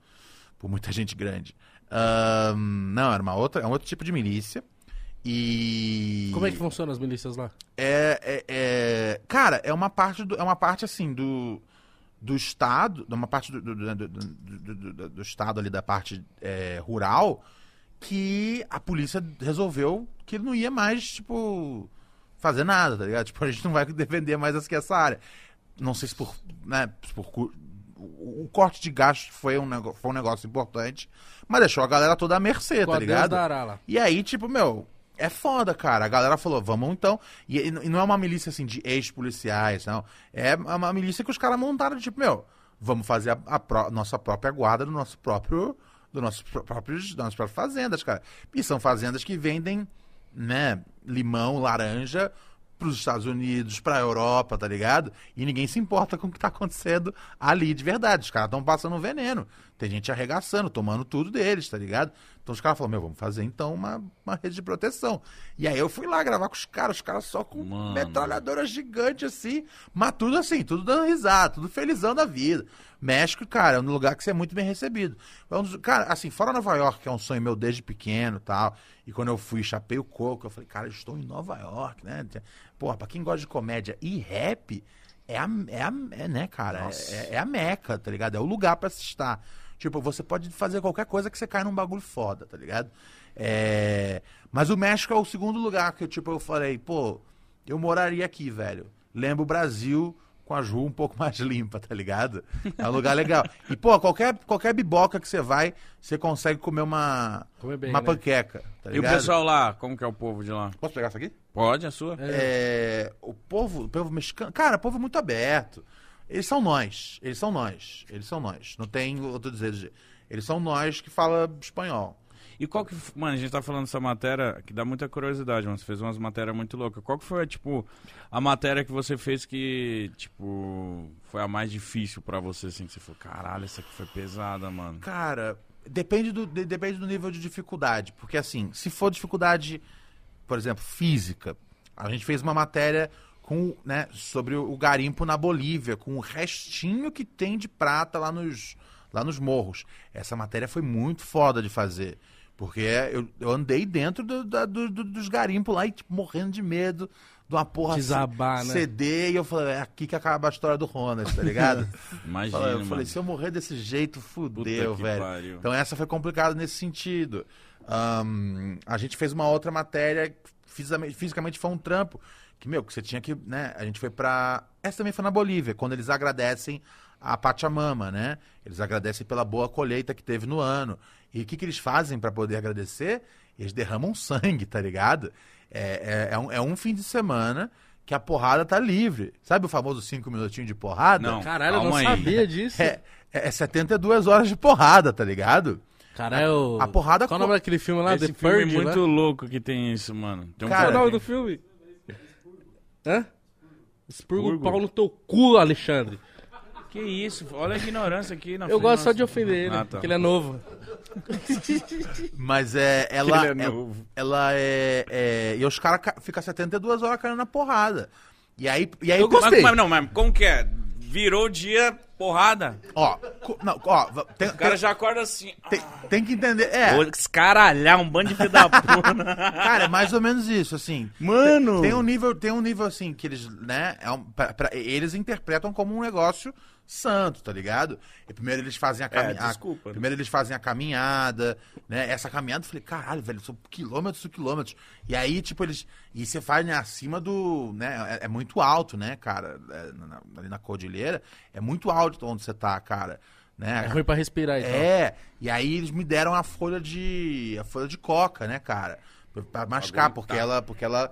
por muita *laughs* gente grande. Ahn, não, era uma outra, é um outro tipo de milícia. E. Como é que funciona as milícias lá? É, é- é- cara, é uma parte do, é uma parte assim do do estado, de uma parte do, do, do, do- do- do- do estado ali da parte é, rural que a polícia resolveu que não ia mais tipo fazer nada, tá ligado? *laughs* Tipo, a gente não vai defender mais essa, essa área. Não sei se por, né, por o, corte de gastos foi um, nego- foi um negócio importante, mas deixou a galera toda à mercê, Com tá ligado? dará. E aí, tipo, meu, é foda, cara. A galera falou, vamos então. E, e não é uma milícia assim de ex-policiais, não. É uma milícia que os caras montaram, tipo, meu, vamos fazer a, a pró- nossa própria guarda do nosso próprio. Do nossos pró- próprios, das nossas próprias fazendas, cara. E são fazendas que vendem, né, limão, laranja para os Estados Unidos, para a Europa, tá ligado? E ninguém se importa com o que tá acontecendo ali de verdade. Os caras estão passando um veneno. Tem gente arregaçando, tomando tudo deles, tá ligado? Então os caras falaram, meu, vamos fazer então uma, uma rede de proteção. E aí eu fui lá gravar com os caras, os caras só com Mano. metralhadora gigante assim, mas tudo assim, tudo dando risada, tudo felizão da vida. México, cara, é um lugar que você é muito bem recebido. É cara, assim, fora Nova York, que é um sonho meu desde pequeno e tal, e quando eu fui, chapei o coco, eu falei, cara, eu estou em Nova York, né? Porra, pra quem gosta de comédia e rap, é a, é a é, né, cara? É, é a meca, tá ligado? É o lugar pra se estar. Tipo, você pode fazer qualquer coisa que você cai num bagulho foda, tá ligado? É... Mas o México é o segundo lugar que, tipo, eu falei, pô, eu moraria aqui, velho. Lembro o Brasil com as ruas um pouco *laughs* mais limpas, tá ligado? É um lugar legal. E, pô, qualquer, qualquer biboca que você vai, você consegue comer uma, Comer bem, uma né? panqueca, tá E o ligado? pessoal lá, como que é o povo de lá? Posso pegar isso aqui? Pode, a sua? É, o povo, o povo mexicano, cara, o povo é muito aberto. Eles são nós, eles são nós, eles são nós. Não tem outro dizer. Eles são nós que fala espanhol. E qual que. Mano, a gente tá falando dessa matéria que dá muita curiosidade, mano. Você fez umas matérias muito loucas. Qual que foi, tipo, a matéria que você fez que, tipo, foi a mais difícil pra você, assim? Que você falou, caralho, essa aqui foi pesada, mano. Cara, depende do, de- depende do nível de dificuldade. Porque, assim, se for dificuldade, por exemplo, física, a gente fez uma matéria com, né, sobre o, garimpo na Bolívia, com o restinho que tem de prata lá nos, lá nos morros. Essa matéria foi muito foda de fazer. Porque eu, eu andei dentro do- da- do- do- dos garimpos lá e, tipo, morrendo de medo de uma porra Desabar, né? CD. E eu falei, é aqui que acaba a história do Ronald, tá ligado? *laughs* Imagina, eu mano. falei, se eu morrer desse jeito, fudeu, velho. pariu. Então essa foi complicada nesse sentido. Ahn, a gente fez uma outra matéria, fisicamente foi um trampo. Que, meu, que você tinha que, né? A gente foi pra. Essa também foi na Bolívia, quando eles agradecem a Pachamama, né? Eles agradecem pela boa colheita que teve no ano. E o que, que eles fazem pra poder agradecer? Eles derramam *laughs* sangue, tá ligado? É, é, é um, é um fim de semana que a porrada tá livre. Sabe o famoso cinco minutinhos de porrada? Não. Caralho, eu não aí. sabia *laughs* disso. É, é 72 horas de porrada, tá ligado? Caralho. A porrada Qual o nome daquele filme lá? Esse The filme Purge, muito né? louco que tem isso, mano. Tem um Cara, Qual o nome do filme? Hã? Expurga o pau no teu cu, Alexandre. Que isso? Olha a ignorância aqui na Eu frente gosto só nossa. de ofender ele, Ah, tá. porque ele é novo. Mas é. Ela *laughs* Ele é é, novo. ela é, é- E os caras ca- ficam 72 horas caindo na porrada. E aí. E aí Eu gostei. Mas, mas não, mas como que é? Virou dia, porrada. Ó, co- não, ó, va- tem, O cara tem, já acorda assim. tem, tem que entender. É, Vou escaralhar um bando de filho da *laughs* puta. cara, é mais ou menos isso, assim. Mano! Tem um nível, tem um nível assim que eles, né, é um- pra- pra- eles interpretam como um negócio santo, tá ligado? E primeiro eles fazem a caminhada. desculpa, né? Primeiro eles fazem a caminhada, né? Essa caminhada, eu falei, caralho, velho, são quilômetros e quilômetros. E aí, tipo, eles. E você faz né, acima do. né? É, é muito alto, né, cara? É, na- ali na cordilheira. É muito alto onde você tá, cara. Né? É ruim pra respirar então. É, e aí eles me deram a folha de. a folha de coca, né, cara? Pra mascar, porque ela. Porque ela.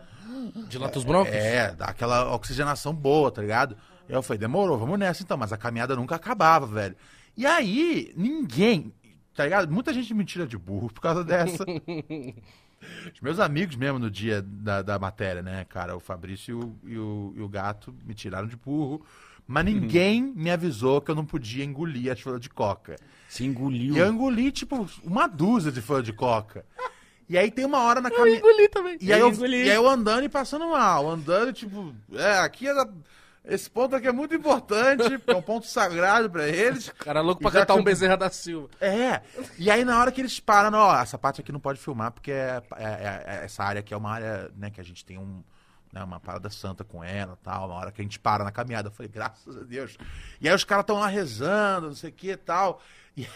Dilata os brônquios? É, dá aquela oxigenação boa, tá ligado? Eu falei, demorou, vamos nessa então, mas a caminhada nunca acabava, velho. E aí, ninguém, tá ligado? Muita gente me tira de burro por causa dessa. *laughs* Os meus amigos mesmo no dia da, da matéria, né, cara? O Fabrício e o, e o, e o Gato me tiraram de burro. Mas ninguém me avisou que eu não podia engolir as folhas de coca. Se engoliu. E eu engoli, tipo, uma dúzia de folha de coca. E aí tem uma hora na Eu caminhada. engoli também. E aí, eu, engoli. e aí eu andando e passando mal, andando, tipo, é, aqui é, esse ponto aqui é muito importante, é um ponto sagrado pra eles. Cara louco pra cantar um tinha- Bezerra da Silva. É, e aí na hora que eles param, ó, essa parte aqui não pode filmar, porque é, é- é- é- essa área aqui é uma área, né, que a gente tem um, né, uma parada santa com ela tal, uma hora que a gente para na caminhada. Eu falei, graças a Deus. E aí os caras estão lá rezando, não sei o que e tal. *laughs* E,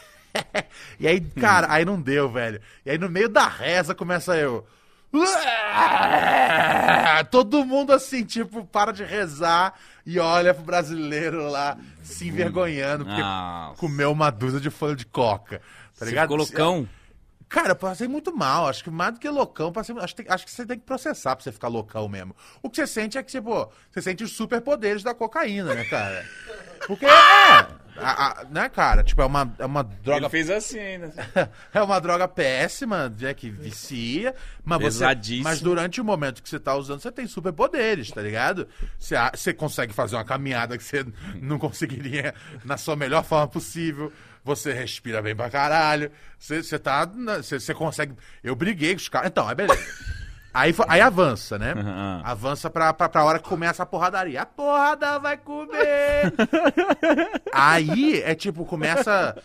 e aí, cara, aí não deu, velho. E aí no meio da reza começa eu. *laughs* Todo mundo assim, tipo, para de rezar e olha pro brasileiro lá se envergonhando, porque Nossa. comeu uma dúzia de folha de coca. Tá ligado? ficou loucão? Cara, eu passei muito mal. Acho que mais do que loucão, passei, acho, que acho que você tem que processar pra você ficar loucão mesmo. O que você sente é que, tipo, você sente os superpoderes da cocaína, né, cara? Porque é. a- a- né, cara? Tipo, é uma, é uma droga. Ele fez assim ainda. *laughs* É uma droga péssima, né, que vicia. Mas, você, mas durante o momento que você tá usando, você tem superpoderes, tá ligado? Você, você consegue fazer uma caminhada que você não conseguiria na sua melhor forma possível. Você respira bem pra caralho. Você, você tá. Você, você consegue. Eu briguei com os caras. Então, *laughs* aí beleza. Aí, aí avança, né? Aham. Avança pra, pra, pra hora que começa a porradaria. A porrada vai comer! *laughs* Aí é tipo, começa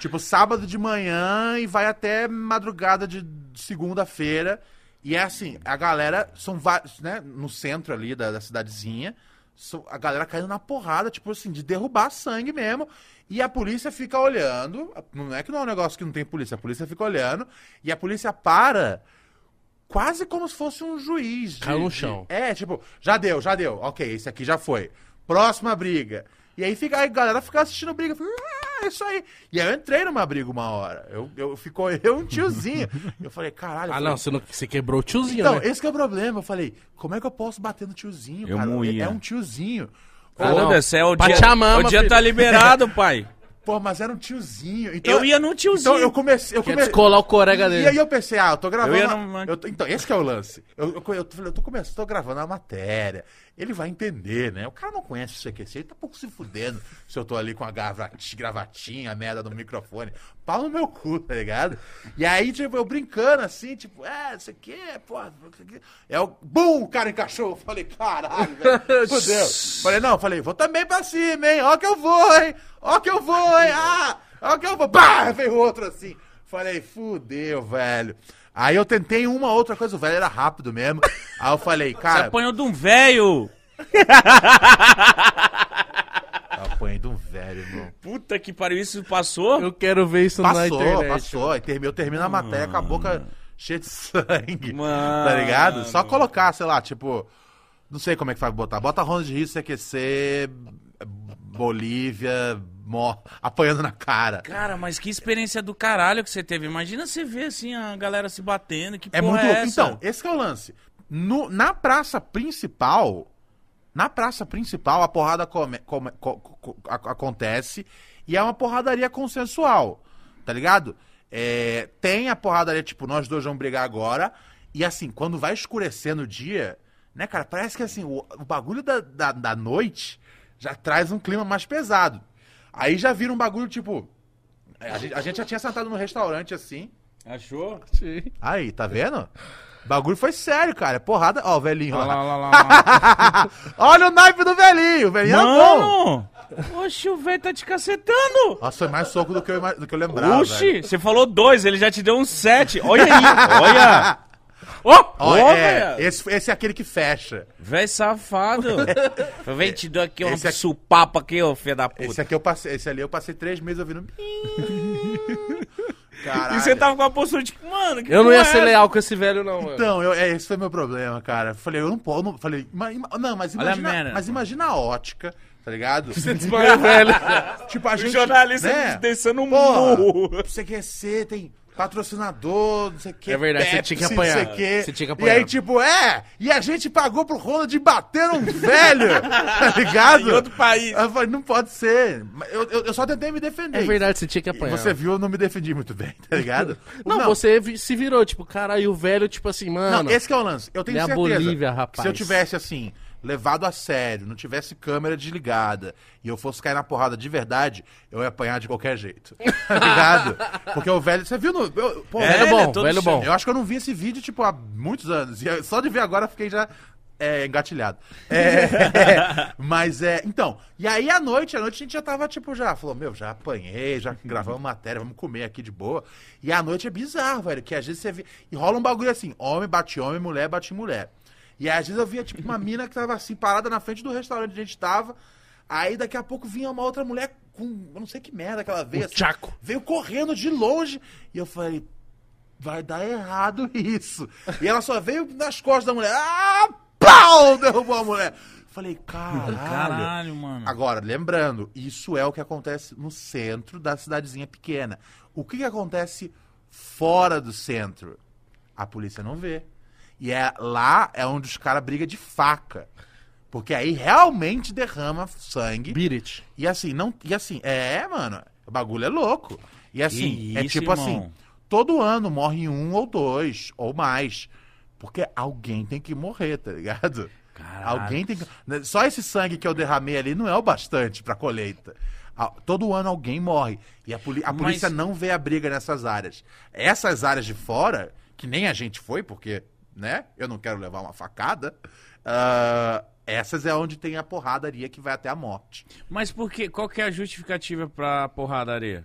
tipo sábado de manhã e vai até madrugada de segunda-feira. E é assim, a galera são vários, né? No centro ali da, da cidadezinha. A galera caindo na porrada, tipo assim, de derrubar sangue mesmo. E a polícia fica olhando. Não é que não é um negócio que não tem polícia, a polícia fica olhando. E a polícia para quase como se fosse um juiz. de- Caiu no de- chão. é, tipo, já deu, já deu. Ok, esse aqui já foi. Próxima briga. E aí fica, aí a galera fica assistindo briga. Fica, é isso aí. E aí eu entrei numa briga uma hora. Eu, eu ficou *laughs* eu e um tiozinho. Eu falei, caralho. eu Ah, falei, não, você, não, você quebrou o tiozinho, Então, né? esse que é o problema. Eu falei, como é que eu posso bater no tiozinho, Eu cara? moía. É um tiozinho. Ah, não. Foda-se, é o dia, Pachamama, o dia tá liberado, *laughs* pai. Pô, mas era um tiozinho. Então, Eu ia no tiozinho. Então eu comecei. Eu comecei descolar o corega E dele. aí eu pensei, ah, eu tô gravando. Eu ia uma- numa- eu tô- Então, esse que é o lance. Eu, eu, eu, tô- eu tô começando, tô gravando a matéria. Ele vai entender, né? O cara não conhece o CQC, ele tá pouco se fudendo se eu tô ali com a gravati- gravatinha, a merda no microfone. Pau no meu cu, tá ligado? E aí, tipo, eu brincando assim, tipo, é, isso aqui, porra, isso aqui. É o. Bum! O cara encaixou. Eu falei, caralho, velho. *laughs* Fudeu. Falei, não, falei, vou também pra cima, hein? Ó que eu vou, hein? Ó que eu vou, hein? Ah! Ó que eu vou. Bah! Veio outro assim. Falei, fudeu, velho. Aí eu tentei uma outra coisa, o velho era rápido mesmo. Aí eu falei, Você cara, apanhou de um velho. eu apanhei de um velho, irmão. Puta que pariu, isso passou? Eu quero ver isso na Passou, internet. passou. Termi- eu termino a matéria com a boca cheia de sangue. Mano. *laughs* Tá ligado? Só colocar, sei lá, tipo. Não sei como é que vai botar. Bota Ronda de Rio, CQC, Bolívia, mó, apanhando na cara. Cara, mas que experiência do caralho que você teve. Imagina você ver assim a galera se batendo. Que É muito é? Então, esse que é o lance. No- na praça principal, na praça principal, a porrada come- come- co- co- acontece e é uma porradaria consensual, tá ligado? É, tem a porradaria, tipo, nós dois vamos brigar agora, e assim, quando vai escurecendo o dia, né, cara, parece que assim, o, o bagulho da, da, da noite já traz um clima mais pesado. Aí já vira um bagulho, tipo. A gente, a gente já tinha sentado no restaurante assim. Achou? Sim. Aí, tá vendo? O bagulho foi sério, cara. É Porrada. Ó, o velhinho Olha lá. lá, lá, lá. *laughs* lá. Olha o naipe do velhinho. O velhinho é bom. Mano! Oxi, o velho tá te cacetando! Nossa, foi mais soco do que eu, do que eu lembrava. Oxi, velho. você falou dois, ele já te deu um sete. Olha aí, olha! *laughs* Ó, Ó, é, velho! esse, esse é aquele que fecha. Véi safado! *laughs* Vem te dou aqui um Esse aqui- supapo aqui, ô filho da puta. Esse aqui eu passei. Esse ali eu passei três meses ouvindo. *laughs* Caralho. E você tava com a postura tipo, mano, que Eu não ia porra é ser leal com esse velho, não, mano. Então, eu, é, esse foi meu problema, cara. Falei, eu não posso. Não, falei, ima- não, mas Olha a imagina, merda. mas imagina a ótica, tá ligado? Você desmaiou, velho. *laughs* tipo, a O gente. jornalista né? descendo um Porra, murro. CQC tem patrocinador, não sei o que. É verdade, você tinha que apanhar. Não sei. Você tinha que E apanhar. aí, tipo, é, e a gente pagou pro Ronald bater um velho, tá *laughs* ligado? Em outro país. Aí Eu falei, não pode ser. Eu, eu, eu só tentei me defender. É verdade, você tinha que E apanhar. Você viu, eu não me defendi muito bem, tá ligado? *laughs* Não, você vi- se virou, tipo, caralho, o velho, tipo assim, mano. Não, esse que é o lance. Eu tenho certeza Bolívia, que rapaz. se eu tivesse, assim, levado a sério, não tivesse câmera desligada e eu fosse cair na porrada de verdade, eu ia apanhar de qualquer jeito. *laughs* Tá ligado? Porque o velho... Você viu no... eu- pô, É, velho ele bom, é velho bom. Eu acho que eu não vi esse vídeo, tipo, há muitos anos. E só de ver agora eu fiquei já é, engatilhado. É, *laughs* mas é. Então, e aí à noite, à noite a gente já tava, tipo, já falou, meu, já apanhei, já *laughs* gravamos matéria, vamos comer aqui de boa. E à noite é bizarro, velho, que às vezes você vê. E rola um bagulho assim: homem bate homem, mulher bate mulher. E às vezes eu via, tipo, uma mina que tava assim, parada na frente do restaurante onde a gente tava. Aí daqui a pouco vinha uma outra mulher com. Eu não sei que merda que ela veio. Um assim, tchaco. Veio correndo de longe. E eu falei, vai dar errado isso. E ela só veio nas costas da mulher. Ah, pau, derrubou a mulher. Falei, caralho. Caralho, mano. Agora, lembrando, isso é o que acontece no centro da cidadezinha pequena. O que, que acontece fora do centro? A polícia não vê. E é lá é onde os caras brigam de faca. Porque aí realmente derrama sangue. Beat it. E assim, não. E assim, é, mano, o bagulho é louco. E assim, é isso, tipo irmão? assim, todo ano morre um ou dois, ou mais. Porque alguém tem que morrer, tá ligado? Caralho. Alguém tem que. Só esse sangue que eu derramei ali não é o bastante pra colheita. Todo ano alguém morre. E a, poli- a Mas- polícia não vê a briga nessas áreas. Essas áreas de fora, que nem a gente foi, porque, né? Eu não quero levar uma facada. ah, essas é onde tem a porradaria que vai até a morte. Mas por que? Qual que é a justificativa pra porradaria?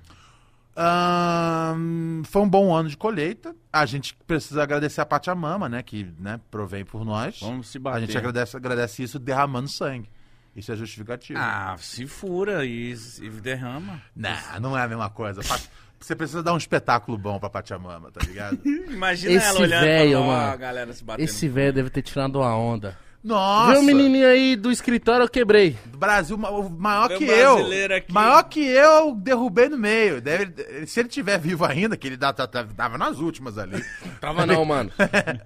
Ahn, foi um bom ano de colheita. A gente precisa agradecer a Pachamama, né? Que né, provém por nós. Vamos se a bater. gente agradece, agradece isso derramando sangue. Isso é justificativo. Ah, se fura e, e derrama. Não, não é a mesma coisa. Você precisa dar um espetáculo bom pra Pachamama, tá ligado? *laughs* Imagina Esse ela olhando falando, ó, mano, a galera se batendo. Esse velho deve ter tirado uma onda. Nossa! Viu o menininho aí do escritório, eu quebrei. Do Brasil, maior Meu que eu. brasileiro aqui. Maior que eu, derrubei no meio. Deve, se ele tiver vivo ainda, que ele dá- tá- tá- tava nas últimas ali. *laughs* Tava não, mano.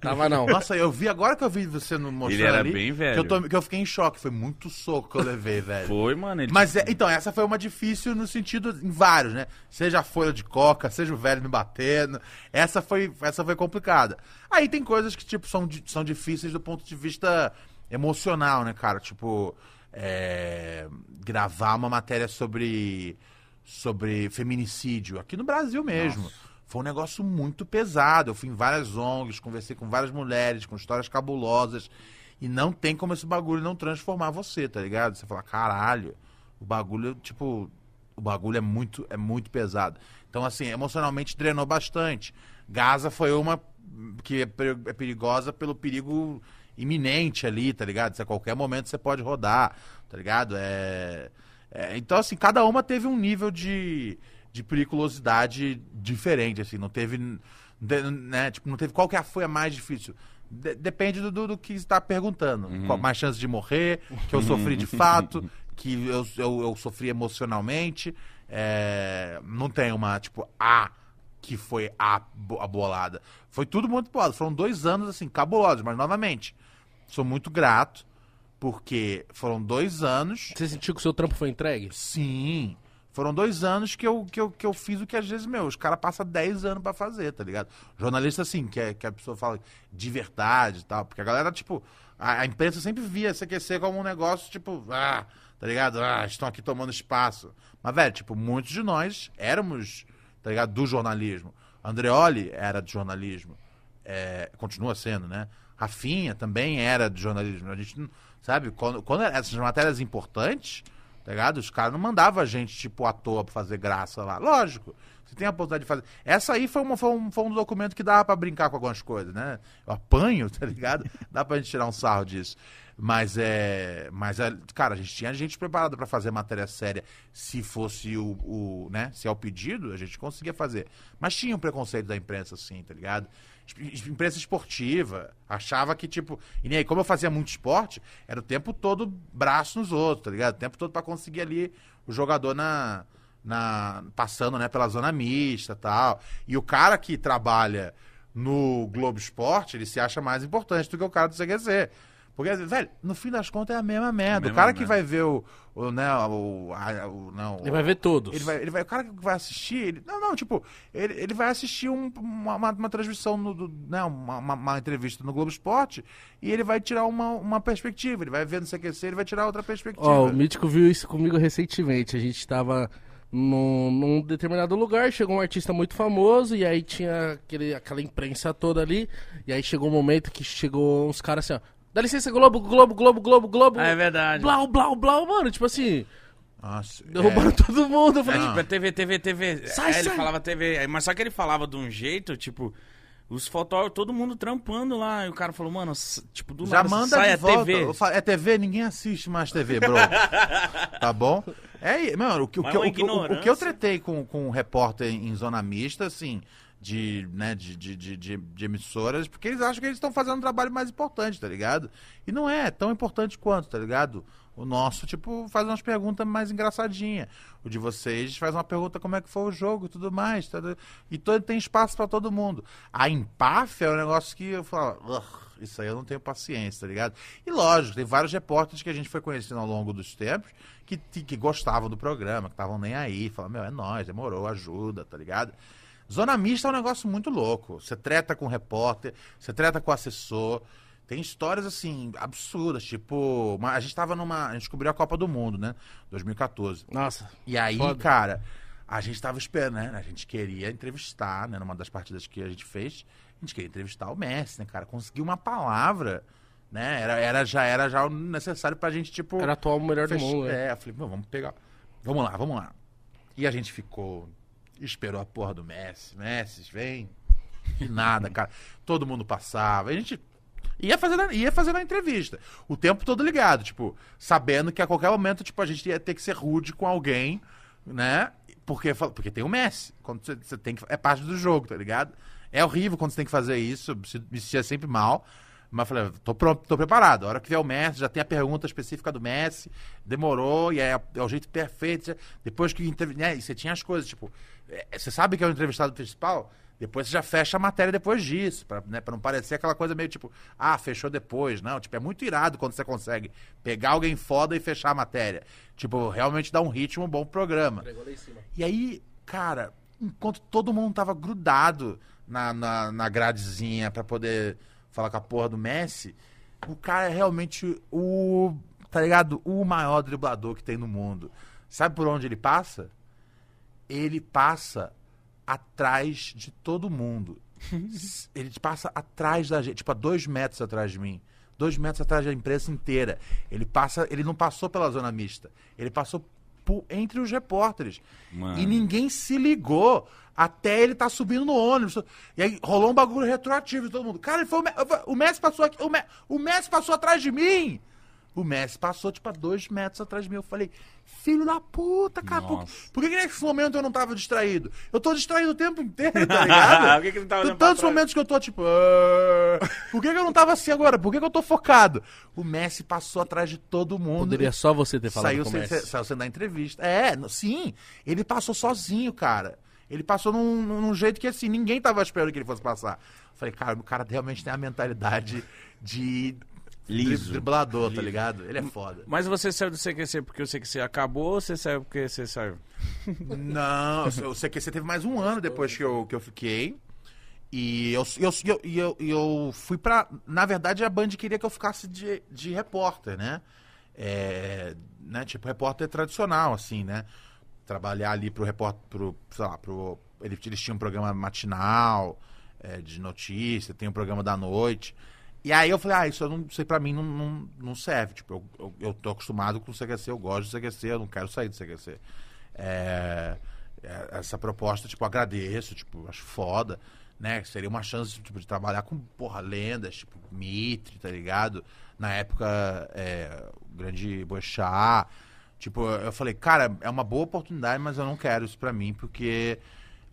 Tava não. Nossa, eu vi agora que eu vi você no mostrando Ele era ali, bem velho. Que eu, tô- que eu fiquei em choque. Foi muito soco que eu levei, velho. Foi, mano. Ele Mas é- então, essa foi uma difícil no sentido em vários, né? Seja a folha de coca, seja o velho me batendo. Essa foi, essa foi complicada. Aí tem coisas que, tipo, são, são difíceis do ponto de vista emocional, né, cara? Tipo, é, gravar uma matéria sobre, sobre feminicídio, aqui no Brasil mesmo. Foi um negócio muito pesado. Eu fui em várias ONGs, conversei com várias mulheres, com histórias cabulosas. E não tem como esse bagulho não transformar você, tá ligado? Você fala, caralho, o bagulho, tipo, o bagulho é muito, é muito pesado. Então, assim, emocionalmente drenou bastante. Gaza foi uma que é é perigosa pelo perigo iminente ali, tá ligado? Se a qualquer momento você pode rodar, tá ligado? É, é, então, assim, cada uma teve um nível de, de periculosidade diferente, assim, não teve, né, tipo, não teve qual que foi a mais difícil. De- depende do, do, que está perguntando. Qual mais chance de morrer, que eu sofri de *laughs* fato, que eu, eu, eu sofri emocionalmente. É, não tem uma, tipo, a que foi a, a bolada. Foi tudo muito bolado. Foram dois anos, assim, cabulosos. Mas, novamente, sou muito grato, porque foram dois anos Você sentiu que o seu trampo foi entregue? Sim. Foram dois anos que eu, que eu, que eu fiz o que às vezes, meu, os caras passam 10 anos pra fazer, tá ligado? Jornalista, assim, que, é, que a pessoa fala de verdade e tal. Porque a galera, tipo, a, a imprensa sempre via CQC como um negócio, tipo, ah, tá ligado? Ah, estão aqui tomando espaço. Mas, velho, tipo, muitos de nós éramos, tá ligado? Do jornalismo. Andreoli era de jornalismo. É, continua sendo, né? Rafinha também era de jornalismo. A gente não. Sabe? Quando, quando essas matérias importantes, tá ligado? Os caras não mandavam a gente, tipo, à toa pra fazer graça lá. Lógico. Você tem a oportunidade de fazer. Essa aí foi, uma, foi, um, foi um documento que dava pra brincar com algumas coisas, né? Eu apanho, *laughs* tá ligado? Dá pra gente tirar um sarro disso. Mas é. Mas, é, cara, a gente tinha gente preparada pra fazer matéria séria. Se fosse o, o. né? Se é o pedido, a gente conseguia fazer. Mas tinha um preconceito da imprensa, assim, tá ligado? Imprensa esportiva. Achava que, tipo. E nem aí, como eu fazia muito esporte, era o tempo todo braço nos outros, tá ligado? O tempo todo pra conseguir ali o jogador na. na passando, né, pela zona mista tal. E o cara que trabalha no Globo Esporte, ele se acha mais importante do que o cara do CQC. Porque, velho, no fim das contas é a mesma merda. mesma o cara que merda. vai ver o. o, né, o, a- o- não, Ele vai ver todos. ele vai, ele vai, o cara que vai assistir, ele, não, não, tipo, ele, ele vai assistir um- uma, uma, uma transmissão, no, do, né, uma, uma, uma entrevista no Globo Esporte e ele vai tirar uma, uma perspectiva, ele vai ver no CQC, ele vai tirar outra perspectiva. Ó, o Mítico viu isso comigo recentemente. A gente tava num, num determinado lugar, chegou um artista muito famoso, e aí tinha aquele, aquela imprensa toda ali, e aí chegou um momento que chegou uns caras assim, ó. Dá licença, Globo, Globo, Globo, Globo, Globo. Ah, é verdade. Blau, blau, blau, mano. Tipo assim, Nossa, derrubando é, todo mundo. Eu É, falei, tipo, é TV, TV, TV. Sai, é, ele sai. falava TV. aí, Mas só que ele falava de um jeito, tipo, os fotógrafos, todo mundo trampando lá. E o cara falou, mano, tipo, do já nada manda sai de a volta. TV. Eu falo, É TV? Ninguém assiste mais TV, bro. *laughs* tá bom? É, aí, mano, o que, o, uma o, que- o- o que eu tretei com, com um repórter em zona mista, assim, de, né, de, de, de, de- emissoras, porque eles acham que eles estão fazendo um trabalho mais importante, tá ligado? E não é tão importante quanto, tá ligado? O nosso, tipo, faz umas perguntas mais engraçadinhas. O de vocês faz uma pergunta como é que foi o jogo e tudo mais. tá? E todo, tem espaço pra todo mundo. A empáfia é um negócio que eu falo, "Ugh, isso aí eu não tenho paciência, tá ligado? E lógico, tem vários repórteres que a gente foi conhecendo ao longo dos tempos que, que gostavam do programa, que estavam nem aí. Falavam, meu, é nóis, demorou, ajuda, tá ligado? Zona mista é um negócio muito louco. Você treta com o repórter, você treta com o assessor. Tem histórias, assim, absurdas. Tipo, uma- a gente tava numa. A gente cobriu a Copa do Mundo, né? 2014. Nossa. E aí, Foda. cara, a gente tava esperando, né? A gente queria entrevistar, né? Numa das partidas que a gente fez, a gente queria entrevistar o Messi, né, cara? Conseguir uma palavra, né? Era, era, já era já o necessário pra gente, tipo. Era atual melhor do Fech- mundo, né? É, eu falei, "Meu, vamos pegar. Vamos lá, vamos lá. E a gente ficou. Esperou a porra do Messi. Messi, vem. E nada, *laughs* cara. Todo mundo passava. A gente ia fazendo, a- ia fazendo a entrevista. O tempo todo ligado, tipo, sabendo que a qualquer momento, tipo, a gente ia ter que ser rude com alguém, né? Porque, porque tem o Messi. Quando você, você tem que. É parte do jogo, tá ligado? É horrível quando você tem que fazer isso. se- Me sentia sempre mal. Mas falei, tô pronto, tô preparado. A hora que vier o Messi, já tem a pergunta específica do Messi, demorou, e é, é o jeito perfeito. Depois que né, e você tinha as coisas, tipo, é, você sabe que é o entrevistado principal? Depois você já fecha a matéria depois disso, pra, né, pra não parecer aquela coisa meio tipo, ah, fechou depois. Não, tipo, é muito irado quando você consegue pegar alguém foda e fechar a matéria. Tipo, realmente dá um ritmo bom pro programa. E aí, cara, enquanto todo mundo tava grudado na, na, na gradezinha pra poder falar com a porra do Messi, o cara é realmente o, tá ligado? O maior driblador que tem no mundo. Sabe por onde ele passa? Ele passa atrás de todo mundo. *laughs* ele passa atrás da gente, tipo, a dois metros atrás de mim. Dois metros atrás da imprensa inteira. Ele passa, ele não passou pela zona mista. Ele passou por- entre os repórteres. Mano. E ninguém se ligou até ele tá subindo no ônibus. E aí rolou um bagulho retroativo de todo mundo. Cara, ele foi o, Me- o Messi passou aqui. O, Me- o Messi passou atrás de mim. O Messi passou, tipo, a dois metros atrás de mim. Eu falei, filho da puta, cara. Por, por que, que nesse momento eu não tava distraído? Eu tô distraído o tempo inteiro, tá ligado? *laughs* Por que que não tava Tem tantos momentos que eu tô, tipo... "Ah". Por que, que eu não tava assim agora? Por que, que eu tô focado? O Messi passou atrás de todo mundo. Poderia só você ter falado Saiu com o sem, saiu sem dar entrevista. É, sim. Ele passou sozinho, cara. Ele passou num, num jeito que, assim, ninguém tava esperando que ele fosse passar. Falei, cara, o cara realmente tem a mentalidade de Liso. driblador, tá ligado? Ele é foda. Mas você saiu do CQC porque o CQC acabou ou você saiu porque você saiu? *laughs* Não, o CQC teve mais um ano depois que eu, que eu fiquei. E eu, eu, eu, eu, eu fui pra. Na verdade, a Band queria que eu ficasse de, de repórter, né? É, né? Tipo, repórter tradicional, assim, né? Trabalhar ali pro repórter. Pro, sei lá, pro, eles, eles tinham um programa matinal, é, de notícia, tem um programa da noite. E aí eu falei, ah, isso não sei, pra mim não, não, não serve. Tipo, eu, eu, eu tô acostumado com o CQC, eu gosto do CQC, eu não quero sair do CQC. É, é, essa proposta, tipo, agradeço, tipo, acho foda, né? Seria uma chance, tipo, de trabalhar com, porra, lendas, tipo, Mitre, tá ligado? Na época, é, o grande Boechat. Tipo, eu falei, cara, é uma boa oportunidade, mas eu não quero isso pra mim, porque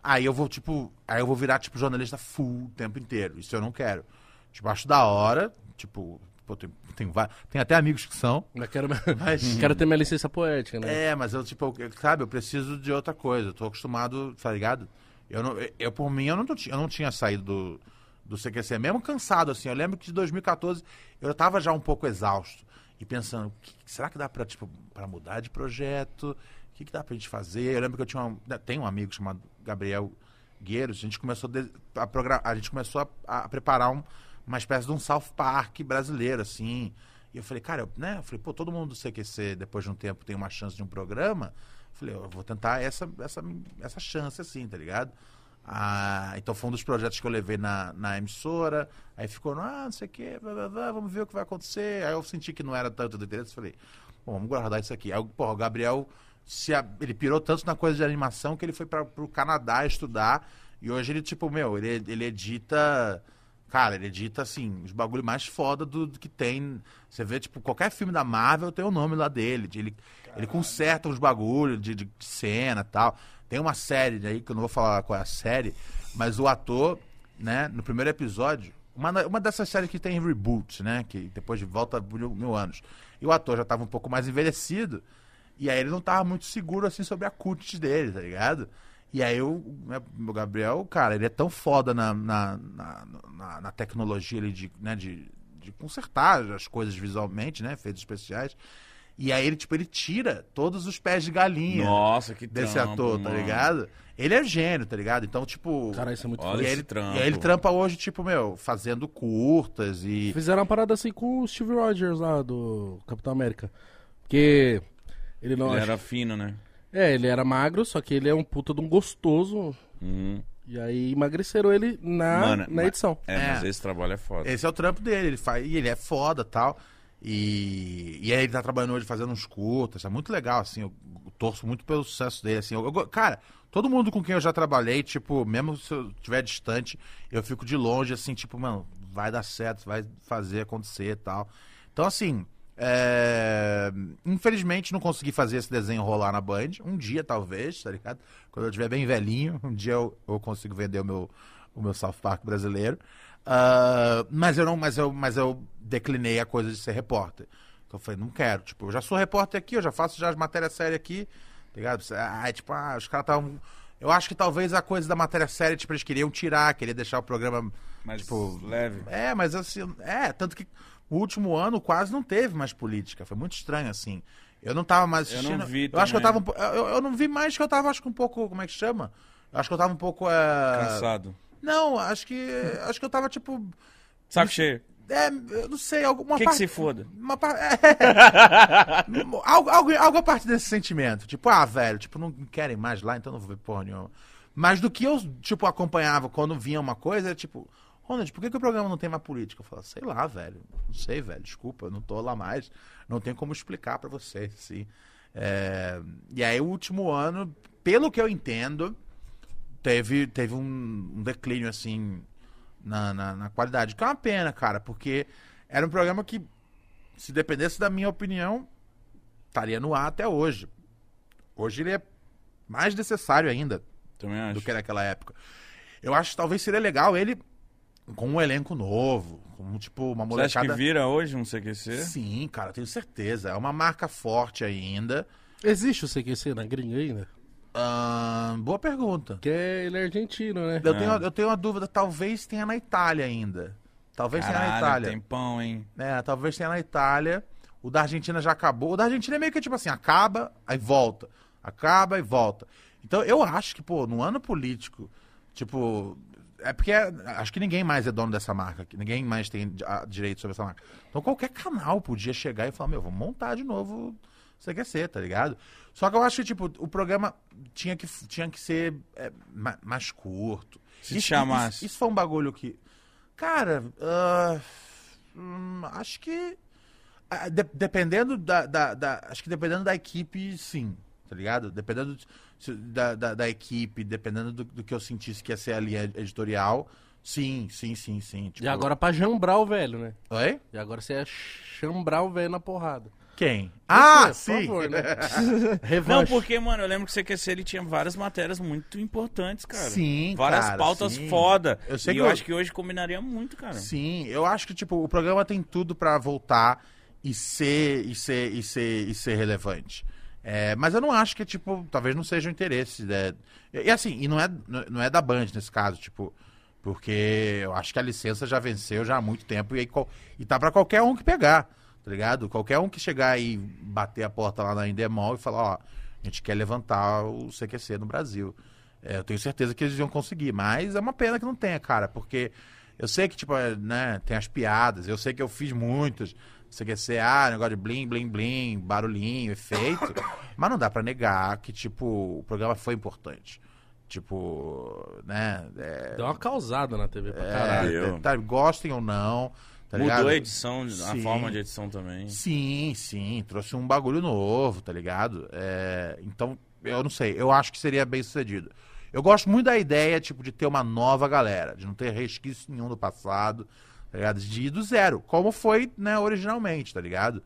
aí eu vou, tipo, aí eu vou virar, tipo, jornalista full o tempo inteiro. Isso eu não quero. Tipo, acho da hora, tipo, pô, tem, tem, tem até amigos que são, Eu quero, *laughs* mas... quero ter minha licença poética, né? É, mas eu, tipo, eu- sabe, eu preciso de outra coisa. Eu tô acostumado, tá ligado? Eu, não, eu- eu, por mim, eu não, tô- eu não tinha saído do, do CQC, mesmo cansado, assim. Eu lembro que de 2014 eu tava já um pouco exausto. E pensando, "Que- será que dá pra, tipo, mudar de projeto? O que, que dá pra gente fazer? Eu lembro que eu tinha um, tem um amigo chamado Gabriel Gueiros. A gente começou, a, a, gente começou a, a preparar um- uma espécie de um South Park brasileiro, assim. E eu falei, cara, eu, né? Eu falei, pô, todo mundo do CQC, depois de um tempo, tem uma chance de um programa. Eu falei, eu vou tentar essa, essa, essa chance, assim, tá ligado? Ah, então foi um dos projetos que eu levei na, na emissora. Aí ficou, ah, não sei o quê, blá, blá, blá, vamos ver o que vai acontecer. Aí eu senti que não era tanto do interesse, falei, bom, vamos guardar isso aqui. Aí, porra, o Gabriel, se a- ele pirou tanto na coisa de animação que ele foi para pro Canadá estudar. E hoje ele, tipo, meu, ele, ele edita Cara, ele edita, assim, os bagulho mais foda do, do que tem. Você vê, tipo, qualquer filme da Marvel tem o nome lá dele. de- Ele, ele conserta uns bagulho de, de cena e tal. Tem uma série aí, que eu não vou falar qual é a série, mas o ator, né, no primeiro episódio, uma, uma dessas séries que tem reboot, né, que depois de volta mil, mil anos. E o ator já tava um pouco mais envelhecido, e aí ele não tava muito seguro, assim, sobre a cutis dele, tá ligado? E aí o, né, o Gabriel, cara, ele é tão foda na, na, na, na- na tecnologia ali de, né, de, de consertar as coisas visualmente, né, efeitos especiais. E aí ele, tipo, ele tira todos os pés de galinha Nossa, que desse trampo, ator, tá mano. ligado? Ele é gênio, tá ligado? Então, tipo. Cara, isso é muito Olha foda. e ele, trampo. e aí ele trampa hoje, tipo, meu, fazendo curtas e. Fizeram uma parada assim com o Steve Rogers lá do Capitão América. Porque ele não. Ele era fino, né? É, ele era magro, só que ele é um puta de um gostoso. Uhum. E aí emagreceram ele na, Mano, na edição. É, É. mas esse trabalho é foda. Esse é o trampo dele, ele faz, e ele é foda tal. E, e aí ele tá trabalhando hoje fazendo uns curtas, é muito legal, assim, eu, torço muito pelo sucesso dele, assim. eu- eu cara, todo mundo com quem eu já trabalhei, tipo, mesmo se eu estiver distante, eu fico de longe, assim, tipo, mano, vai dar certo, vai fazer acontecer e tal. Então, assim, é, infelizmente não consegui fazer esse desenho rolar na Band, um dia talvez, tá ligado? Quando eu estiver bem velhinho, um dia eu, eu consigo vender o meu, o meu South Park brasileiro. Ah, mas eu não, mas eu, mas eu declinei a coisa de ser repórter. Então eu falei, não quero. Tipo, eu já sou repórter aqui, eu já faço já as matérias sérias aqui, tá ligado? Ah, tipo, ah, os caras estavam. Eu acho que talvez a coisa da matéria séria, tipo, eles queriam tirar, queria deixar o programa. Mas tipo, leve. É, mas assim, é, tanto que o último ano quase não teve mais política. Foi muito estranho, assim. Eu não tava mais Eu assistindo. não vi eu acho que eu tava eu, eu não vi mais que eu tava, acho que um pouco. Como é que chama? Eu acho que eu tava um pouco. é, Cansado. Não, acho que. Acho que eu tava, tipo. Saco cheio. É, eu não sei, alguma Que que parte. se foda? Uma par... é. *laughs* algo, algo, algo a parte desse sentimento. Tipo, ah, velho, tipo, não querem mais lá, então não vou ver porra nenhuma. Mas do que eu, tipo, acompanhava quando vinha uma coisa, é tipo, Ronald, por que, que o programa não tem mais política? Eu falo, sei lá, velho. Não sei, velho. Desculpa, eu não tô lá mais. Não tenho como explicar pra vocês, assim. É, E aí, o último ano, pelo que eu entendo, teve, teve um, um declínio, assim, na, na, na qualidade. Que é uma pena, cara, porque era um programa que, se dependesse da minha opinião, estaria no ar até hoje. Hoje ele é mais necessário ainda Também acho. do que naquela época. Eu acho que talvez seria legal ele com um elenco novo, com tipo uma Você acha que molecada. vira hoje um CQC? Sim, cara, tenho certeza. É uma marca forte ainda. Existe o CQC na gringa ainda? Ahn, boa pergunta. Porque ele é argentino, né? Eu, É. tenho, eu tenho uma dúvida, talvez tenha na Itália ainda. Talvez tenha na Caralho, Itália. tem pão, hein? É, talvez tenha na Itália. O da Argentina já acabou. O da Argentina é meio que tipo assim, acaba, aí volta. Acaba e volta. Então eu acho que, pô, no ano político, tipo. É porque é- acho que ninguém mais é dono dessa marca. que Ninguém mais tem direito sobre essa marca. Então qualquer canal podia chegar e falar, meu, vamos montar de novo o CQC, tá ligado? Só que eu acho que, tipo, o programa tinha que, tinha que ser é, ma- mais curto. Se te chamasse. Isso, isso foi um bagulho que. Cara, ah, hum, acho que. ah, de- dependendo da, da- da- Acho que dependendo da equipe, sim. Tá ligado? Dependendo da, da, da equipe, dependendo do, do que eu sentisse que ia ser a linha editorial. Sim, sim, sim, sim. Tipo, E agora pra jambrar o velho, né? Oi? E agora você é chambrar o velho na porrada. Quem? Ah, por sim! favor, né? *laughs* Não, porque, mano, eu lembro que o CQC ele tinha várias matérias muito importantes, cara. Sim, Várias cara, pautas sim. foda. Eu sei e que eu, eu- acho que hoje combinaria muito, cara. Sim, eu acho que tipo o programa tem tudo pra voltar e ser e ser e ser e ser relevante. É, mas eu não acho que tipo talvez não seja o interesse. Né? E, e assim e não é não é da Band nesse caso tipo porque eu acho que a licença já venceu já há muito tempo e aí, e tá pra qualquer um que pegar, tá ligado? Qualquer um que chegar e bater a porta lá na Indemol e falar ó a gente quer levantar o CQC no Brasil. É, eu tenho certeza que eles iam conseguir, mas é uma pena que não tenha, cara, porque eu sei que, tipo, é, né, tem as piadas, eu sei que eu fiz muitos. CQC, ah, negócio de blim, blim, blim, barulhinho, efeito. *coughs* mas não dá pra negar que, tipo, o programa foi importante. Tipo, né? É, Deu uma causada na TV pra é, caralho. Deu. tá, gostem ou não. Tá Mudou ligado? a edição, a Sim. forma de edição também. Sim, sim, trouxe um bagulho novo, tá ligado? É, então, eu não sei, eu acho que seria bem sucedido. Eu gosto muito da ideia, tipo, de ter uma nova galera, de não ter resquício nenhum do passado, tá ligado? De ir do zero, como foi, né, originalmente, tá ligado?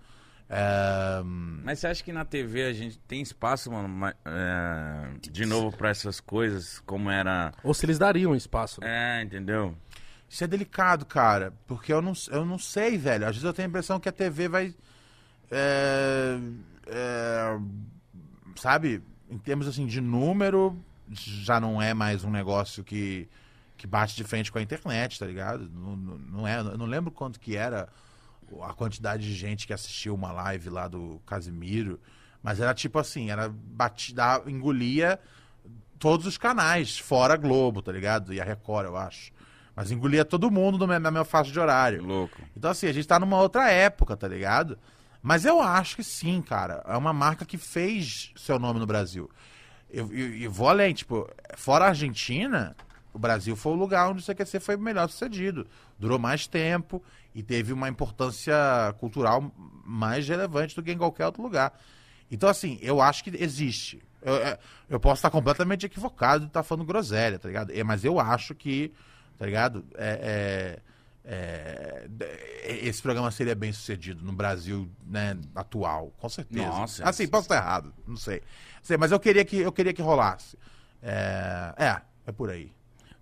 É, Mas você acha que na TV a gente tem espaço, mano, ma- é, de novo pra essas coisas, como era. Ou se eles dariam espaço. né? É, entendeu? Isso é delicado, cara, porque eu não, eu não sei, velho. Às vezes eu tenho a impressão que a TV vai. é, é, sabe, em termos assim de número, já não é mais um negócio que, que bate de frente com a internet, tá ligado? Não, não, não é, eu não lembro quanto que era a quantidade de gente que assistiu uma live lá do Casimiro, mas era tipo assim, era batida, engolia todos os canais, fora Globo, tá ligado? E a Record, eu acho. Mas engolia todo mundo na minha faixa de horário. Louco. Então, assim, a gente tá numa outra época, tá ligado? Mas eu acho que sim, cara. É uma marca que fez seu nome no Brasil. Eu vou além, tipo, fora a Argentina, o Brasil foi o lugar onde o CQC foi melhor sucedido. Durou mais tempo e teve uma importância cultural mais relevante do que em qualquer outro lugar. Então, assim, eu acho que existe. Eu, eu- posso estar completamente equivocado de estar falando groselha, tá ligado? É, Mas eu acho que, tá ligado? É, é, é, é, esse programa seria bem sucedido no Brasil né, atual, com certeza. Nossa, assim, posso estar errado, não sei. sei mas eu queria que, eu queria que rolasse. É, é, é por aí.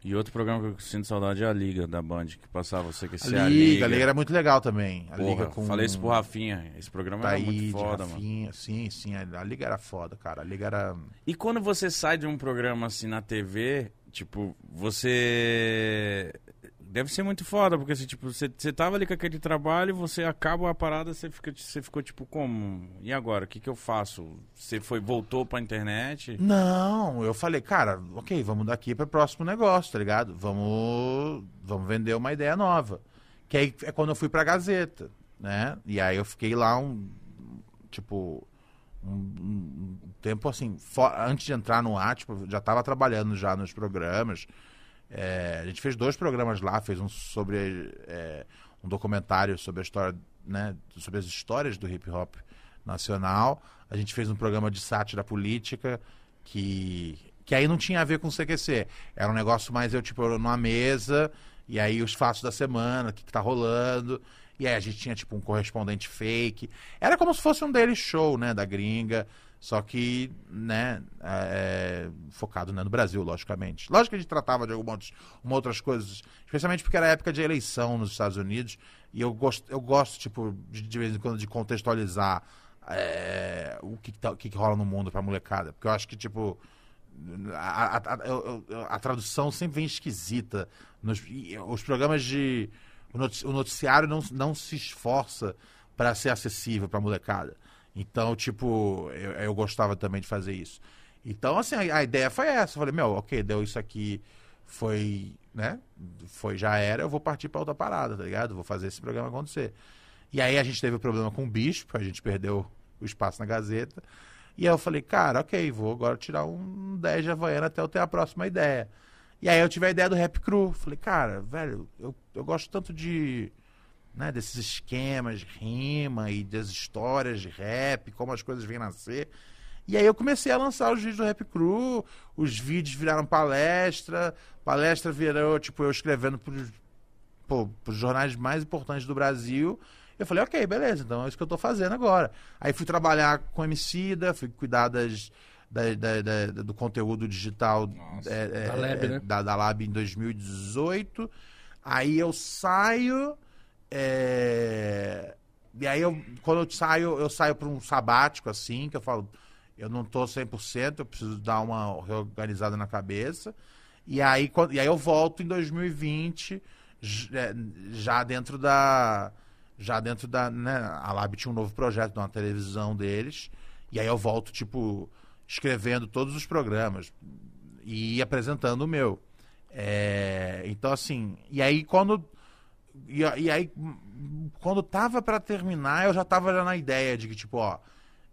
E outro programa que eu sinto saudade é a Liga da Band, que passava você que se é a Liga, a Liga era muito legal também. A Porra, Liga com falei isso pro Rafinha. Esse programa era muito Taíde, foda, mano. Rafinha, sim, sim, a a Liga era foda, cara. A Liga era... E quando você sai de um programa assim na TV, tipo, você. Deve ser muito foda, porque assim, tipo, você, você tava ali com aquele trabalho, você acaba a parada, você, fica, você ficou tipo, como? E agora? O que, que eu faço? Você foi, voltou pra internet? Não, eu falei, cara, ok, vamos daqui para o próximo negócio, tá ligado? Vamos, vamos vender uma ideia nova. Que aí é quando eu fui pra Gazeta, né? E aí eu fiquei lá um, tipo, um, um- tempo assim, fo- antes de entrar no ar, tipo, já tava trabalhando já nos programas. É, a gente fez dois programas lá, fez um sobre é, um documentário sobre a história, né, sobre as histórias do hip hop nacional. A gente fez um programa de sátira política que que aí não tinha a ver com o CQC. Era um negócio mais eu tipo numa mesa e aí os fatos da semana, o que, que tá rolando. E aí a gente tinha tipo um correspondente fake. Era como se fosse um daily show, né, da gringa. Só que, né, é, focado né, no Brasil, logicamente. Lógico que a gente tratava de algumas uma outras coisas, especialmente porque era época de eleição nos Estados Unidos, e eu gosto, eu gosto tipo, de, de vez em quando, de contextualizar é, o, que, que tá- o que, que rola no mundo pra molecada. Porque eu acho que, tipo, a, a- a- a tradução sempre vem esquisita. Nos, os programas de. O notici- o noticiário não, não se esforça para ser acessível pra molecada. Então, tipo, eu, eu gostava também de fazer isso. Então, assim, a, a ideia foi essa. Eu falei, meu, ok, deu isso aqui, foi, né? Foi, já era, eu vou partir pra outra parada, tá ligado? Vou fazer esse programa acontecer. E aí a gente teve o problema com o Bispo, a gente perdeu o espaço na Gazeta. E aí eu falei, cara, ok, vou agora tirar um 10 de Havaiana até eu ter a próxima ideia. E aí eu tive a ideia do Rap Cru. Falei, cara, velho, eu, eu gosto tanto de. Né, desses esquemas de rima e das histórias de rap, como as coisas vêm nascer. E aí eu comecei a lançar os vídeos do Rap Cru, os vídeos viraram palestra, palestra virou, tipo, eu escrevendo pô, pros jornais mais importantes do Brasil. Eu falei, ok, beleza, então é isso que eu tô fazendo agora. Aí fui trabalhar com Emicida, fui cuidar das, da- da- da- do conteúdo digital Nossa. é, é, Da Lab, é, né? da, da Lab em 2018. Aí eu saio. é, E aí, eu, quando eu saio, eu saio para um sabático, assim, que eu falo, eu não tô 100%, eu preciso dar uma reorganizada na cabeça. E aí, quando- e aí eu volto em 2020, j- é, já dentro da. Já dentro da. Né, a Lab tinha um novo projeto de uma televisão deles. E aí eu volto, tipo, escrevendo todos os programas e apresentando o meu. É, então, assim, e aí quando. E, e aí, quando tava pra terminar, eu já tava já na ideia de que, tipo, ó,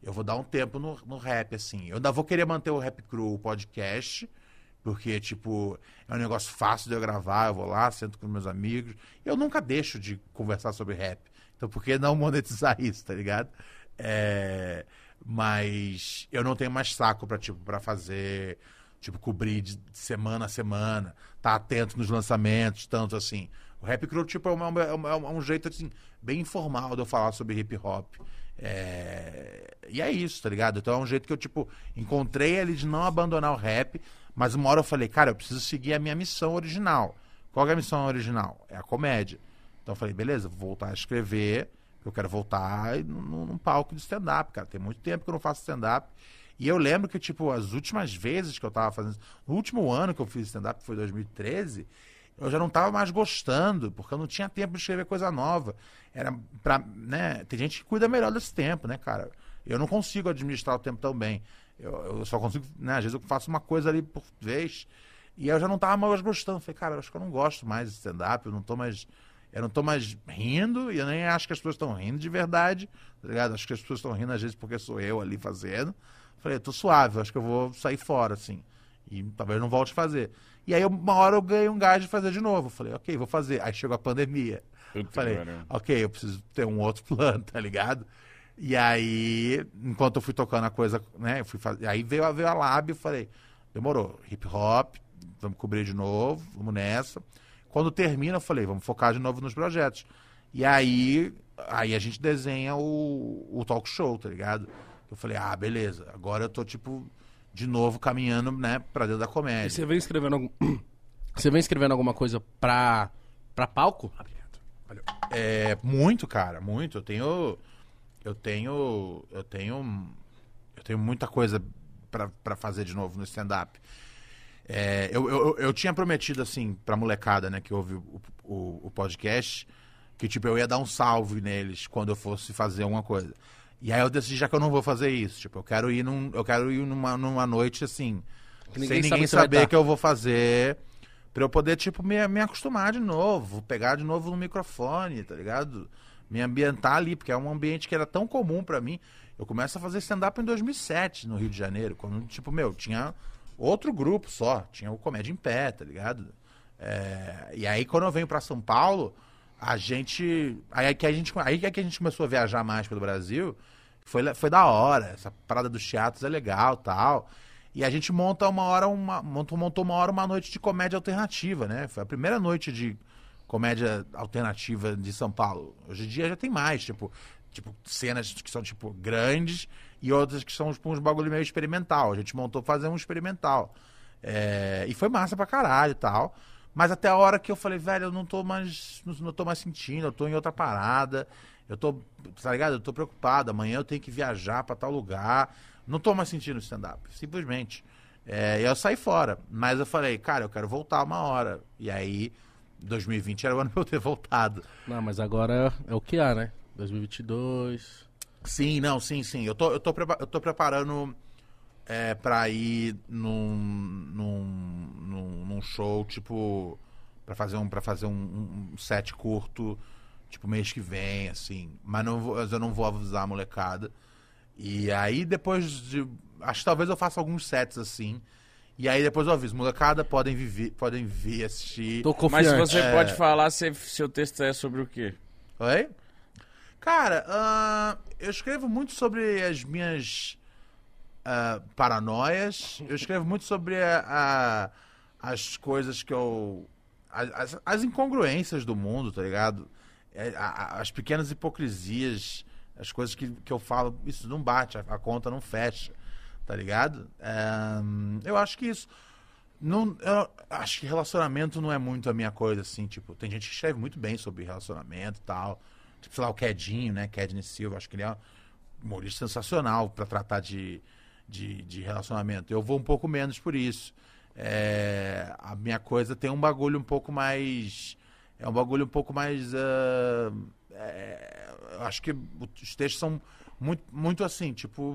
eu vou dar um tempo no, no rap, assim. Eu ainda vou querer manter o Rap Crew o podcast, porque, tipo, é um negócio fácil de eu gravar, eu vou lá, sento com meus amigos. Eu nunca deixo de conversar sobre rap. Então, por que não monetizar *laughs* isso, tá ligado? É, mas eu não tenho mais saco pra, tipo, pra fazer Tipo, cobrir de semana a semana, tá atento nos lançamentos, tanto assim. O Rap Crew, tipo, é, uma- é uma- é um jeito, assim, bem informal de eu falar sobre hip hop. É, E é isso, tá ligado? Então é um jeito que eu, tipo, encontrei ali de não abandonar o rap, mas uma hora eu falei, cara, eu preciso seguir a minha missão original. Qual é a missão original? É a comédia. Então eu falei, beleza, vou voltar a escrever, eu quero voltar num, num palco de stand-up, cara. Tem muito tempo que eu não faço stand-up. E eu lembro que, tipo, as últimas vezes que eu tava fazendo. No último ano que eu fiz stand-up, foi 2013, eu já não tava mais gostando, porque eu não tinha tempo de escrever coisa nova. Era pra. né? Tem gente que cuida melhor desse tempo, né, cara? Eu não consigo administrar o tempo tão bem. Eu, eu só consigo, né? Às vezes eu faço uma coisa ali por vez. E eu já não tava mais gostando. Falei, cara, acho que eu não gosto mais de stand-up, eu não tô mais. Eu não tô mais rindo, e eu nem acho que as pessoas estão rindo de verdade, tá ligado? Acho que as pessoas estão rindo às vezes porque sou eu ali fazendo. Falei, tô suave, acho que eu vou sair fora, assim. E talvez não volte a fazer. E aí, uma hora eu ganhei um gás de fazer de novo. Falei, ok, vou fazer. Aí chegou a pandemia. Puta Falei, pariu. ok, eu preciso ter um outro *laughs* plano, tá ligado? E aí, enquanto eu fui tocando a coisa, né? Eu fui fazer, aí veio, a- veio a Lab e eu falei, demorou, hip hop, vamos cobrir de novo, vamos nessa. Quando termina, eu falei, vamos focar de novo nos projetos. E aí, aí a gente desenha o, o talk show, tá ligado? Eu falei, ah, beleza, agora eu tô, tipo, de novo caminhando, né, pra dentro da E comédia. você vem escrevendo algum... *clears throat* Você vem escrevendo alguma coisa pra, pra palco? É, muito, cara, muito. Eu tenho. Eu tenho. Eu tenho. Eu tenho muita coisa pra- pra fazer de novo no stand-up. É, eu, eu, eu tinha prometido, assim, pra molecada, né, que ouve o, o, o podcast, que, tipo, eu ia dar um salve neles quando eu fosse fazer alguma coisa. E aí eu decidi já que eu não vou fazer isso. Tipo, eu quero ir, num, eu quero ir numa, numa noite, assim, Que ninguém sem sabe ninguém vai saber que eu vou fazer. Pra eu poder, tipo, me, me acostumar de novo, pegar de novo no microfone, tá ligado? Me ambientar ali, porque é um ambiente que era tão comum pra mim. Eu começo a fazer stand-up em 2007, no Rio de Janeiro, quando, tipo, meu, tinha outro grupo só, tinha o Comédia em Pé, tá ligado? É, e aí, quando eu venho pra São Paulo, a gente. Aí é que a gente, aí é que a gente começou a viajar mais pelo Brasil. Foi, foi da hora. Essa parada dos teatros é legal tal. E a gente monta uma hora, uma, montou, montou uma hora uma noite de comédia alternativa, né? Foi a primeira noite de comédia alternativa de São Paulo. Hoje em dia já tem mais, tipo, tipo cenas que são tipo grandes e outras que são tipo, uns bagulho meio experimental. A gente montou fazer um experimental. É, e foi massa pra caralho e tal. Mas até a hora que eu falei, velho, eu não tô mais. Não, não tô mais sentindo, eu tô em outra parada. Eu tô, tá ligado? Eu tô preocupado. Amanhã eu tenho que viajar pra tal lugar. Não tô mais sentindo stand-up, simplesmente. É, eu saí fora. Mas eu falei, cara, eu quero voltar uma hora. E aí, 2020 era o ano *laughs* pra eu ter voltado. Não, mas agora é o que há, né? 2022. Sim, não, sim, sim. Eu tô, eu tô, eu tô preparando é, pra ir num, num, num, num show, tipo, pra fazer um, pra fazer um, um set curto, tipo, mês que vem, assim. Mas não vou, mas eu não vou avisar a molecada. E aí, depois de. Acho que talvez eu faça alguns sets assim. E aí depois eu aviso, molecada, podem, viver, podem vir assistir. Tô Mas confiante. se você É. pode falar, se seu texto é sobre o quê? Oi? Cara, ah, eu escrevo muito sobre as minhas ah, paranoias. Eu escrevo muito sobre a- a- as coisas que eu. As, as- as incongruências do mundo, tá ligado? É, as pequenas hipocrisias, as coisas que, que eu falo, isso não bate, a, a conta não fecha, tá ligado? Ah, eu acho que isso. Não, eu acho que relacionamento não é muito a minha coisa, assim, tipo, tem gente que escreve muito bem sobre relacionamento e tal. Sei lá, o Kedinho, né? Kedney Silva, acho que ele é um humorista sensacional pra tratar de, de, de relacionamento. Eu vou um pouco menos por isso. É, a minha coisa tem um bagulho um pouco mais. É um bagulho um pouco mais. ah, é, acho que os textos são muito, muito assim, tipo,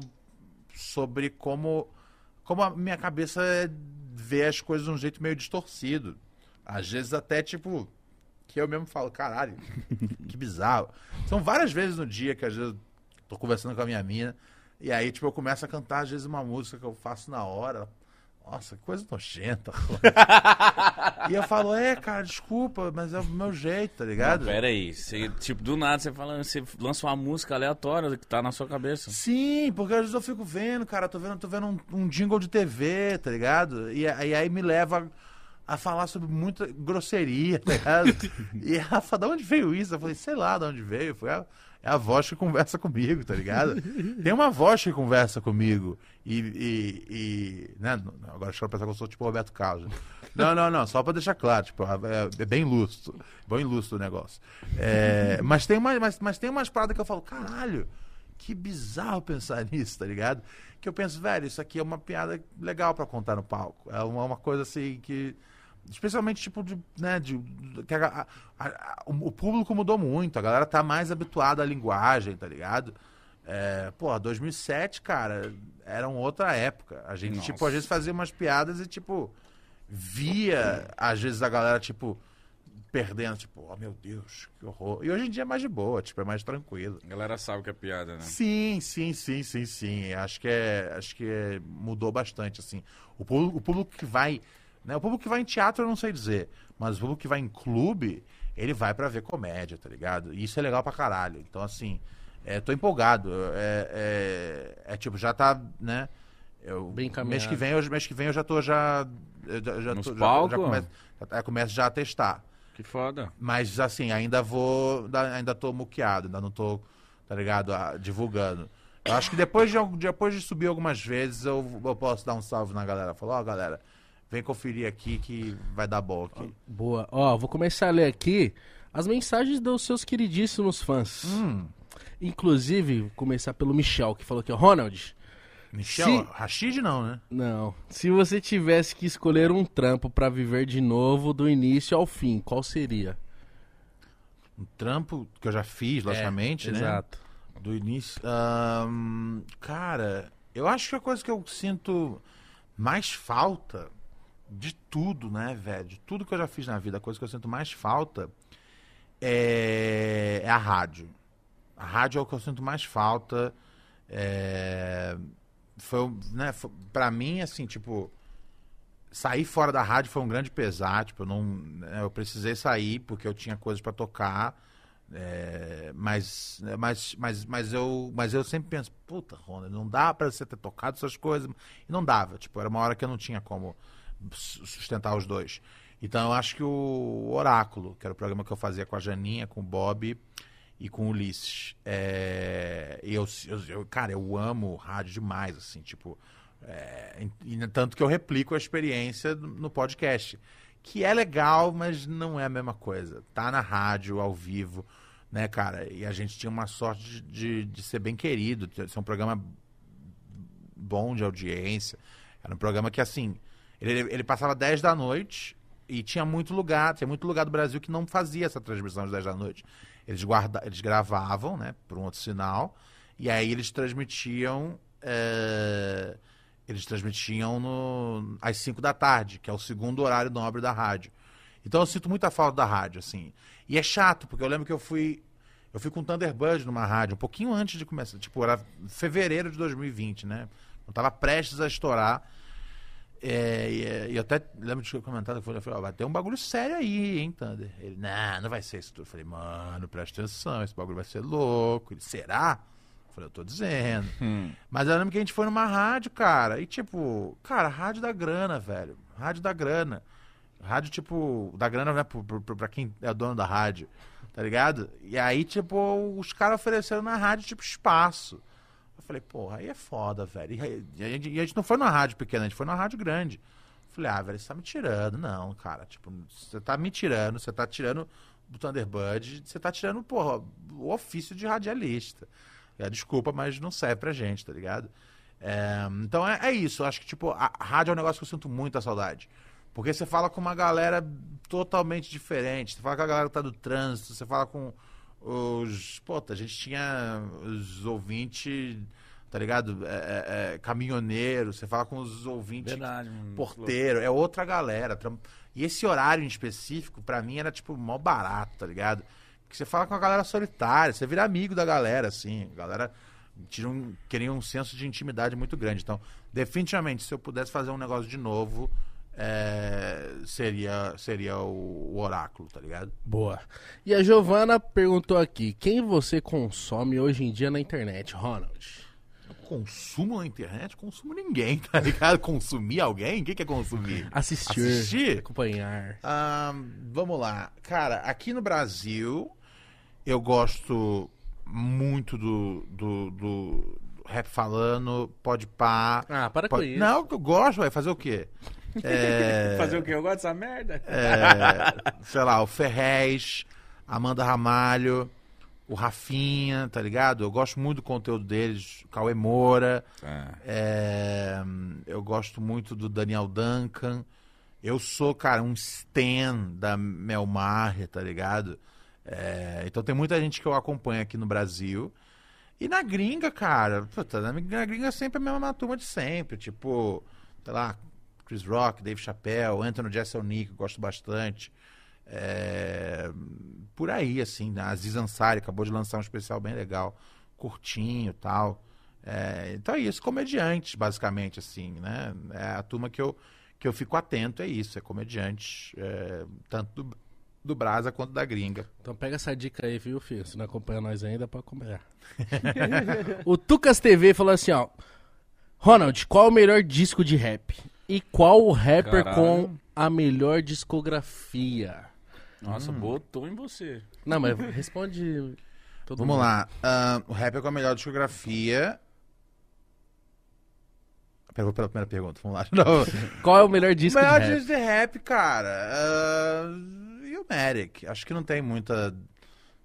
sobre como como a minha cabeça vê as coisas de um jeito meio distorcido. Às vezes até, tipo, que eu mesmo falo, caralho, que bizarro. São várias vezes no dia que às vezes eu tô conversando com a minha mina, e aí, tipo, eu começo a cantar, às vezes, uma música que eu faço na hora, Nossa, que coisa nojenta. pô." *laughs* e eu falo, é, cara, desculpa, mas é o meu jeito, tá ligado? Pera aí, você, tipo, do nada você fala, você lança uma música aleatória que tá na sua cabeça. Sim, porque às vezes eu fico vendo, cara, tô vendo, tô vendo um, um jingle de TV, tá ligado? E, aí- aí me leva a falar sobre muita grosseria, tá ligado? *laughs* e a Rafa, de onde veio isso? Eu falei, sei lá de onde veio. Foi a, é a voz que conversa comigo, tá ligado? Tem uma voz que conversa comigo. E, e, e, né? Agora acho que pensar que eu sou tipo Roberto Carlos. né? Não, não, não, só pra deixar claro, tipo, é, é bem lustro, bem lustro o negócio. É, mas, tem uma, mas, mas tem umas paradas que eu falo, caralho, que bizarro pensar *laughs* nisso, tá ligado? Que eu penso, velho, isso aqui é uma piada legal pra contar no palco. É uma, uma coisa assim que. Especialmente, tipo, de. Né, de, que a- a- a- o público mudou muito, a galera tá mais habituada à linguagem, tá ligado? É, pô, 2007, cara, era uma outra época. A gente, Nossa. tipo, às vezes fazia umas piadas e, tipo, via, às vezes, a galera, tipo, perdendo, tipo, oh meu Deus, que horror. E hoje em dia é mais de boa, tipo, é mais tranquilo. A galera sabe que é piada, né? Sim, sim, sim, sim, sim. Acho que é, acho que é- mudou bastante assim. O público, o público que vai, né? O público que vai em teatro eu não sei dizer, mas o público que vai em clube, ele vai pra ver comédia, tá ligado? E isso é legal pra caralho. Então assim, é, tô empolgado. É, é, é tipo já tá, né? Eu, Bem mês que vem, eu, mês que vem eu já tô já, já, já Nos tô, já, já começo, já, começo já a testar. Que foda. Mas assim, ainda vou. da- Ainda tô muqueado, ainda não tô, tá ligado? ah, divulgando. Eu acho que depois de, depois de subir algumas vezes, eu, eu posso dar um salve na galera. Falar, ó, galera, vem conferir aqui que vai dar bom aqui. Boa. Ó, vou começar a ler aqui as mensagens dos seus queridíssimos fãs. Hum, Inclusive, vou começar pelo Michel, que falou aqui, ó, Ronald. Michel, Se- Rashid não, né? Não. Se você tivesse que escolher um trampo pra viver de novo do início ao fim, qual seria? Um trampo que eu já fiz, logicamente, É, né? Exato. Do início. Ahn, cara, eu acho que a coisa que eu sinto mais falta de tudo, né, velho? De tudo que eu já fiz na vida, a coisa que eu sinto mais falta é, é a rádio. A rádio é o que eu sinto mais falta. É... Foi, né, foi, pra mim, assim, tipo, sair fora da rádio foi um grande pesar. Tipo, eu não, né, eu precisei sair porque eu tinha coisas pra tocar. É, mas, mas, mas, mas, eu, mas eu sempre penso, puta, Ronda, não dá pra você ter tocado essas coisas. E não dava, tipo, era uma hora que eu não tinha como sustentar os dois. Então eu acho que o Oráculo, que era o programa que eu fazia com a Janinha, com o Bob e com o Ulisses. É, eu, eu, cara, eu amo rádio demais, assim, tipo. é, e tanto que eu replico a experiência no no podcast. Que é legal, mas não é a mesma coisa. Tá na rádio, ao vivo, né, cara? E a gente tinha uma sorte de, de, de ser bem querido, de ser um programa bom de audiência. Era um programa que, assim, ele, ele passava 10 da noite e tinha muito lugar, tinha muito lugar do Brasil que não fazia essa transmissão às 10 da noite. Eles, guarda, eles gravavam, né, por um outro sinal, e aí eles transmitiam. eh, eles transmitiam no, às 5 da tarde, que é o segundo horário nobre da rádio. Então eu sinto muita falta da rádio, assim. E é chato, porque eu lembro que eu fui. Eu fui com o Thunderbird numa rádio, um pouquinho antes de começar. Tipo, era fevereiro de 2020, né? Eu tava prestes a estourar. É, e, é, e eu até lembro de ter comentado que eu falei, ó, vai ter um bagulho sério aí, hein, Thunder? Ele, não, não vai ser isso tudo. Eu falei, mano, presta atenção, esse bagulho vai ser louco. Ele, será? Eu falei, eu tô dizendo. *laughs* Mas eu lembro que a gente foi numa rádio, cara, e tipo, cara, rádio da grana, velho. Rádio da grana. Rádio, tipo, da grana, né, pro- pra quem é dono da rádio, tá ligado? E aí, tipo, os caras ofereceram na rádio, tipo, espaço. Falei, porra, aí é foda, velho. E, e a gente, e a gente não foi numa rádio pequena, a gente foi numa rádio grande. Falei, ah, velho, você tá me tirando. Não, cara, tipo, você tá me tirando, você tá tirando do Thunderbird, você tá tirando, porra, o ofício de radialista. É, desculpa, mas não serve pra gente, tá ligado? É, então é, é isso, acho que, tipo, a, a rádio é um negócio que eu sinto muita saudade. Porque você fala com uma galera totalmente diferente. Você fala com a galera que tá do trânsito, você fala com os. Pô, a gente tinha os ouvintes, tá ligado? É, é, é, caminhoneiro, você fala com os ouvintes Verdade, mano. porteiro, é outra galera. E esse horário em específico, pra mim, era tipo mó barato, tá ligado? Porque você fala com a galera solitária, você vira amigo da galera, assim. A galera tinham, queriam um senso de intimidade muito grande. Então, definitivamente, se eu pudesse fazer um negócio de novo, é, seria, seria o, o oráculo, tá ligado? Boa. E a Giovana perguntou aqui: quem você consome hoje em dia na internet, Ronald? Consumo na internet? Consumo ninguém, tá ligado? *laughs* Consumir alguém? O que, que é consumir? Assistir. Assistir? Acompanhar. Ah, vamos lá. Cara, aqui no Brasil, eu gosto muito do, do, do rap falando, pode pá. Ah, para com pode... isso. Não, eu gosto, vai fazer o quê? *laughs* É, Fazer o quê? Eu gosto dessa merda. é, sei lá, o Ferrez, Amanda Ramalho, o Rafinha, tá ligado? Eu gosto muito do conteúdo deles, Cauê Moura. É, eu gosto muito do Daniel Duncan. Eu sou, cara, um stan da Mel Maher, tá ligado? É, então tem muita gente que eu acompanho aqui no Brasil. E na gringa, cara, puta, na gringa é sempre a mesma turma de sempre. Tipo, sei lá, Chris Rock, Dave Chappelle, Anthony Jeselnik, eu gosto bastante. É, por aí, assim, né? Aziz Ansari acabou de lançar um especial bem legal, curtinho e tal. É, então é isso, comediantes, basicamente, assim, né? É a turma que eu, que eu fico atento, é isso, é comediantes, é, tanto do, do Brasa quanto da gringa. Então pega essa dica aí, viu, filho? Se não acompanha nós ainda, pode acompanhar. *laughs* o Tucas TV falou assim, ó. Ronald, qual o melhor disco de rap? E qual o rapper Caralho. com a melhor discografia? Nossa, botou em você. Não, mas responde. todo Vamos mundo. lá, ahn, o rap é com a melhor discografia. Pegou pela primeira pergunta, vamos lá. Não. *laughs* Qual é o melhor disco melhor de rap? disco de rap, cara. Uh, Ilmatic. Acho que não tem muita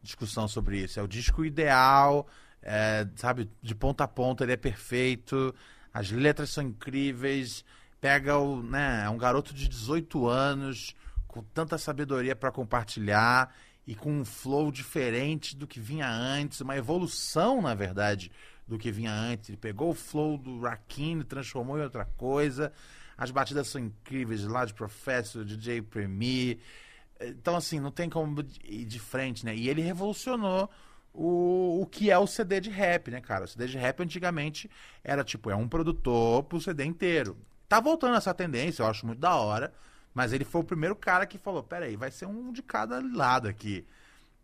discussão sobre isso. É o disco ideal, é, sabe? De ponta a ponta, ele é perfeito. As letras são incríveis. Pega o. Né, é um garoto de 18 anos, com tanta sabedoria pra compartilhar e com um flow diferente do que vinha antes, uma evolução, na verdade, do que vinha antes. Ele pegou o flow do Rakim transformou em outra coisa. As batidas são incríveis, lá de Professor, DJ Premier. Então, assim, não tem como ir de frente, né? E ele revolucionou o, o que é o CD de rap, né, cara? O CD de rap antigamente era tipo, é um produtor pro CD inteiro. Tá voltando essa tendência, eu acho muito da hora. Mas ele foi o primeiro cara que falou: peraí, vai ser um de cada lado aqui.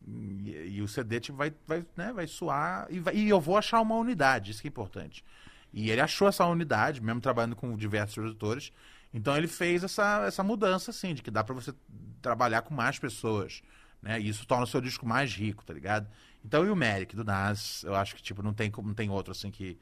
E, e o CD tipo, vai, vai, né, vai suar e, vai- e eu vou achar uma unidade, isso que é importante. E ele achou essa unidade, mesmo trabalhando com diversos produtores. Então ele fez essa, essa mudança, assim, de que dá pra você trabalhar com mais pessoas. Né? E isso torna o seu disco mais rico, tá ligado? Então, e o Merrick, do Nas, eu acho que, tipo, não tem, não tem outro, assim, que...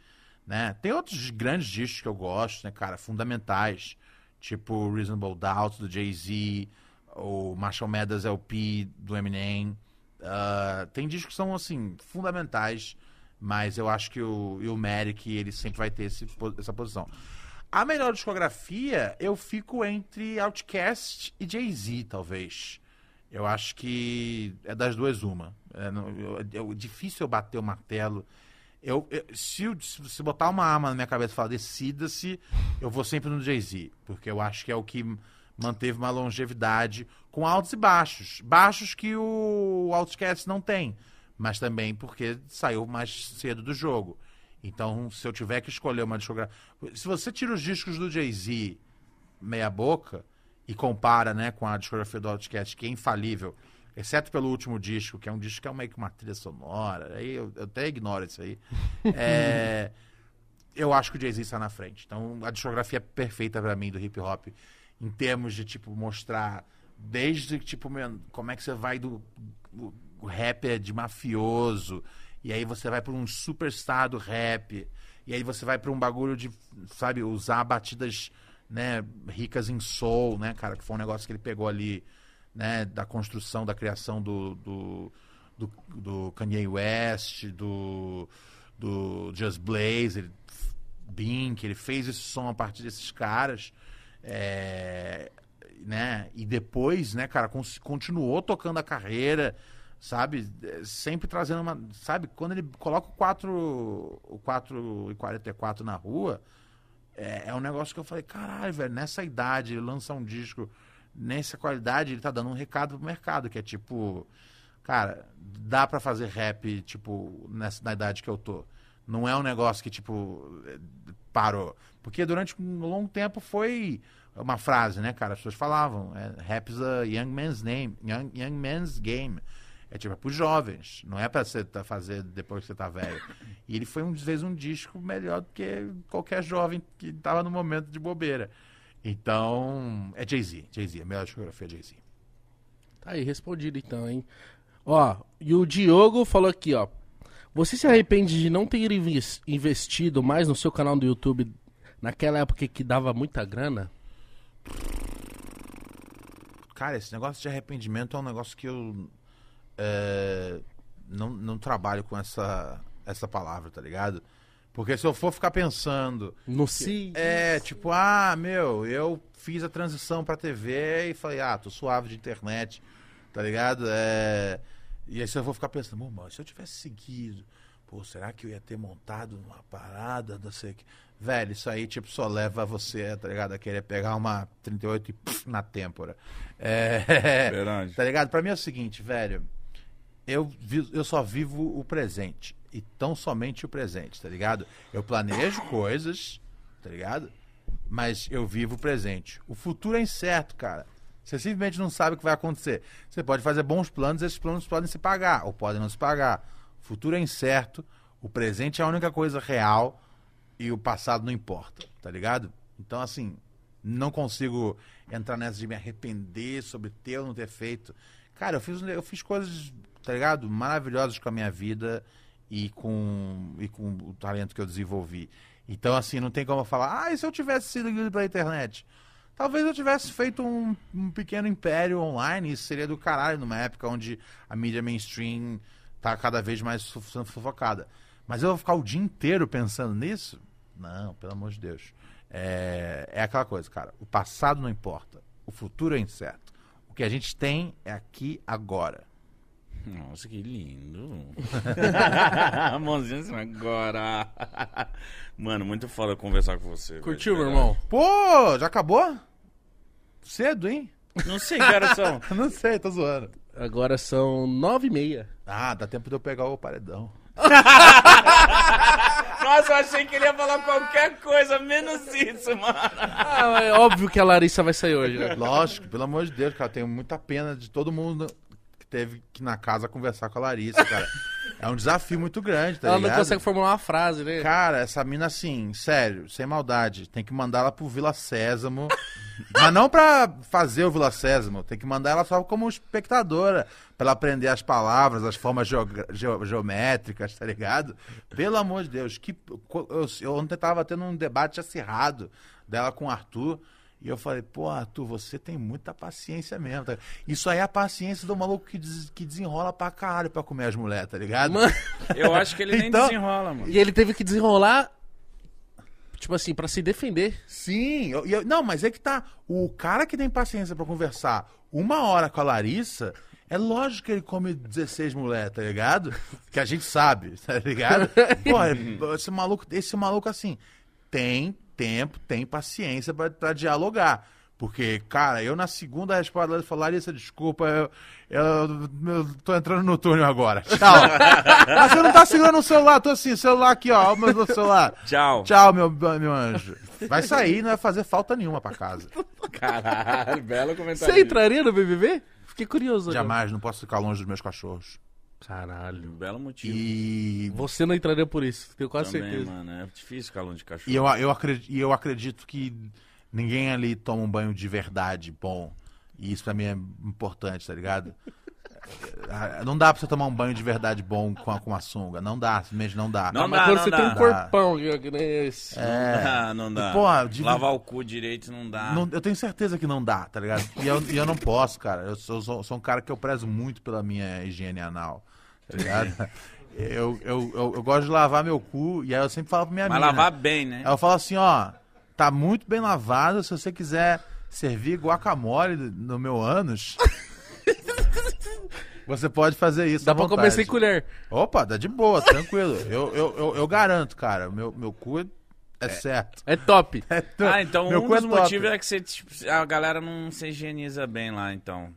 Né? Tem outros grandes discos que eu gosto, né, cara? Fundamentais. Tipo Reasonable Doubt, do Jay-Z. O Marshall Mathers LP, do Eminem. Ah, tem discos que são, assim, fundamentais. Mas eu acho que o, o Merrick, ele sempre vai ter esse, essa posição. A melhor discografia, eu fico entre Outkast e Jay-Z, talvez. Eu acho que é das duas uma. É, difícil eu bater o martelo. Eu, eu- se, se botar uma arma na minha cabeça e falar decida-se, eu vou sempre no Jay-Z. Porque eu acho que é o que manteve uma longevidade com altos e baixos. Baixos que o Outcast não tem. Mas também porque saiu mais cedo do jogo. Então, se eu tiver que escolher uma discografia. Se você tira os discos do Jay-Z meia boca e compara né, com a discografia do Outcast, que é infalível, exceto pelo último disco, que é um disco que é meio que uma trilha sonora, aí eu, eu até ignoro isso aí. *laughs* É, eu acho que o Jay-Z está na frente. Então, a discografia é perfeita pra mim do hip hop, em termos de, tipo, mostrar desde, tipo, como é que você vai do o, o rapper de mafioso, e aí você vai pra um superstar do rap, e aí você vai pra um bagulho de, sabe, usar batidas, né, ricas em soul, né, cara, que foi um negócio que ele pegou ali, né, da construção, da criação do, do, do, do Kanye West, do, do Just Blaze, ele, Bink, ele fez esse som a partir desses caras, é, né, e depois, né, cara, continuou tocando a carreira, sabe, sempre trazendo uma, sabe, quando ele coloca o 4, o 4 e 44 na rua, é, é um negócio que eu falei, caralho, velho, nessa idade, ele lança um disco nessa qualidade, ele tá dando um recado pro mercado, que é tipo, cara, dá pra fazer rap, tipo, nessa, na idade que eu tô. Não é um negócio que, tipo, parou. Porque durante um longo tempo foi uma frase, né, cara? As pessoas falavam, é, rap is a young man's name, young, young man's game. É tipo, é pros jovens, não é pra você tá, fazer depois que você tá velho. *laughs* E ele foi um, fez um disco melhor do que qualquer jovem que tava no momento de bobeira. Então, é Jay-Z, Jay-Z, a melhor discografia é Jay-Z. Tá aí, respondido então, hein? Ó, e o Diogo falou aqui, ó. Você se arrepende de não ter inves- investido mais no seu canal do YouTube naquela época que dava muita grana? Cara, esse negócio de arrependimento é um negócio que eu é, não, não trabalho com essa, essa palavra, tá ligado? Porque se eu for ficar pensando, No si. é tipo, ah, meu, eu fiz a transição pra TV e falei, ah, tô suave de internet, tá ligado? É, e aí se eu for ficar pensando, "Bom, mas se eu tivesse seguido, pô, será que eu ia ter montado uma parada, não sei o que. Velho, isso aí, tipo, só leva você, tá ligado? A querer pegar uma 38 e puf, na têmpora. É. Verdade. Tá ligado? Pra mim é o seguinte, velho. Eu, vi- eu só vivo o presente. E tão somente o presente, tá ligado? Eu planejo coisas, tá ligado? Mas eu vivo o presente. O futuro é incerto, cara. Você simplesmente não sabe o que vai acontecer. Você pode fazer bons planos, esses planos podem se pagar ou podem não se pagar. O futuro é incerto, o presente é a única coisa real e o passado não importa, tá ligado? Então, assim, não consigo entrar nessa de me arrepender sobre ter ou não ter feito. Cara, eu fiz, eu fiz coisas, tá ligado? Maravilhosas com a minha vida e com, e com o talento que eu desenvolvi. Então, assim, não tem como eu falar, ah, e se eu tivesse sido lido pela internet? Talvez eu tivesse feito um, um pequeno império online, isso seria do caralho numa época onde a mídia mainstream tá cada vez mais sendo sufocada. Mas eu vou ficar o dia inteiro pensando nisso? Não, pelo amor de Deus. É, é aquela coisa, cara. O passado não importa. O futuro é incerto. O que a gente tem é aqui agora. Nossa, que lindo. *laughs* Mãozinha assim agora. Mano, muito foda conversar com você. velho, Curtiu, de meu irmão? Pô, já acabou? Cedo, hein? Não sei que horas são. *laughs* não sei, tô zoando. Agora são nove e meia. Ah, dá tempo de eu pegar o paredão. *laughs* Nossa, eu achei que ele ia falar qualquer coisa, menos isso, mano. Ah, é óbvio que a Larissa vai sair hoje, né? Lógico, pelo amor de Deus, cara, eu tenho muita pena de todo mundo teve que ir na casa conversar com a Larissa, cara. É um desafio muito grande, tá Ela ligado? não consegue formular uma frase, né? Cara, essa mina, assim, sério, sem maldade, tem que mandar ela pro Vila Sésamo. mas não pra fazer o Vila Sésamo, tem que mandar ela só como espectadora, pra ela aprender as palavras, as formas geo- geométricas, tá ligado? Pelo amor de Deus, que, eu, eu ontem tava tendo um debate acirrado dela com o Arthur. E eu falei, pô, Arthur, você tem muita paciência mesmo. Tá? Isso aí é a paciência do maluco que, des- que desenrola pra caralho pra comer as mulheres, tá ligado? Mano, *laughs* Eu acho que ele nem Então- desenrola, mano. e ele teve que desenrolar, tipo assim, pra se defender. Sim, eu- eu- não, mas é que tá. O cara que tem paciência pra conversar uma hora com a Larissa, é lógico que ele come 16 mulheres, tá ligado? Que a gente sabe, *laughs* tá ligado? *laughs* Pô, esse maluco, esse maluco assim, tem tempo, tem paciência pra, pra dialogar. Porque, cara, eu na segunda resposta falou, Larissa, desculpa, eu, eu, eu tô entrando no túnel agora. Tchau. *laughs* Mas você não tá segurando o celular, tô assim, celular aqui, ó, o meu celular. Tchau. Tchau, meu, meu anjo. Vai sair, não vai fazer falta nenhuma pra casa. Caralho, belo comentário. Você entraria no BBB? Fiquei curioso. agora. Jamais, não posso ficar longe dos meus cachorros. Caralho. Belo motivo. E, Você não entraria por isso, tenho quase Também, certeza. mano. É difícil ficar longe de cachorro. e, eu, eu acredito, e eu acredito que ninguém ali toma um banho de verdade bom. E isso pra mim é importante, tá ligado? *laughs* Ah, Não dá pra você tomar um banho de verdade bom com a, com a sunga. Não dá, simplesmente não dá. Não Mas dá, quando não você dá. tem um Dá. corpão que nem esse. É. *laughs* Ah, não dá. E, porra, de- Lavar o cu direito não dá. Não- eu tenho certeza que não dá, tá ligado? E eu, e eu não posso, cara. Eu sou, sou- sou um cara que eu prezo muito pela minha higiene anal, tá ligado? Eu, eu, eu, eu gosto de lavar meu cu e aí eu sempre falo pra minha Mas mina. lavar bem, né? Aí eu falo assim, ó, tá muito bem lavado, se você quiser servir guacamole no meu ânus, *laughs* você pode fazer isso Dá pra vontade. comer sem colher. Opa, dá de boa, tranquilo. Eu, eu, eu, eu garanto, cara, meu, meu cu é, certo. É top. *laughs* É to- Ah, então meu um é dos top. motivos é que você, tipo, a galera não se higieniza bem lá, então.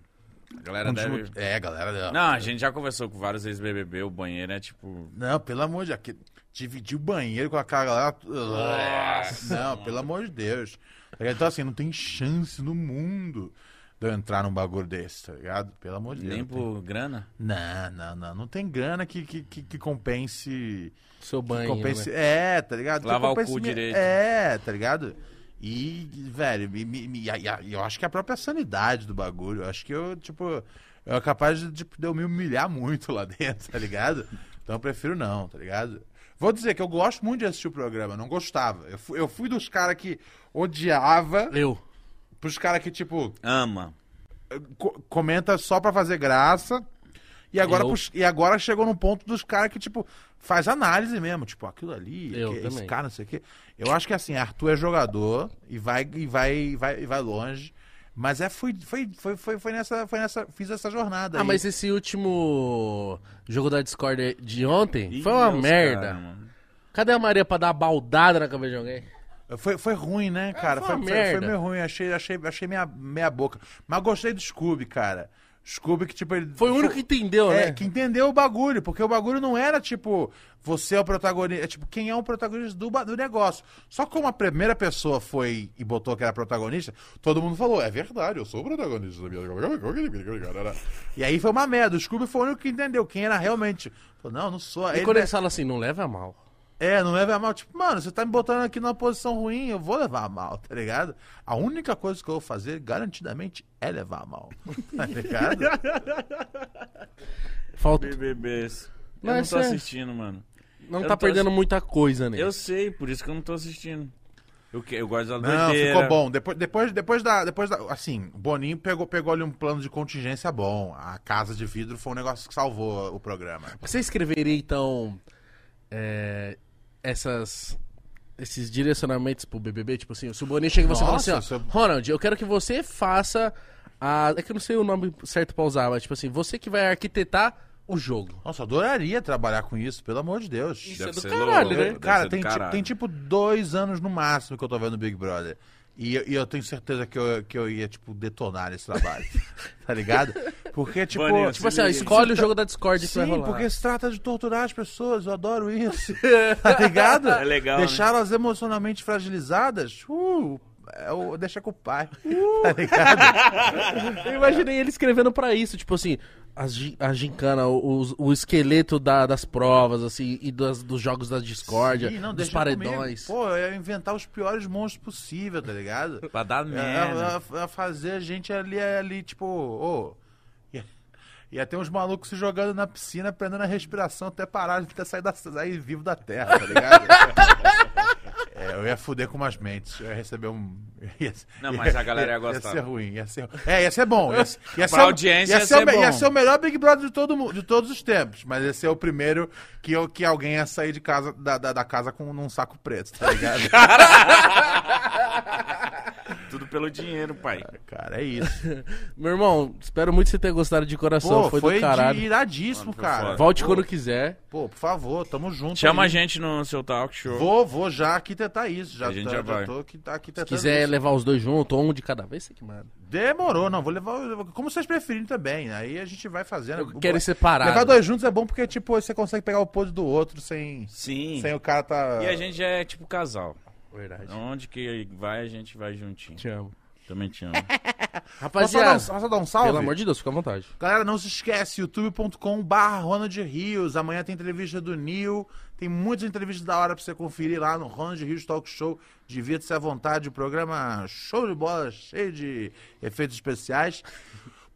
A galera deve... É, galera. Não, a gente já conversou com vários ex-BBB, o banheiro é tipo... Não, pelo amor de Deus. dividir o banheiro com aquela galera. Nossa, não, mano. pelo amor de Deus. Então, assim, não tem chance no mundo de eu entrar num bagulho desse, tá ligado? Pelo amor de Deus. Nem não tem- por grana? Não, não, não. Não tem grana que, que, que, que compense. Seu banho, compense né? É, tá ligado? Lavar o cu minha- direito. É, tá ligado? E, velho, me- me- me- eu acho que é a própria sanidade do bagulho. Eu acho que eu, tipo, eu é capaz de, de eu me humilhar muito lá *laughs* dentro, tá ligado? Então eu prefiro não, tá ligado? Vou dizer que eu gosto muito de assistir o programa, não gostava. Eu fui, eu fui dos caras que odiava, Eu. pros caras que, tipo, Ama. co- comenta só pra fazer graça. E agora, Eu? e agora chegou no ponto dos caras que, tipo, faz análise mesmo. Tipo, aquilo ali, Eu que- esse cara, não sei o quê. Eu acho que assim, Arthur é jogador e vai, e vai, e vai, e vai longe. Mas é, foi, foi, foi, foi, foi nessa, foi nessa. Fiz essa jornada. Ah, aí. mas esse último jogo da Discord de ontem Ih, foi uma Deus, merda. cara. Cadê a Maria pra dar uma baldada na cabeça de alguém? Foi, foi ruim, né, cara? foi foi, uma foi, foi meio ruim. Achei, achei, achei meia, meia boca. Mas gostei do Scooby, cara. Scooby que, tipo, ele. Foi o único que entendeu, É, né? que entendeu o bagulho, porque o bagulho não era tipo, você é o protagonista, é tipo, quem é o protagonista do, do negócio. Só que como a primeira pessoa foi e botou que era protagonista, todo mundo falou, é verdade, eu sou o protagonista da minha. *laughs* E aí foi uma merda, o Scooby foi o único que entendeu quem era realmente. Falou, não, não sou. E Ele quando eles falam assim, não leva a mal. É, não leva a mal. Tipo, mano, você tá me botando aqui numa posição ruim, eu vou levar a mal, tá ligado? A única coisa que eu vou fazer, garantidamente, é levar a mal. *laughs* Tá ligado? *laughs* Falta... BBBs. Eu Não, não é tô sério. assistindo, mano. Não Eu tá perdendo assi- muita coisa, né? Eu sei, por isso que eu não tô assistindo. Eu, que- eu gosto da Não, doideira. ficou bom. Depois, depois, depois da. Depois da. Assim, o Boninho pegou, pegou ali um plano de contingência bom. A casa de vidro foi um negócio que salvou o programa. Você escreveria, então, é, essas, esses direcionamentos pro BBB? Tipo assim, se o Boninho chega e você fala Nossa, assim, ó, eu- Ronald, eu quero que você faça a... É que eu não sei o nome certo pra usar, mas tipo assim, você que vai arquitetar o jogo. Nossa, eu adoraria trabalhar com isso, pelo amor de Deus. Isso Deve é do ser caralho, louco, né? deve Cara, do tem, ti- caralho. tem tipo dois anos no máximo que eu tô vendo Big Brother. E, eu- e eu tenho certeza que eu, que eu ia, tipo, detonar esse trabalho. *laughs* tá ligado? Porque, tipo. Boninho, Tipo assim, ó, escolhe o jogo da Discord que vai Sim, rolar. porque se trata de torturar as pessoas, eu adoro isso. *laughs* tá ligado? É legal, né? Deixar elas emocionalmente fragilizadas, uh, é o- deixa com o pai. *laughs* Tá ligado? *laughs* Eu imaginei ele escrevendo pra isso, tipo assim, as a gincana, o, o- esqueleto da- das provas, assim, e das- dos jogos da discórdia, Sim, não, dos paredões. comigo. Pô, eu ia inventar os piores monstros possível, tá ligado? *laughs* Pra dar É, merda. é, é, é fazer a gente ali, ali tipo, ô. ia, ia ter uns malucos se jogando na piscina, prendendo a respiração até parar de ter saído da, sair vivo da terra, tá ligado? É, eu ia fuder com umas mentes. Eu ia receber um. *laughs* ia- Não, mas a galera ia *laughs* gostar. Ia ser ruim, ia ser. É, ia ser bom. Ia, *laughs* ia ser, o- audiência ia ia ser, me- ia bom. ser o melhor Big Brother de, todo, de todos os tempos. Mas ia ser o primeiro que, eu, que alguém ia sair de casa, da, da, da casa com num saco preto, tá ligado? Pelo dinheiro, pai. Cara, é isso. *laughs* Meu irmão, espero muito você ter gostado de coração, Pô, foi, foi, do caralho. de iradíssimo, Mano, foi cara. foda. Volte Pô, quando quiser. Pô, por favor, tamo junto. Chama aí. a gente no seu talk show. Vou, vou já arquitetar isso. Já, A gente tá- já vai. tô aqui, tá arquitetando Se quiser isso. levar os dois juntos, ou um de cada vez, você que manda. Demorou, não. Vou levar. Como vocês preferirem também. Aí a gente vai fazendo. Eu quero ir separado. Levar dois juntos é bom porque, tipo, você consegue pegar o podre do outro sem, Sim. sem o cara tá. E a gente já é tipo casal. Verdade. Onde que vai, a gente vai juntinho. Te amo. Também te amo. *laughs* Posso só, dar um, Rapaziada, posso dar um salve? pelo amor de Deus, fica à vontade. Galera, não se esquece, youtube.com.br Ronald Rios. Amanhã tem entrevista do Nil. Tem muitas entrevistas da hora pra você conferir lá no Ronald Rios Talk Show. Divirta-se à vontade. O programa show de bola, cheio de efeitos especiais.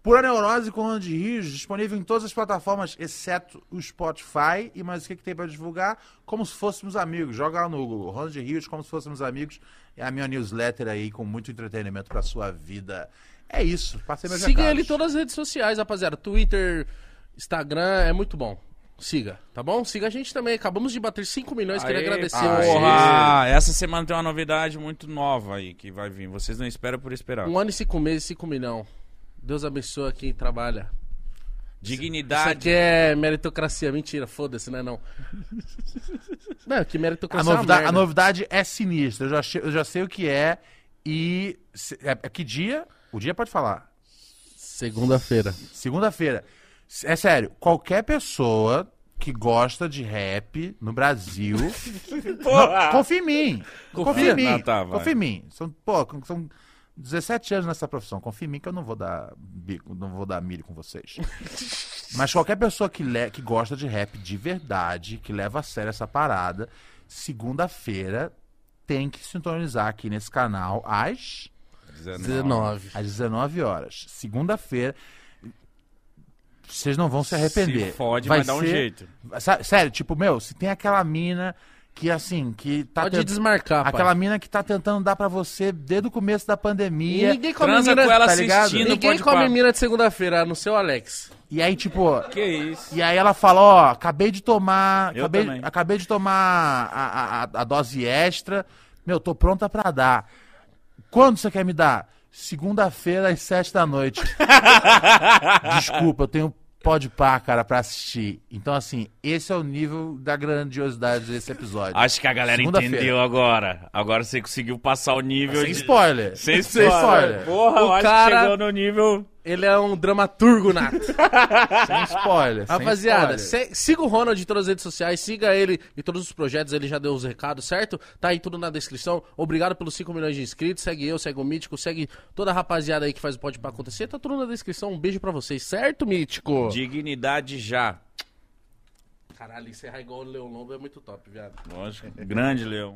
Pura Neurose com Ronald Rios, disponível em todas as plataformas, exceto o Spotify. E mais o que, que tem pra divulgar? Como se fôssemos amigos. Joga lá no Google. Ronald Rios, como se fôssemos amigos. É a minha newsletter aí com muito entretenimento pra sua vida. É isso. Passei meus Siga recados. ele em todas as redes sociais, rapaziada. Twitter, Instagram, é muito bom. Siga, tá bom? Siga a gente também. Acabamos de bater 5 milhões. Queria Aê, agradecer porra. vocês. Porra! Essa semana tem uma novidade muito nova aí que vai vir. Vocês não esperam por esperar. Um ano e cinco meses, 5 milhões. Deus abençoe quem trabalha. Isso Dignidade. aqui é meritocracia. Mentira, foda-se, né? Não. *laughs* Não, que A meritocracia é uma novidade, a merda. novidade é sinistra. Eu já, eu já sei o que é. E. se- É, é que dia? O dia pode falar. Segunda-feira. Segunda-feira. É sério, qualquer pessoa que gosta de rap no Brasil. *laughs* Porra! Não, confia em mim. Confia em mim. Ah, tá, confia em mim. São, pô, são 17 anos nessa profissão. Confia em mim que eu não vou dar bico, não vou dar milho com vocês. *laughs* Mas qualquer pessoa que, le- que gosta de rap de verdade, que leva a sério essa parada, segunda-feira tem que sintonizar aqui nesse canal às, 19. às 19 horas. Segunda-feira. Vocês não vão se arrepender. Se fode, Vai mas dá um ser- jeito. Sério, tipo, meu, se tem aquela mina que, assim, que tá... Pode tent- desmarcar, pai. Aquela mina que tá tentando dar pra você desde o começo da E pandemia. ninguém come Transa mina, com ela tá ligado? assistindo, ninguém pode come mina de segunda-feira, no seu Alex. E aí, tipo... Que isso? E aí ela fala, ó, acabei de tomar... Eu Acabei, também. acabei de tomar a, a, a dose extra. Meu, tô pronta pra dar. Quando você quer me dar? Segunda-feira, às sete da noite. *laughs* Desculpa, eu tenho pode par, cara, pra assistir. Então, assim, esse é o nível da grandiosidade desse episódio. Acho que a galera entendeu agora. Agora você conseguiu passar o nível Sem de... spoiler. Sem Sem spoiler. Porra, eu O acho cara- que chegou no nível... Ele é um dramaturgo nato. *laughs* Sem spoiler. sem Rapaziada, spoiler. se- siga o Ronald em todas as redes sociais, siga ele em todos os projetos, ele já deu os recados, certo? Tá aí tudo na descrição. Obrigado pelos 5 milhões de inscritos. Segue eu, segue o Mítico, segue toda a rapaziada aí que faz o Pode Pra acontecer. Tá tudo na descrição. Um beijo pra vocês, certo, Mítico? Dignidade já. Caralho, encerrar igual o Leão Lobo é muito top, viado. Lógico. Grande, Leão.